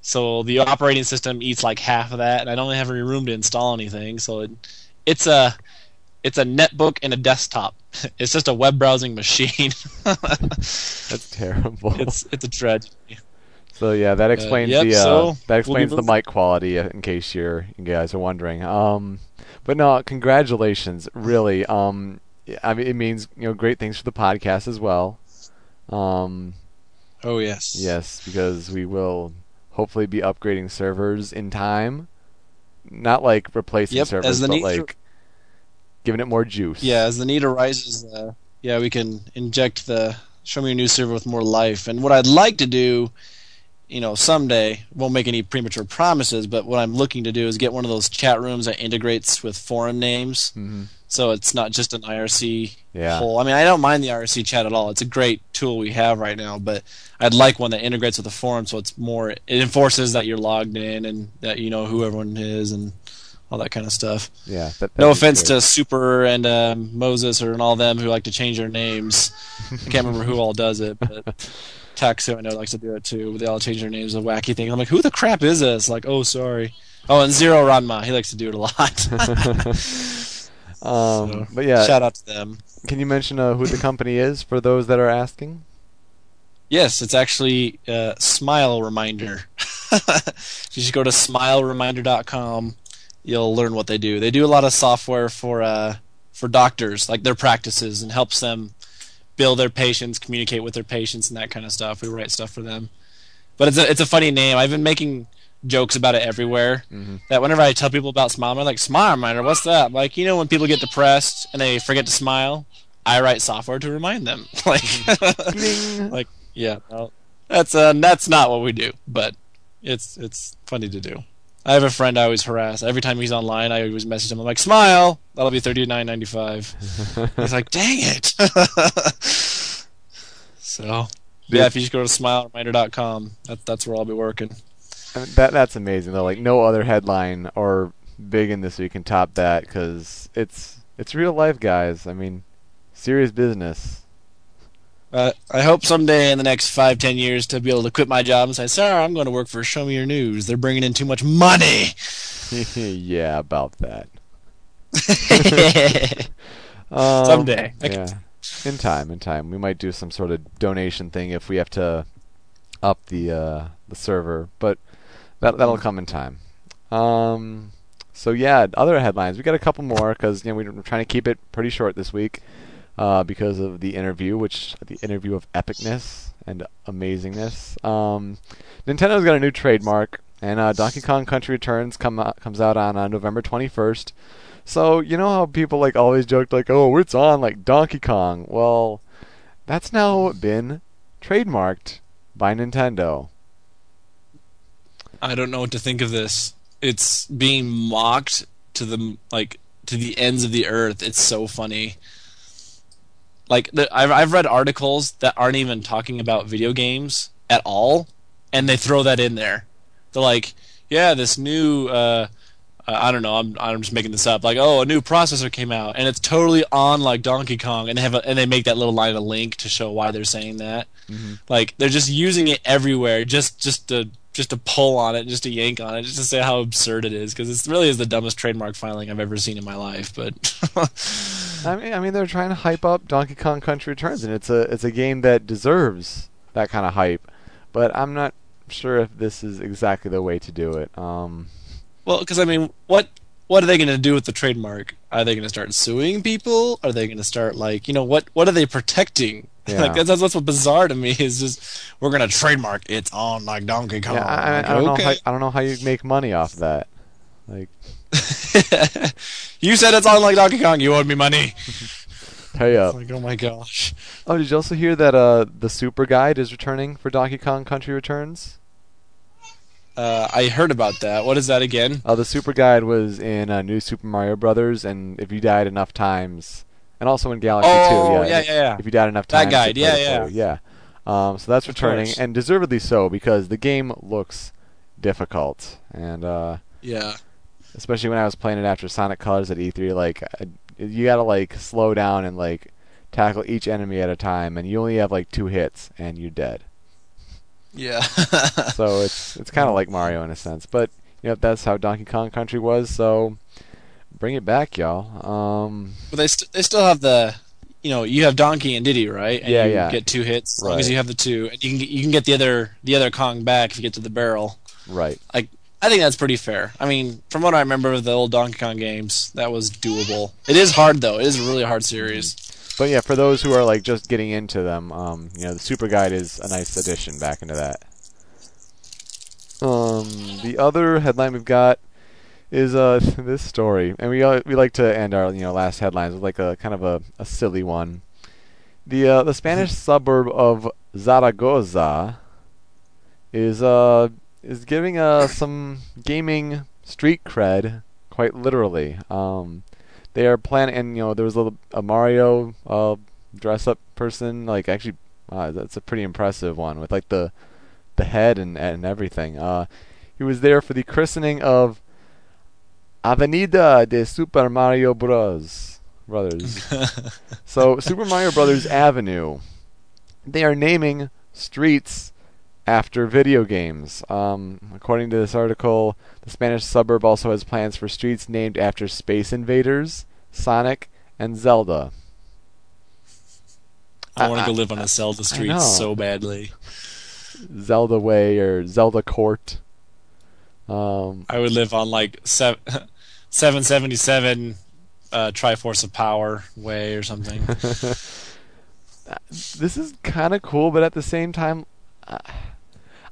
So the operating system eats like half of that, and I don't have any room to install anything. So it, it's a it's a netbook and a desktop. It's just a web browsing machine.
That's terrible.
it's it's a tragedy.
So yeah, that explains
yep,
the uh,
so
that
we'll
explains the mic quality uh, in case you're you guys are wondering. Um, but no, congratulations, really. Um, I mean, it means you know great things for the podcast as well. Um,
Oh yes.
yes, because we will hopefully be upgrading servers in time. Not like replacing
Yep,
servers, but like giving it more juice.
Yeah, as the need arises, uh, yeah, we can inject the Show Me Your new server with more life. And what I'd like to do, you know, someday, won't make any premature promises, but what I'm looking to do is get one of those chat rooms that integrates with forum names.
Mhm.
So it's not just an IRC
Yeah.
whole. I mean, I don't mind the IRC chat at all. It's a great tool we have right now, but I'd like one that integrates with the forum so it's more, it enforces that you're logged in and that you know who everyone is and all that kind of stuff.
yeah. That,
No offense
great.
to Super and um, Moses or and all them who like to change their names. I can't remember who all does it, but Taxo I know likes to do it too. They all change their names, a wacky thing. I'm like, who the crap is this? Like, oh, sorry. Oh, and Zero Ranma, he likes to do it a lot.
Um,
So,
but yeah,
Shout out to them.
can you mention uh, who the company is for those that are asking?
Yes, it's actually uh, Smile Reminder. you should go to smilereminder.com. You'll learn what they do. They do a lot of software for uh, for doctors, like their practices, and helps them bill their patients, communicate with their patients, and that kind of stuff. We write stuff for them. But it's a it's a funny name. I've been making jokes about it everywhere. That whenever I tell people about Smile, they're like, "Smile reminder, what's that?" Like, you know, when people get depressed and they forget to smile, I write software to remind them. like, like yeah, no, that's uh, that's not what we do, but it's it's funny to do. I have a friend I always harass. Every time he's online, I always message him. I'm like, "Smile." That'll be thirty nine ninety five. he's like, "Dang it." so, yeah, if you just go to smilereminder.com, that, that's where I'll be working.
I mean, that that's amazing though. Like no other headline or big in this week can top that because it's it's real life, guys. I mean, serious business.
Uh, I hope someday in the next five, ten years to be able to quit my job and say, "Sir, I'm going to work for Show Me Your News. They're bringing in too much money."
yeah, about that. Um,
Someday. I
yeah, in time, in time, we might do some sort of donation thing if we have to up the uh, the server, but that that'll come in time. Um, so yeah, other headlines. We got a couple more because you know we're trying to keep it pretty short this week uh, because of the interview, which the interview of epicness and amazingness. Um, Nintendo's got a new trademark, and uh, Donkey Kong Country Returns come comes out on uh, November 21st. So you know how people like always joked like, "Oh, it's on like Donkey Kong." Well, that's now been trademarked by Nintendo.
I don't know what to think of this. It's being mocked to the like to the ends of the earth. It's so funny. Like the, I've I've read articles that aren't even talking about video games at all, and they throw that in there. They're like, "Yeah, this new uh, uh, I don't know. I'm I'm just making this up. Like, oh, a new processor came out, and it's totally on like Donkey Kong, and they have a, and they make that little line of link to show why they're saying that. Like, they're just using it everywhere, just just to just to pull on it, just to yank on it, just to say how absurd it is, because it really is the dumbest trademark filing I've ever seen in my life. But
I mean, I mean, they're trying to hype up Donkey Kong Country Returns, and it's a it's a game that deserves that kind of hype. But I'm not sure if this is exactly the way to do it. Um,
well, because I mean, what what are they going to do with the trademark? Are they going to start suing people? Are they going to start like you know what what are they protecting?
Yeah.
like that's, that's what's bizarre to me is just we're going to trademark it's on like Donkey Kong.
yeah, I,
Like,
I don't know. How, I don't know how you make money off that. Like,
you said it's on like Donkey Kong. You owed me money.
pay up.
Like oh my gosh.
Oh, did you also hear that uh, the Super Guide is returning for Donkey Kong Country Returns?
Uh, I heard about that. What is that again?
Uh, the Super Guide was in uh, New Super Mario Brothers, and if you died enough times, and also in Galaxy
Oh,
2,
yeah, yeah, yeah.
If you died enough times, That guide,
yeah,
yeah, yeah. Um, so that's
Of
returning,
course.
and deservedly so because the game looks difficult, and uh,
Yeah.
especially when I was playing it after Sonic Colors at E3, like you gotta like slow down and like tackle each enemy at a time, and you only have like two hits, and you're dead.
Yeah.
so it's it's kind of like Mario in a sense, but you know that's how Donkey Kong Country was. So bring it back, y'all. Um,
But they st- they still have the, you know, you have Donkey and Diddy, right? And
Yeah,
you
yeah.
Get two hits as long as you have the two, and you can get, you can get the other the other Kong back if you get to the barrel.
right.
Like I think that's pretty fair. I mean, from what I remember of the old Donkey Kong games, that was doable. It is hard though. It is a really hard series.
But yeah, for those who are like just getting into them, um, you know, the Super Guide is a nice addition back into that. Um, the other headline we've got is uh this story, and we uh, we like to end our you know last headlines with like a kind of a, a silly one. The uh, the Spanish suburb of Zaragoza is uh is giving uh some gaming street cred quite literally. Um, they are planning, and you know, there was a, little, a Mario uh, dress up person. Like, actually, uh, that's a pretty impressive one with like the the head and and everything. Uh, he was there for the christening of Avenida de Super Mario Bros. Brothers. so, Super Mario Brothers Avenue. They are naming streets after video games. Um, according to this article, the Spanish suburb also has plans for streets named after Space Invaders, Sonic, and Zelda.
I want to go live on a Zelda street so badly.
Zelda Way or Zelda Court. Um,
I would live on like seven seven seventy seven uh, Triforce of Power way or something.
this is kind of cool, but at the same time, uh,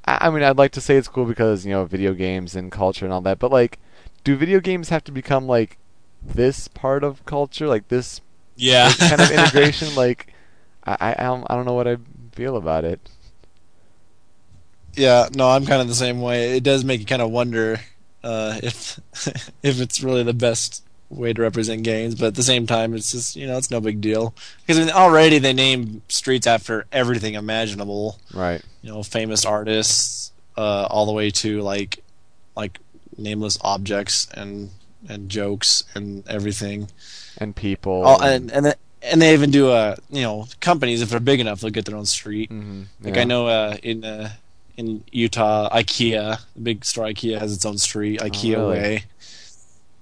I, I mean, I'd like to say it's cool because you know video games and culture and all that. But like, do video games have to become like this part of culture, like this
yeah,
kind of integration? like, I I, I don't, I don't know what I feel about it.
yeah. No, I'm kind of the same way. It does make you kind of wonder uh, if if it's really the best way to represent games, but at the same time, it's just you know it's no big deal because I mean, already they name streets after everything imaginable.
Right.
You know, famous artists, uh, all the way to like like nameless objects and and jokes and everything.
And people.
Oh, and and the, and they even do uh you know companies if they're big enough they'll get their own street.
Mhm,
Like
yeah.
I know uh, in uh, in Utah, IKEA, the big store IKEA has its own street, IKEA
Oh, really?
Way.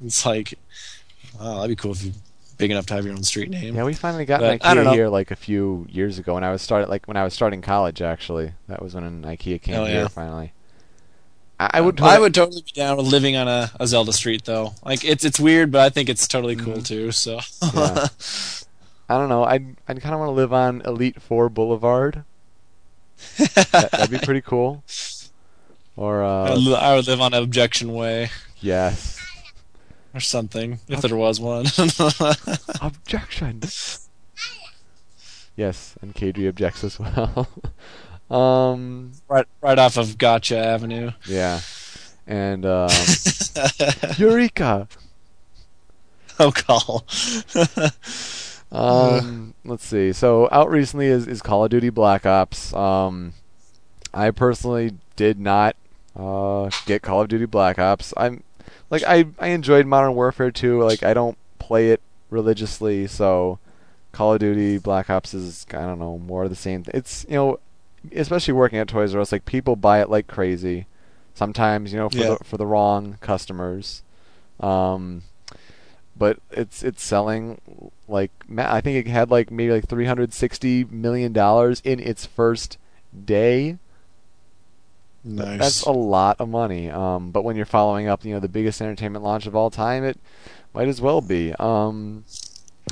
It's like, wow, that'd be cool if you big enough to have your own street name.
Yeah, we finally got an
But, don't
IKEA here like a few years ago when I was started like when I was starting college actually. That was when an IKEA came
Oh,
here finally. I, I would
I would totally be down with living on a, a Zelda street though. Like it's it's weird, but I think it's totally
Mm-hmm.
cool too. So
Yeah. I don't know. I'd I'd kind of want to live on Elite Four Boulevard. that, that'd be pretty cool. Or uh,
I would live on Objection Way
yes,
or something if there was one.
objection. Yes, and Kadri objects as well. um,
right right off of Gotcha Avenue.
yeah, and um, Eureka.
oh, call.
Um, let's see. So out recently is, is Call of Duty Black Ops. Um, I personally did not uh, get Call of Duty Black Ops. I'm like I I enjoyed Modern Warfare 2. Like I don't play it religiously, so Call of Duty Black Ops is I don't know more of the same. It's you know, especially working at Toys R Us, like people buy it like crazy. Sometimes you know for
Yeah.
the for the wrong customers. Um, but it's it's selling like I think it had like maybe like 360 million dollars in its first day.
Nice.
That's a lot of money. Um, but when you're following up, you know, the biggest entertainment launch of all time, it might as well be. Um,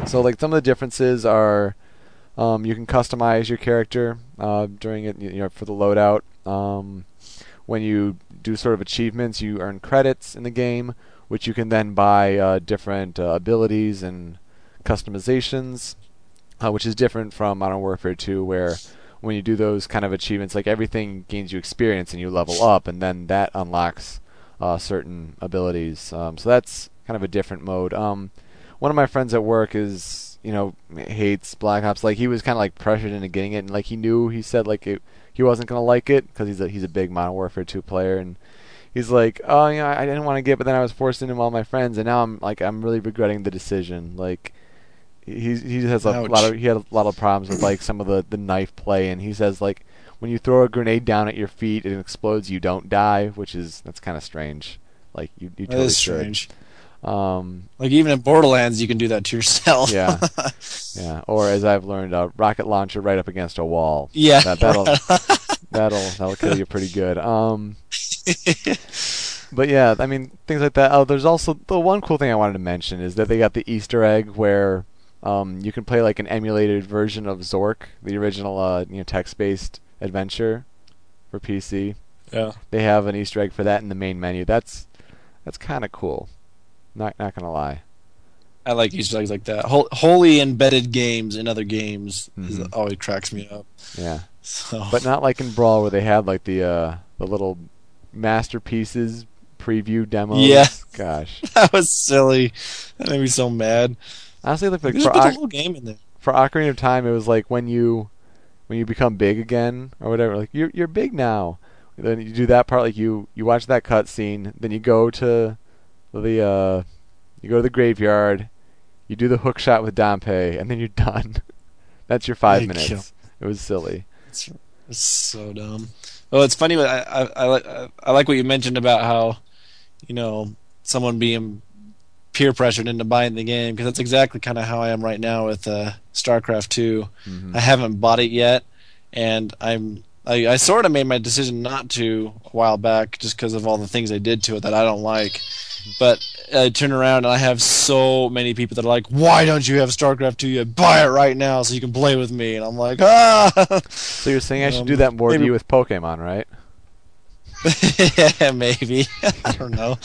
so like some of the differences are, um, you can customize your character uh, during it, you know, for the loadout. Um, when you do sort of achievements, you earn credits in the game, which you can then buy uh, different uh, abilities and customizations, uh, which is different from Modern Warfare 2, where when you do those kind of achievements, like everything gains you experience and you level up, and then that unlocks uh, certain abilities. Um, so that's kind of a different mode. Um, one of my friends at work is, you know, hates Black Ops. Like he was kind of like pressured into getting it, and like he knew he said like it, he wasn't gonna like it because he's a he's a big Modern Warfare 2 player, and he's like, oh, you know, I, I didn't want to get, but then I was forced into all my friends, and now I'm like I'm really regretting the decision. Like he he has a
Ouch.
lot of he had a lot of problems with like some of the the knife play, and he says like when you throw a grenade down at your feet and it explodes, you don't die, which is that's kind of strange. Like you you totally
is
should.
strange.
Um,
Like even in Borderlands, you can do that to yourself.
yeah, yeah. Or as I've learned, a rocket launcher right up against a wall.
Yeah,
that, that'll that'll that'll kill you pretty good. Um, but yeah, I mean things like that. Oh, there's also the one cool thing I wanted to mention is that they got the Easter egg where um, you can play like an emulated version of Zork, the original uh, you know text-based adventure for PC.
yeah.
They have an Easter egg for that in the main menu. That's that's kind of cool. Not not gonna lie.
I like Easter eggs like that. Whol- wholly embedded games in other games is,
Mhm.
always cracks me up.
Yeah.
So,
but not like in Brawl where they had like the uh, the little masterpieces preview demos.
Yeah.
Gosh.
that was silly. That made me so mad.
Honestly, like, like for
put the
Oc-
whole game in there.
for Ocarina of Time, it was like when you when you become big again or whatever. Like you're you're big now. Then you do that part. Like you you watch that cutscene. Then you go to the uh, you go to the graveyard. You do the hook shot with Dampé, and then you're done. That's your five
Thank
minutes.
you.
It was silly.
It's, it's so dumb. Well, it's funny. But I, I, I like I, I like what you mentioned about how, you know, someone being peer pressured into buying the game because that's exactly kind of how I am right now with uh, StarCraft 2.
Mm-hmm.
I haven't bought it yet, and I'm I, I sort of made my decision not to a while back just because of all the things I did to it that I don't like. But I turn around and I have so many people that are like, "Why don't you have StarCraft 2 yet? Buy it right now so you can play with me." And I'm like, "Ah."
So you're saying I should
Um,
do that more to you with Pokemon, right?
yeah, maybe. I don't know.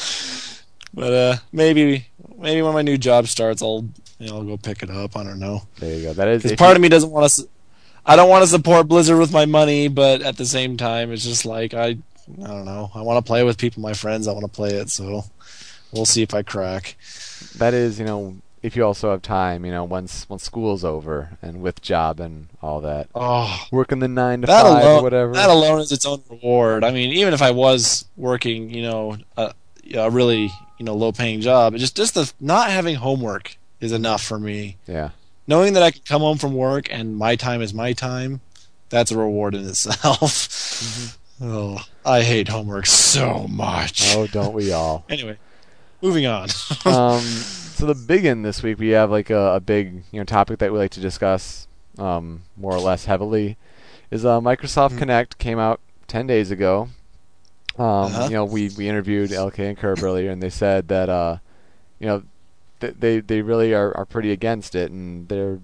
But uh, maybe maybe when my new job starts, I'll you know, I'll go pick it up. I don't know.
There you go. That is
part
you-
of me doesn't want to. I don't want to support Blizzard with my money, but at the same time, it's just like I, I don't know. I want to play with people, my friends. I want to play it, so we'll see if I crack.
that is, you know, if you also have time, you know, once once school's over and with job and all that,
Oh,
working the nine to five
alone,
or whatever.
that alone is its own reward. I mean, even if I was working, you know, a, a really you know low paying job, it just just the not having homework is enough for me.
yeah.
Knowing that I can come home from work and my time is my time, that's a reward in itself. Oh, I hate homework so much.
Oh, don't we all?
Anyway, moving on.
um, so the big in this week, we have like a, a big you know topic that we like to discuss um, more or less heavily. Is uh, Microsoft Kinect came out ten days ago. Um,
Uh-huh.
You know, we we interviewed LK and Kirb earlier, and they said that uh, you know th- they they really are, are pretty against it, and they're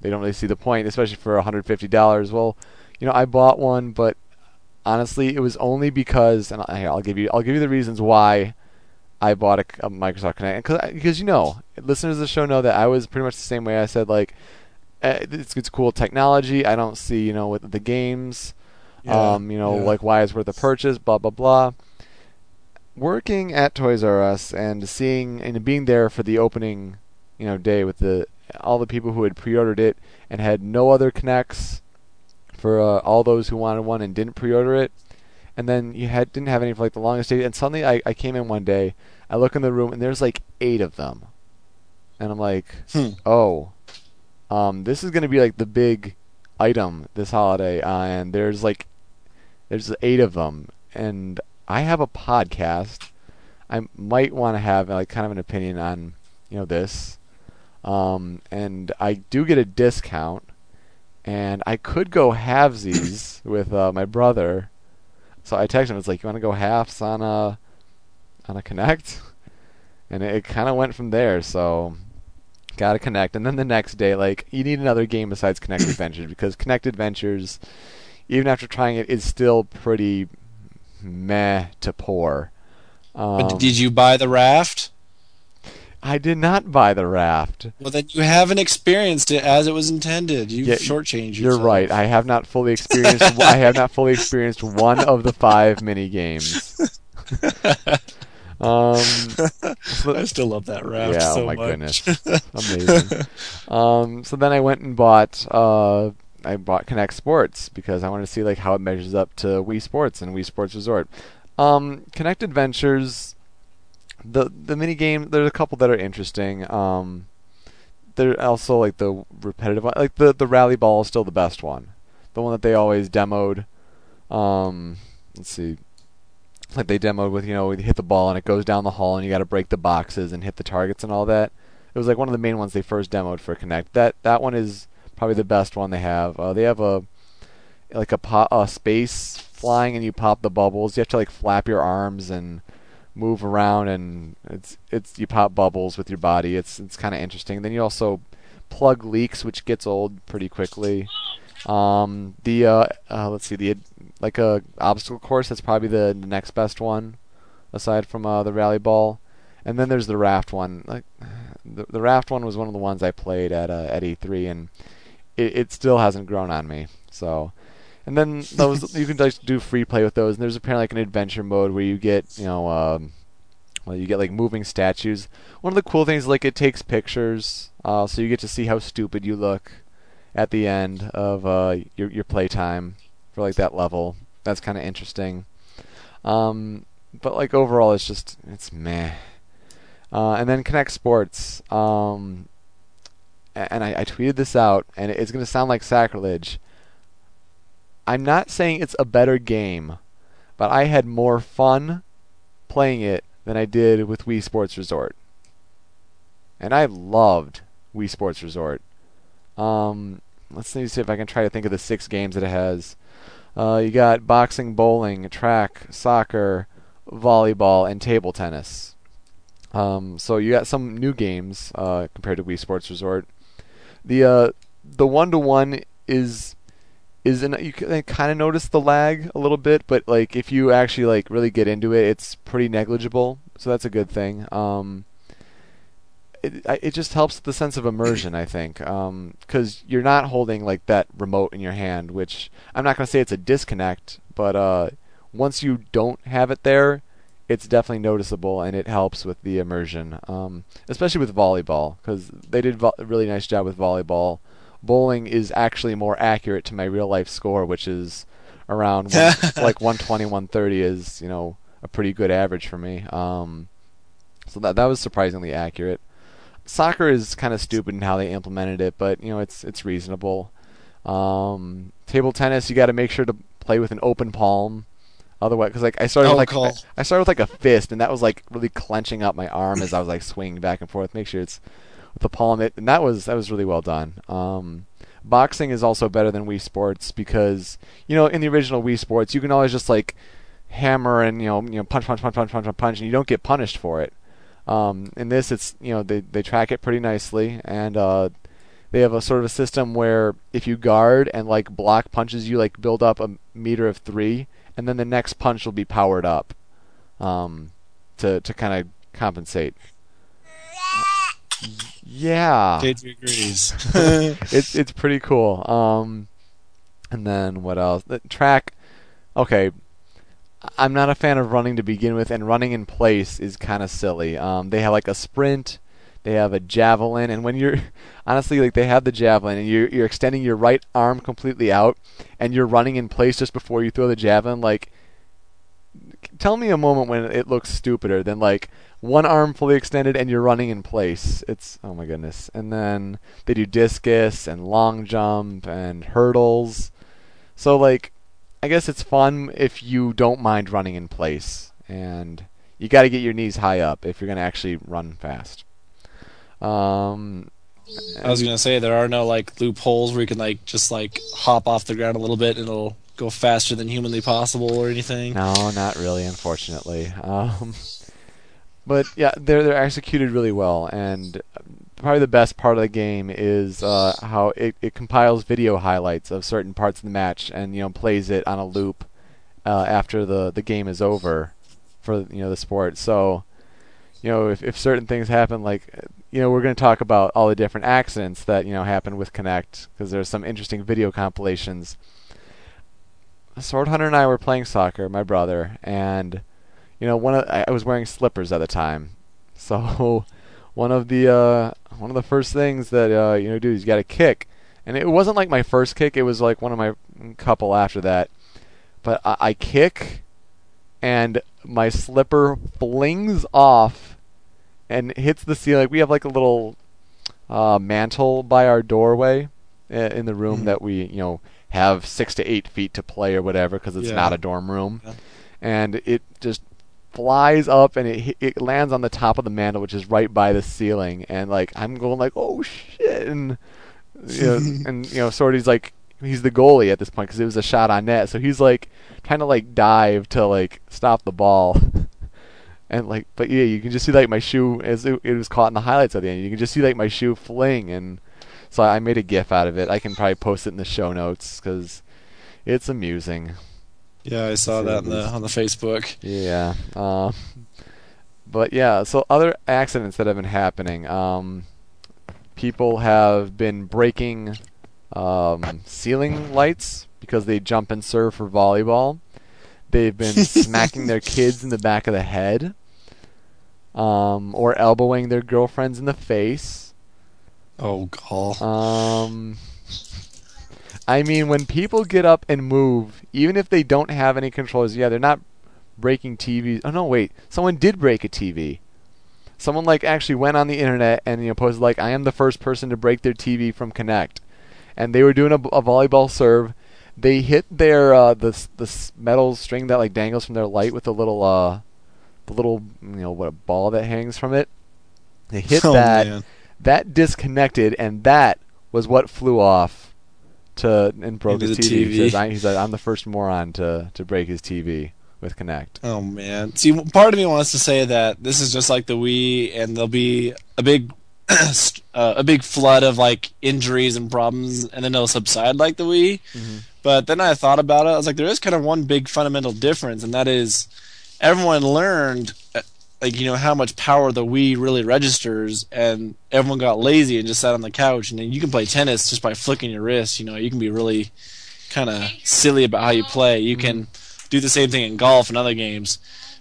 they don't really see the point, especially for 150 dollars. Well, you know, I bought one, but honestly, it was only because, and I, I'll give you I'll give you the reasons why I bought a, a Microsoft Kinect because because you know listeners of the show know that I was pretty much the same way. I said like eh, it's it's cool technology. I don't see you know with the games,
Yeah,
um you know
yeah.
like why it's worth a purchase. Blah blah blah. Working at Toys R Us and seeing and being there for the opening, you know, day with the all the people who had pre-ordered it and had no other Kinects for uh, all those who wanted one and didn't pre-order it and then you had didn't have any for like the longest day and suddenly I, I came in one day i look in the room and there's like eight of them and i'm like
Hmm.
oh um, this is going to be like the big item this holiday uh, and there's like there's eight of them and i have a podcast. I might want to have like kind of an opinion on you know this. Um, and i do get a discount and i could go halvesies with uh, my brother. So I texted him. It's like, you want to go halves on a on a Kinect, and it, it kind of went from there. So got to Kinect, and then the next day, like you need another game besides Kinect Adventures because Kinect Adventures, even after trying it, it, is still pretty meh to poor. Um,
but did you buy the raft?
I did not buy the raft.
Well, then you haven't experienced it as it was intended. You
Yeah,
shortchanged yourself.
You're right. I have not fully experienced. I have not fully experienced one of the five mini games. um,
I still love that raft
yeah.
so
oh my
much.
goodness, amazing. um, so then I went and bought. Uh, I bought Kinect Sports because I wanted to see like how it measures up to Wii Sports and Wii Sports Resort. Um, Kinect Adventures. The the mini game. There's a couple that are interesting. Um, they're also like the repetitive one. Like the the rally ball is still the best one. The one that they always demoed. Um, let's see. Like they demoed with you know you hit the ball and it goes down the hall and you got to break the boxes and hit the targets and all that. It was like one of the main ones they first demoed for Kinect. That that one is probably the best one they have. Uh, they have a like a, po- a space flying and you pop the bubbles. You have to like flap your arms and move around and it's it's you pop bubbles with your body. It's it's kind of interesting. Then you also plug leaks, which gets old pretty quickly. Um, the uh, uh, let's see the like a obstacle course. That's probably the, next best one, aside from uh, the rally ball. And then there's the raft one. Like the the raft one was one of the ones I played at uh, at E3, and it, it still hasn't grown on me. So. And then those you can just do free play with those. And there's apparently like an adventure mode where you get you know um, well you get like moving statues. One of the cool things like it takes pictures, uh, so you get to see how stupid you look at the end of uh, your your playtime for like that level. That's kind of interesting. Um, but like overall, it's just it's meh. Uh, and then Kinect Sports. Um, and I, I tweeted this out, and it's going to sound like sacrilege. I'm not saying it's a better game, but I had more fun playing it than I did with Wii Sports Resort. And I loved Wii Sports Resort. Um, let's see if I can try to think of the six games that it has. Uh, you got boxing, bowling, track, soccer, volleyball, and table tennis. Um, so you got some new games uh, compared to Wii Sports Resort. The uh, the one to one is is in, you kind of notice the lag a little bit, but like if you actually like really get into it, it's pretty negligible. So that's a good thing. Um, it it just helps the sense of immersion, I think, because you're not holding like that remote in your hand. Which I'm not to say it's a disconnect, but uh, once you don't have it there, it's definitely noticeable and it helps with the immersion, um, especially with volleyball because they did vo- a really nice job with volleyball. Bowling is actually more accurate to my real life score, which is around one, like 120, 130 is you know a pretty good average for me. Um, so that that was surprisingly accurate. Soccer is kind of stupid in how they implemented it, but you know it's it's reasonable. Um, table tennis, you got to make sure to play with an open palm. Otherwise, because like I started
Oh,
with like. I, I started with like a fist, and that was like really clenching up my arm as I was like swinging back and forth. Make sure it's with the palm, it, and that was that was really well done. Um, boxing is also better than Wii Sports because you know in the original Wii Sports you can always just like hammer and you know you know punch punch punch punch punch punch, punch and you don't get punished for it. Um, in this, it's you know they they track it pretty nicely, and uh, they have a sort of a system where if you guard and like block punches, you like build up a meter of three, and then the next punch will be powered up, um, to to kind of compensate. Yeah,
agrees.
it's it's pretty cool. Um, and then what else? The track. Okay, I'm not a fan of running to begin with, and running in place is kind of silly. Um, they have like a sprint, they have a javelin, and when you're honestly like they have the javelin, and you're you're extending your right arm completely out, and you're running in place just before you throw the javelin. Like, tell me a moment when it looks stupider than like one arm fully extended and you're running in place. It's oh my goodness. And then they do discus and long jump and hurdles. So like I guess it's fun if you don't mind running in place and you got to get your knees high up if you're going to actually run fast. Um
I was gonna say there are no like loopholes where you can like just like hop off the ground a little bit and it'll go faster than humanly possible or anything.
No, not really, unfortunately. Um, but yeah, they're they're executed really well, and probably the best part of the game is uh, how it, it compiles video highlights of certain parts of the match, and you know plays it on a loop uh, after the the game is over for you know the sport. So you know if if certain things happen, like you know we're going to talk about all the different accidents that you know happen with Kinect because there's some interesting video compilations. Sword Hunter and I were playing soccer, my brother, and you know, one of I was wearing slippers at the time, so one of the uh, one of the first things that uh, you know dude, you got to kick, and it wasn't like my first kick; it was like one of my couple after that. But I, I kick, and my slipper flings off and hits the ceiling. We have like a little uh, mantle by our doorway in the room
Mhm.
that we you know have six to eight feet to play or whatever because it's
Yeah.
not a dorm room,
Yeah.
and it just flies up and it it lands on the top of the mantle, which is right by the ceiling, and like I'm going like oh shit, and you know, and you know Swordy's like he's the goalie at this point because it was a shot on net, so he's like trying to like dive to like stop the ball. And like, but yeah, you can just see like my shoe as it, it was caught in the highlights at the end. You can just see like my shoe fling, and so I made a GIF out of it. I can probably post it in the show notes because it's amusing.
Yeah, I saw that on the on the Facebook.
Yeah. Um, but yeah, so other accidents that have been happening. Um, people have been breaking um, ceiling lights because they jump and serve for volleyball. They've been smacking their kids in the back of the head, um, or elbowing their girlfriends in the face.
Oh god.
Um, I mean, when people get up and move, even if they don't have any controllers, yeah, they're not breaking TVs. Oh no, wait, someone did break a TV. Someone like actually went on the internet and you know posted like, "I am the first person to break their TV from Kinect," and they were doing a, a volleyball serve. They hit their uh, the the metal string that like dangles from their light with a little uh, the little you know what a ball that hangs from it. They hit
Oh,
that
man.
that disconnected, and that was what flew off to and broke
Into
his
the
TV. He
TV.
says, I, he said, "I'm the first moron to to break his TV." with Kinect.
Oh man. See, part of me wants to say that this is just like the Wii, and there'll be a big, uh, a big flood of like injuries and problems, and then it'll subside like the Wii. But then I thought about it. I was like, there is kind of one big fundamental difference, and that is everyone learned. uh, Like you know how much power the Wii really registers, and everyone got lazy and just sat on the couch. And then you can play tennis just by flicking your wrist. You know, you can be really kind of silly about how you play. You can do the same thing in golf and other games.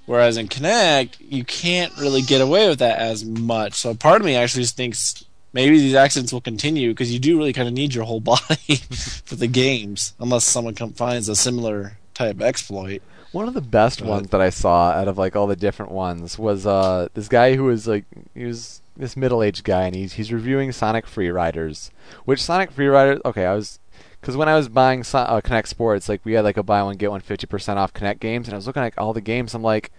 Whereas in Kinect, you can't really get away with that as much. So part of me actually just thinks maybe these accidents will continue because you do really kind of need your whole body for the games, unless someone finds a similar type exploit.
One of the best
Right.
ones that I saw out of like all the different ones was uh this guy who was like he was this middle-aged guy and he's he's reviewing Sonic Free Riders, which Sonic Free Riders okay I was because when I was buying so- uh, Kinect Sports like we had like a buy one get one 50% off Kinect games and I was looking at all the games I'm like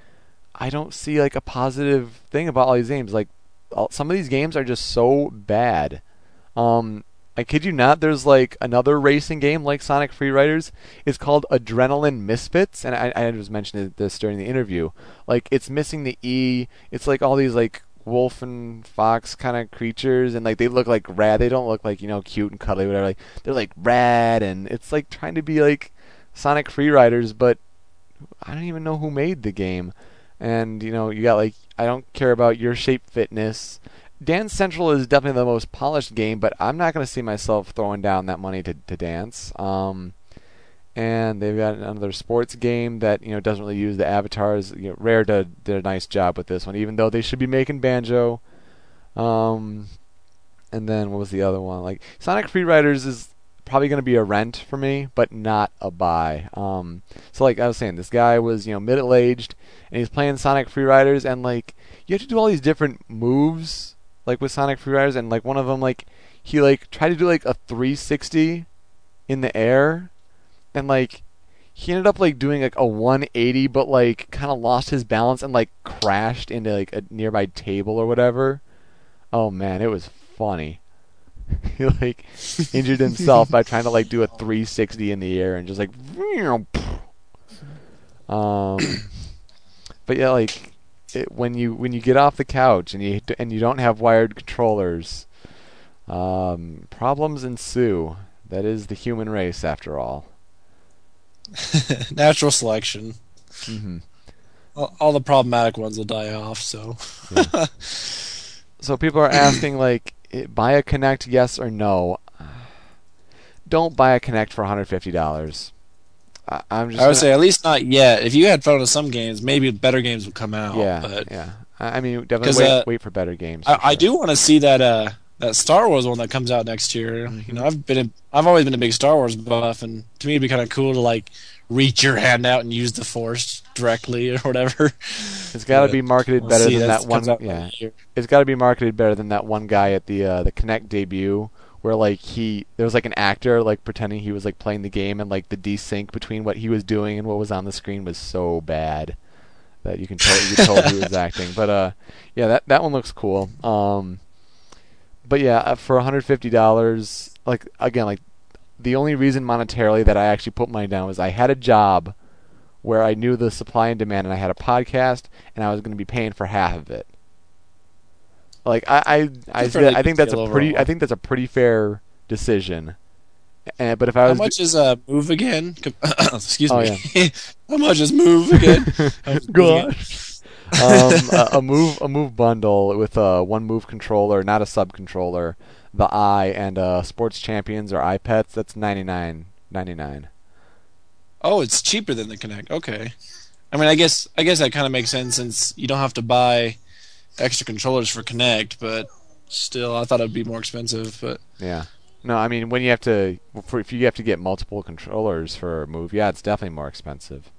I don't see like a positive thing about all these games like all, some of these games are just so bad. Um, I kid you not. There's like another racing game like Sonic Free Riders. It's called Adrenalin Misfits, and I, I just mentioned this during the interview. Like it's missing the E. It's like all these like wolf and fox kind of creatures, and like they look like rad. They don't look like you know cute and cuddly, whatever. Like they're like rad, and it's like trying to be like Sonic Free Riders, but I don't even know who made the game. And you know, you got like I don't care about your shape fitness. Dance Central is definitely the most polished game, but I'm not going to see myself throwing down that money to to dance. Um, and they've got another sports game that you know doesn't really use the avatars. You know, Rare did, did a nice job with this one, even though they should be making Banjo. Um, and then what was the other one? Like Sonic Free Riders is probably going to be a rent for me, but not a buy. Um, so like I was saying, this guy was you know middle aged, and he's playing Sonic Free Riders, and like you have to do all these different moves, like with Sonic Free Riders, and like one of them like he like tried to do like a 360 in the air, and like he ended up like doing like a 180, but like kind of lost his balance and like crashed into like a nearby table or whatever. Oh man, it was funny. he like injured himself by trying to like do a 360 in the air and just like um but yeah like it, when you when you get off the couch and you and you don't have wired controllers um problems ensue. That is the human race after all.
Natural selection.
hmm
All, all the problematic ones will die off. So.
So people are asking like buy a Kinect yes or no? Don't buy a Kinect for $150 I, i'm just
I would
gonna-
say at least not yet. If you had fun with some games, maybe better games would come out.
yeah
but
yeah i mean definitely wait,
uh,
wait for better games for
I, I do want to see that uh that Star Wars one that comes out next year.
Mm-hmm.
You know, I've been a, I've always been a big Star Wars buff, and to me it'd be kind of cool to like reach your hand out and use the Force directly or whatever.
It's got to be marketed
we'll
better
see.
than that one. Yeah, it's got to be marketed better than that one guy at the uh, the Kinect debut, where like he there was like an actor like pretending he was like playing the game, and like the desync between what he was doing and what was on the screen was so bad that you can tell you tell he was acting. But uh, yeah, that that one looks cool. Um, but yeah, uh, for 150 dollars, like again, like the only reason monetarily that I actually put money down was I had a job where I knew the supply and demand, and I had a podcast, and I was going to be paying for half of it. Like I, I, I,
fairly
I think that's a
deal
pretty, I think that's a pretty fair decision. And, but if I
How
was,
much is uh move again? Excuse
Oh,
me. How much is move again? How much Move Again?
um, a, a move, a move bundle with a one move controller, not a sub controller, the eye, and uh, sports champions or EyePets. That's ninety nine, ninety nine.
Oh, it's cheaper than the Kinect. Okay. I mean, I guess I guess that kind of makes sense since you don't have to buy extra controllers for Kinect, but still, I thought it'd be more expensive. But
Yeah. No, I mean when you have to, for, if you have to get multiple controllers for a move, yeah, it's definitely more expensive.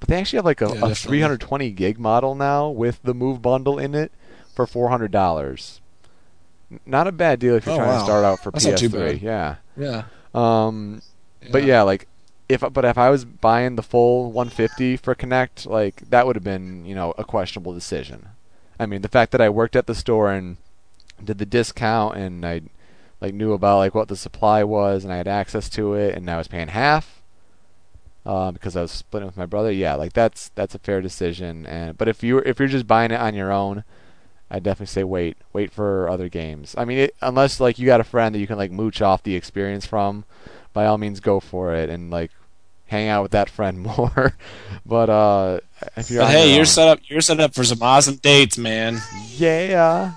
But they actually have like a,
Yeah,
a 320 gig model now with the move bundle in it for four hundred dollars. Not a bad deal if you're
Oh,
trying to start out for
That's not too
PS3.
bad.
Yeah.
yeah.
Um, but yeah, like if but if I was buying the full 150 for Kinect, like that would have been you know a questionable decision. I mean, the fact that I worked at the store and did the discount and I like knew about like what the supply was and I had access to it and I was paying half. uh, because I was splitting with my brother. Yeah, like that's that's a fair decision. And but if you if you're just buying it on your own, I definitely say wait, wait for other games. I mean, it, unless like you got a friend that you can like mooch off the experience from, by all means go for it and like hang out with that friend more. but uh, if you're
But hey,
your
you're
own-
set up. You're set up for some awesome dates, man.
yeah.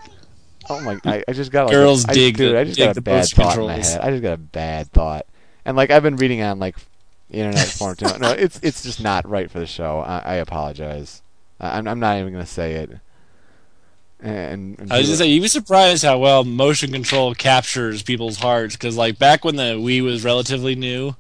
Oh my! I, I just got like,
Girls
I,
dig
dude,
the-
I just got a bad thought in my head. I just got a bad thought, and like I've been reading on like internet forums. too. No, it's it's just not right for the show. I, I apologize. I, I'm I'm not even gonna say it. And, and
I was just say you'd be surprised how well motion control captures people's hearts. Because like back when the Wii was relatively new,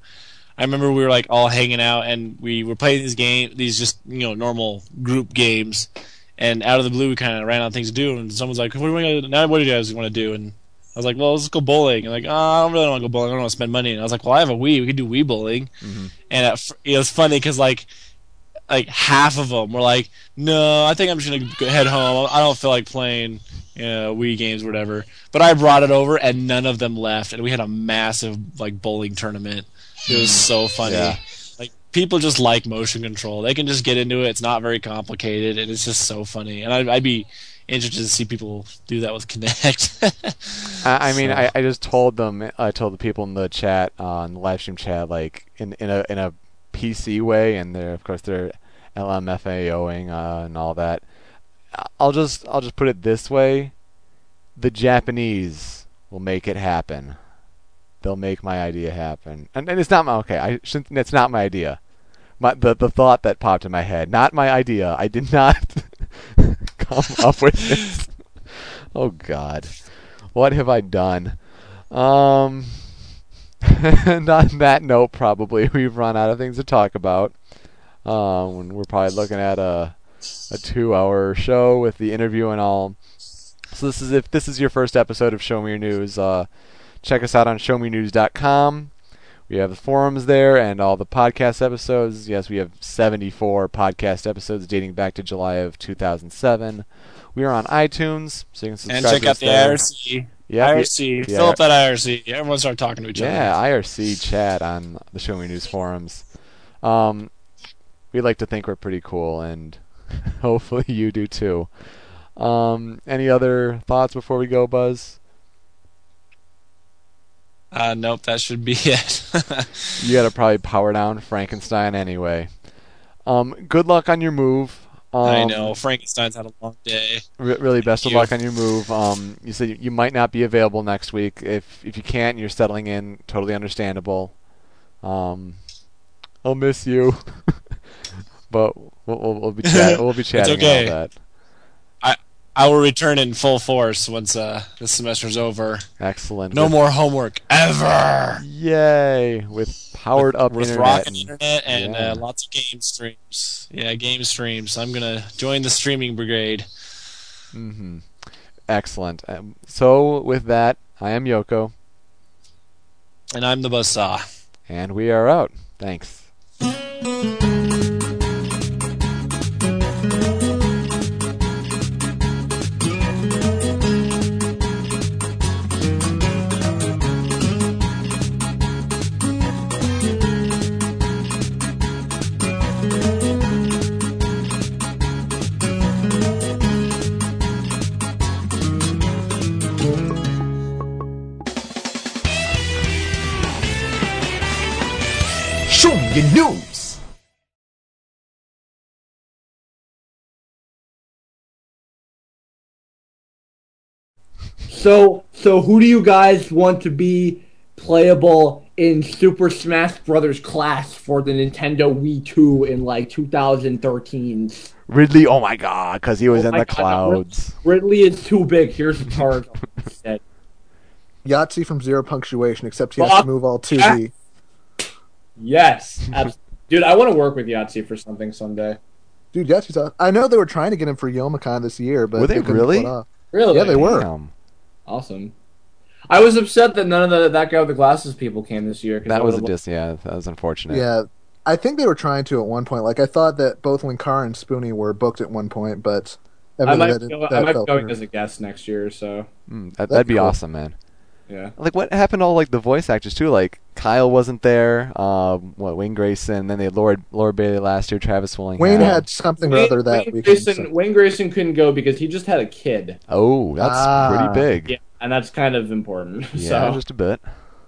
I remember we were like all hanging out and we were playing these game, these just you know normal group games. And out of the blue, we kind of ran out of things to do, and someone's like, "What we gonna now? What do you guys want to do?" And I was like, "Well, let's go bowling." And like, oh, I don't really want to go bowling. I don't want to spend money. And I was like, "Well, I have a Wii. We could do Wii bowling." Mm-hmm. And at, it was funny because like like half of them were like, "No, I think I'm just gonna head home. I don't feel like playing, you know, Wii games or whatever." But I brought it over, and none of them left, and we had a massive like bowling tournament. It was so funny.
Yeah.
Like people just like motion control. They can just get into it. It's not very complicated, and it's just so funny. And I'd, I'd be interested to see people do that with Kinect.
I, I mean,
So-
I, I just told them. I told the people in the chat on the live stream chat, like in in a in a PC way, and they're of course they're LMFAOing uh, and all that. I'll just I'll just put it this way: the Japanese will make it happen. They'll make my idea happen, and, and it's not my okay. I shouldn't. It's not my idea. My the the thought that popped in my head, not my idea. I did not come up with this. Oh God, what have I done? Um, and on that note, probably we've run out of things to talk about. Um, we're probably looking at a a two-hour show with the interview and all. So this is if this is your first episode of Show Me Your News. Uh, check us out on ShowMeYourNews.com. We have the forums there and all the podcast episodes. Yes, we have 74 podcast episodes dating back to July of 2007. We are on iTunes, so you can subscribe
and check out the
there.
IRC.
Yeah,
IRC.
yeah.
Fill up that IRC. Everyone start talking to each
Yeah,
other.
IRC chat on the Show Me News forums. Um, we like to think we're pretty cool, and hopefully you do too. Um, any other thoughts before we go, Buzz?
Uh, nope, that should be it.
You gotta probably power down Frankenstein anyway. Um, good luck on your move. Um,
I know Frankenstein's had a long day.
Re- really, best of
you.
luck on your move. Um, you said you, might not be available next week. If if you can't, you're settling in. Totally understandable. Um, I'll miss you, but we'll, we'll, we'll be chat- we'll be chatting
okay.
all that.
I will return in full force once uh, this semester's over.
Excellent.
No
With-
more homework ever.
Yay! With powered up
with
internet.
rocking internet and
Yeah.
uh, lots of game streams. Yeah, game streams. I'm gonna join the streaming brigade.
hmm Excellent. Um, so with that, I am Yoko,
And I'm the buzzsaw.
and we are out. Thanks.
Show me your news.
So, so who do you guys want to be playable in Super Smash Brothers class for the Nintendo Wii 2 in like 2013?
Ridley, oh my god, because he was
Oh
in
my
the
God,
clouds.
Ridley is too big. Here's the card. instead.
Yahtzee from Zero Punctuation, except he has to move all 2D.
Yes, abs- dude, I want to work with Yahtzee for something someday.
Dude, Yahtzee's awesome. I know they were trying to get him for Youmacon this year, but
Were they
couldn't
really?
pull it off.
Really?
Yeah, they were.
Damn.
Awesome. I was upset that none of the that guy with the glasses people came this year.
That was a dis. Yeah, that was unfortunate.
Yeah, I think they were trying to at one point. Like I thought that both Linkara and Spoony were booked at one point, but
I
evidently
might
that,
be
didn't-
go- I might be going
through.
as a guest next year. So
Mm, that,
That'd
that'd
be
be
cool.
awesome, man.
Yeah.
Like what happened to all like the voice actors too? Like Kyle wasn't there. Um, what Wayne Grayson? Then they had Lord Laura Bailey last year. Travis Willingham.
Wayne had something or
Wayne,
other that
Wayne
we
Grayson,
can.
Wayne Grayson couldn't go because he just had a kid.
Oh, that's
Ah.
pretty big.
Yeah, and that's kind of important.
Yeah,
so
just a bit.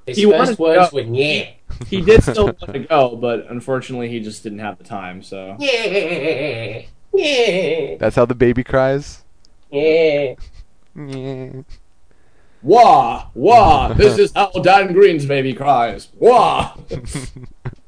His
He wanted
first words were yeah.
he did still want to go, but unfortunately, he just didn't have the time. So
Yeah. Yeah.
That's how the baby cries.
Yeah.
Yeah.
Wah wah. This is how Dan Green's baby cries. Wah.